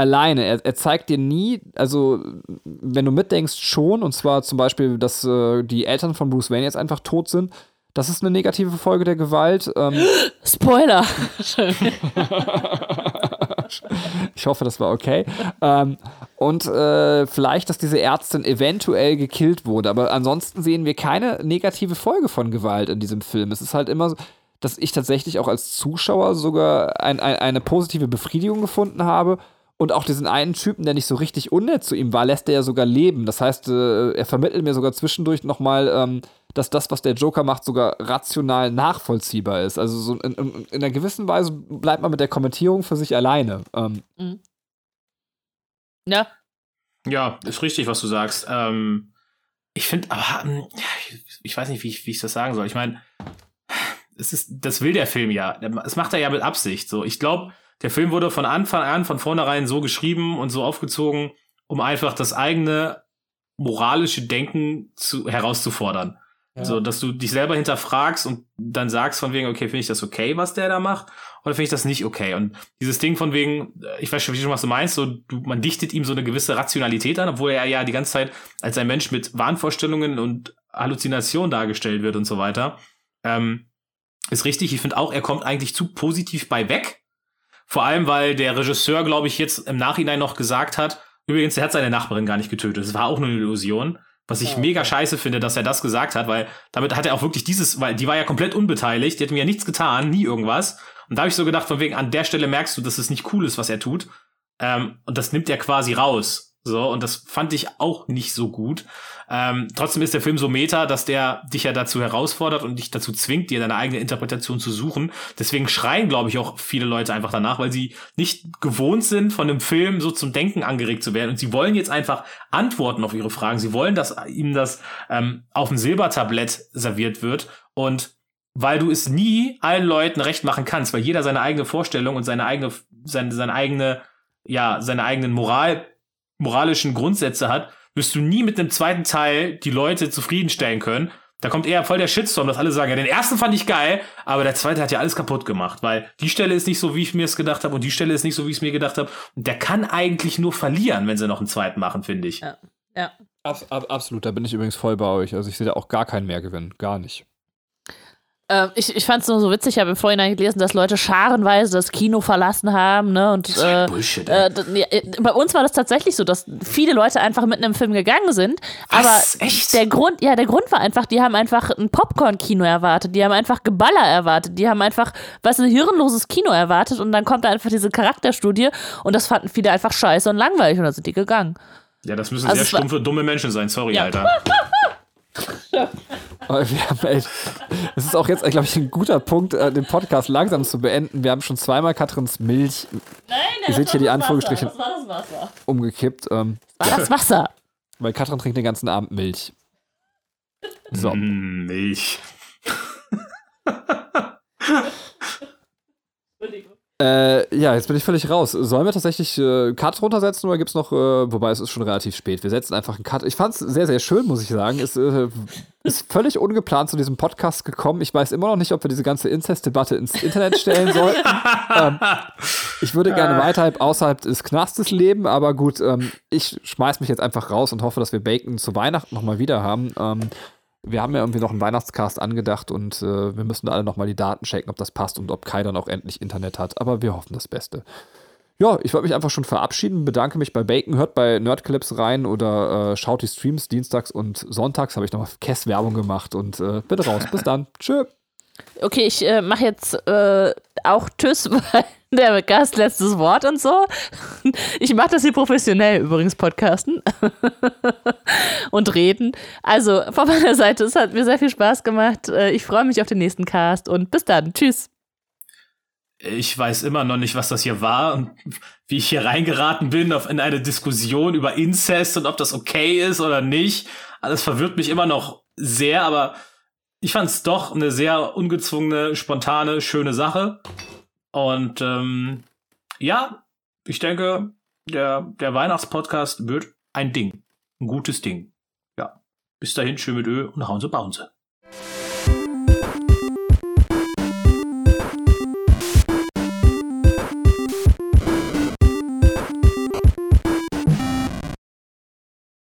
alleine. Er, er, zeigt dir nie, also wenn du mitdenkst, schon, und zwar zum Beispiel, dass äh, die Eltern von Bruce Wayne jetzt einfach tot sind. Das ist eine negative Folge der Gewalt. Ähm, [gasps] Spoiler! [laughs] ich hoffe, das war okay. Ähm, und äh, vielleicht, dass diese Ärztin eventuell gekillt wurde. Aber ansonsten sehen wir keine negative Folge von Gewalt in diesem Film. Es ist halt immer so, dass ich tatsächlich auch als Zuschauer sogar ein, ein, eine positive Befriedigung gefunden habe und auch diesen einen Typen, der nicht so richtig unnett zu ihm war, lässt er ja sogar leben. Das heißt, äh, er vermittelt mir sogar zwischendurch nochmal, ähm, dass das, was der Joker macht, sogar rational nachvollziehbar ist. Also so in, in, in einer gewissen Weise bleibt man mit der Kommentierung für sich alleine. Ähm. Mhm. Ja. Ja, ist richtig, was du sagst. Ähm, ich finde, aber ähm, ich weiß nicht, wie ich, wie ich das sagen soll. Ich meine, es ist, das will der Film ja. Das macht er ja mit Absicht. So, ich glaube, der Film wurde von Anfang an, von vornherein so geschrieben und so aufgezogen, um einfach das eigene moralische Denken zu, herauszufordern. Ja. So, dass du dich selber hinterfragst und dann sagst von wegen, okay, finde ich das okay, was der da macht, oder finde ich das nicht okay? Und dieses Ding von wegen, ich weiß schon, was du meinst, so, du, man dichtet ihm so eine gewisse Rationalität an, obwohl er ja die ganze Zeit als ein Mensch mit Wahnvorstellungen und Halluzinationen dargestellt wird und so weiter. Ähm, ist richtig, ich finde auch, er kommt eigentlich zu positiv bei weg. Vor allem, weil der Regisseur, glaube ich, jetzt im Nachhinein noch gesagt hat, übrigens, er hat seine Nachbarin gar nicht getötet. Es war auch nur eine Illusion. Was ich oh, okay. mega scheiße finde, dass er das gesagt hat, weil damit hat er auch wirklich dieses, weil die war ja komplett unbeteiligt, die hat mir ja nichts getan, nie irgendwas. Und da habe ich so gedacht, von wegen, an der Stelle merkst du, dass es nicht cool ist, was er tut. Ähm, und das nimmt er quasi raus. So, und das fand ich auch nicht so gut. Ähm, trotzdem ist der Film so meta, dass der dich ja dazu herausfordert und dich dazu zwingt, dir deine eigene Interpretation zu suchen. Deswegen schreien, glaube ich, auch viele Leute einfach danach, weil sie nicht gewohnt sind, von einem Film so zum Denken angeregt zu werden. Und sie wollen jetzt einfach Antworten auf ihre Fragen. Sie wollen, dass ihnen das ähm, auf dem Silbertablett serviert wird. Und weil du es nie allen Leuten recht machen kannst, weil jeder seine eigene Vorstellung und seine eigene, seine, seine eigene, ja, seine eigenen Moral moralischen Grundsätze hat, wirst du nie mit einem zweiten Teil die Leute zufriedenstellen können. Da kommt eher voll der Shitstorm, dass alle sagen, ja, den ersten fand ich geil, aber der zweite hat ja alles kaputt gemacht, weil die Stelle ist nicht so, wie ich mir es gedacht habe und die Stelle ist nicht so, wie ich es mir gedacht habe. Und der kann eigentlich nur verlieren, wenn sie noch einen zweiten machen, finde ich. Ja. ja. Ab, ab, absolut, da bin ich übrigens voll bei euch. Also ich sehe da auch gar keinen Mehrgewinn, gar nicht. Ähm, ich ich fand es nur so witzig, ich habe im Vorhinein gelesen, dass Leute scharenweise das Kino verlassen haben. Ne? Und, äh, Bullshit, äh, äh, bei uns war das tatsächlich so, dass viele Leute einfach mitten im Film gegangen sind. Was? Aber Echt? der Grund, ja, der Grund war einfach, die haben einfach ein Popcorn-Kino erwartet, die haben einfach Geballer erwartet, die haben einfach, was ein hirnloses Kino erwartet und dann kommt da einfach diese Charakterstudie und das fanden viele einfach scheiße und langweilig und dann sind die gegangen. Ja, das müssen Also sehr stumpfe, dumme Menschen sein. Sorry, Ja. Alter. [laughs] Echt, es ist auch jetzt, glaube ich, ein guter Punkt, äh, den Podcast langsam zu beenden. Wir haben schon zweimal Katrins Milch Nein, Ihr seht hier die Anführungsstriche Das war das Wasser. umgekippt, ähm, War das Wasser? weil Katrin trinkt den ganzen Abend Milch. So. Mm, Milch. [laughs] Äh, ja, jetzt bin ich völlig raus. Sollen wir tatsächlich äh, Cut runtersetzen oder gibt's noch, äh, wobei es ist schon relativ spät. Wir setzen einfach einen Cut. Ich fand's sehr, sehr schön, muss ich sagen. Es äh, ist völlig ungeplant zu diesem Podcast gekommen. Ich weiß immer noch nicht, ob wir diese ganze Inzest-Debatte ins Internet stellen [laughs] sollten. ähm, ich würde gerne weiterhalb außerhalb des Knastes leben, aber gut, ähm, ich schmeiß mich jetzt einfach raus und hoffe, dass wir Bacon zu Weihnachten nochmal wieder haben. Ähm, wir haben ja irgendwie noch einen Weihnachtscast angedacht und äh, wir müssen alle nochmal die Daten checken, ob das passt und ob Kai dann auch endlich Internet hat. Aber wir hoffen das Beste. Ja, ich wollte mich einfach schon verabschieden, bedanke mich bei Bacon, hört bei Nerdclips rein oder äh, schaut die Streams dienstags und sonntags, habe ich nochmal Kess-Werbung gemacht und äh, bin raus. Bis dann. Tschö. Okay, ich äh, mache jetzt äh, auch Tschüss, [laughs] weil der Gast letztes Wort und so. Ich mache das hier professionell übrigens, Podcasten [laughs] und reden. Also von meiner Seite, es hat mir sehr viel Spaß gemacht. Äh, Ich freue mich auf den nächsten Cast und bis dann. Tschüss. Ich weiß immer noch nicht, was das hier war und wie ich hier reingeraten bin auf, in eine Diskussion über Inzest und ob das okay ist oder nicht. Alles verwirrt mich immer noch sehr, aber ich fand es doch eine sehr ungezwungene, spontane, schöne Sache. Und ähm, ja, ich denke, der, der Weihnachtspodcast wird ein Ding. Ein gutes Ding. Ja. Bis dahin, schön mit Ö und hauen Sie Bounce.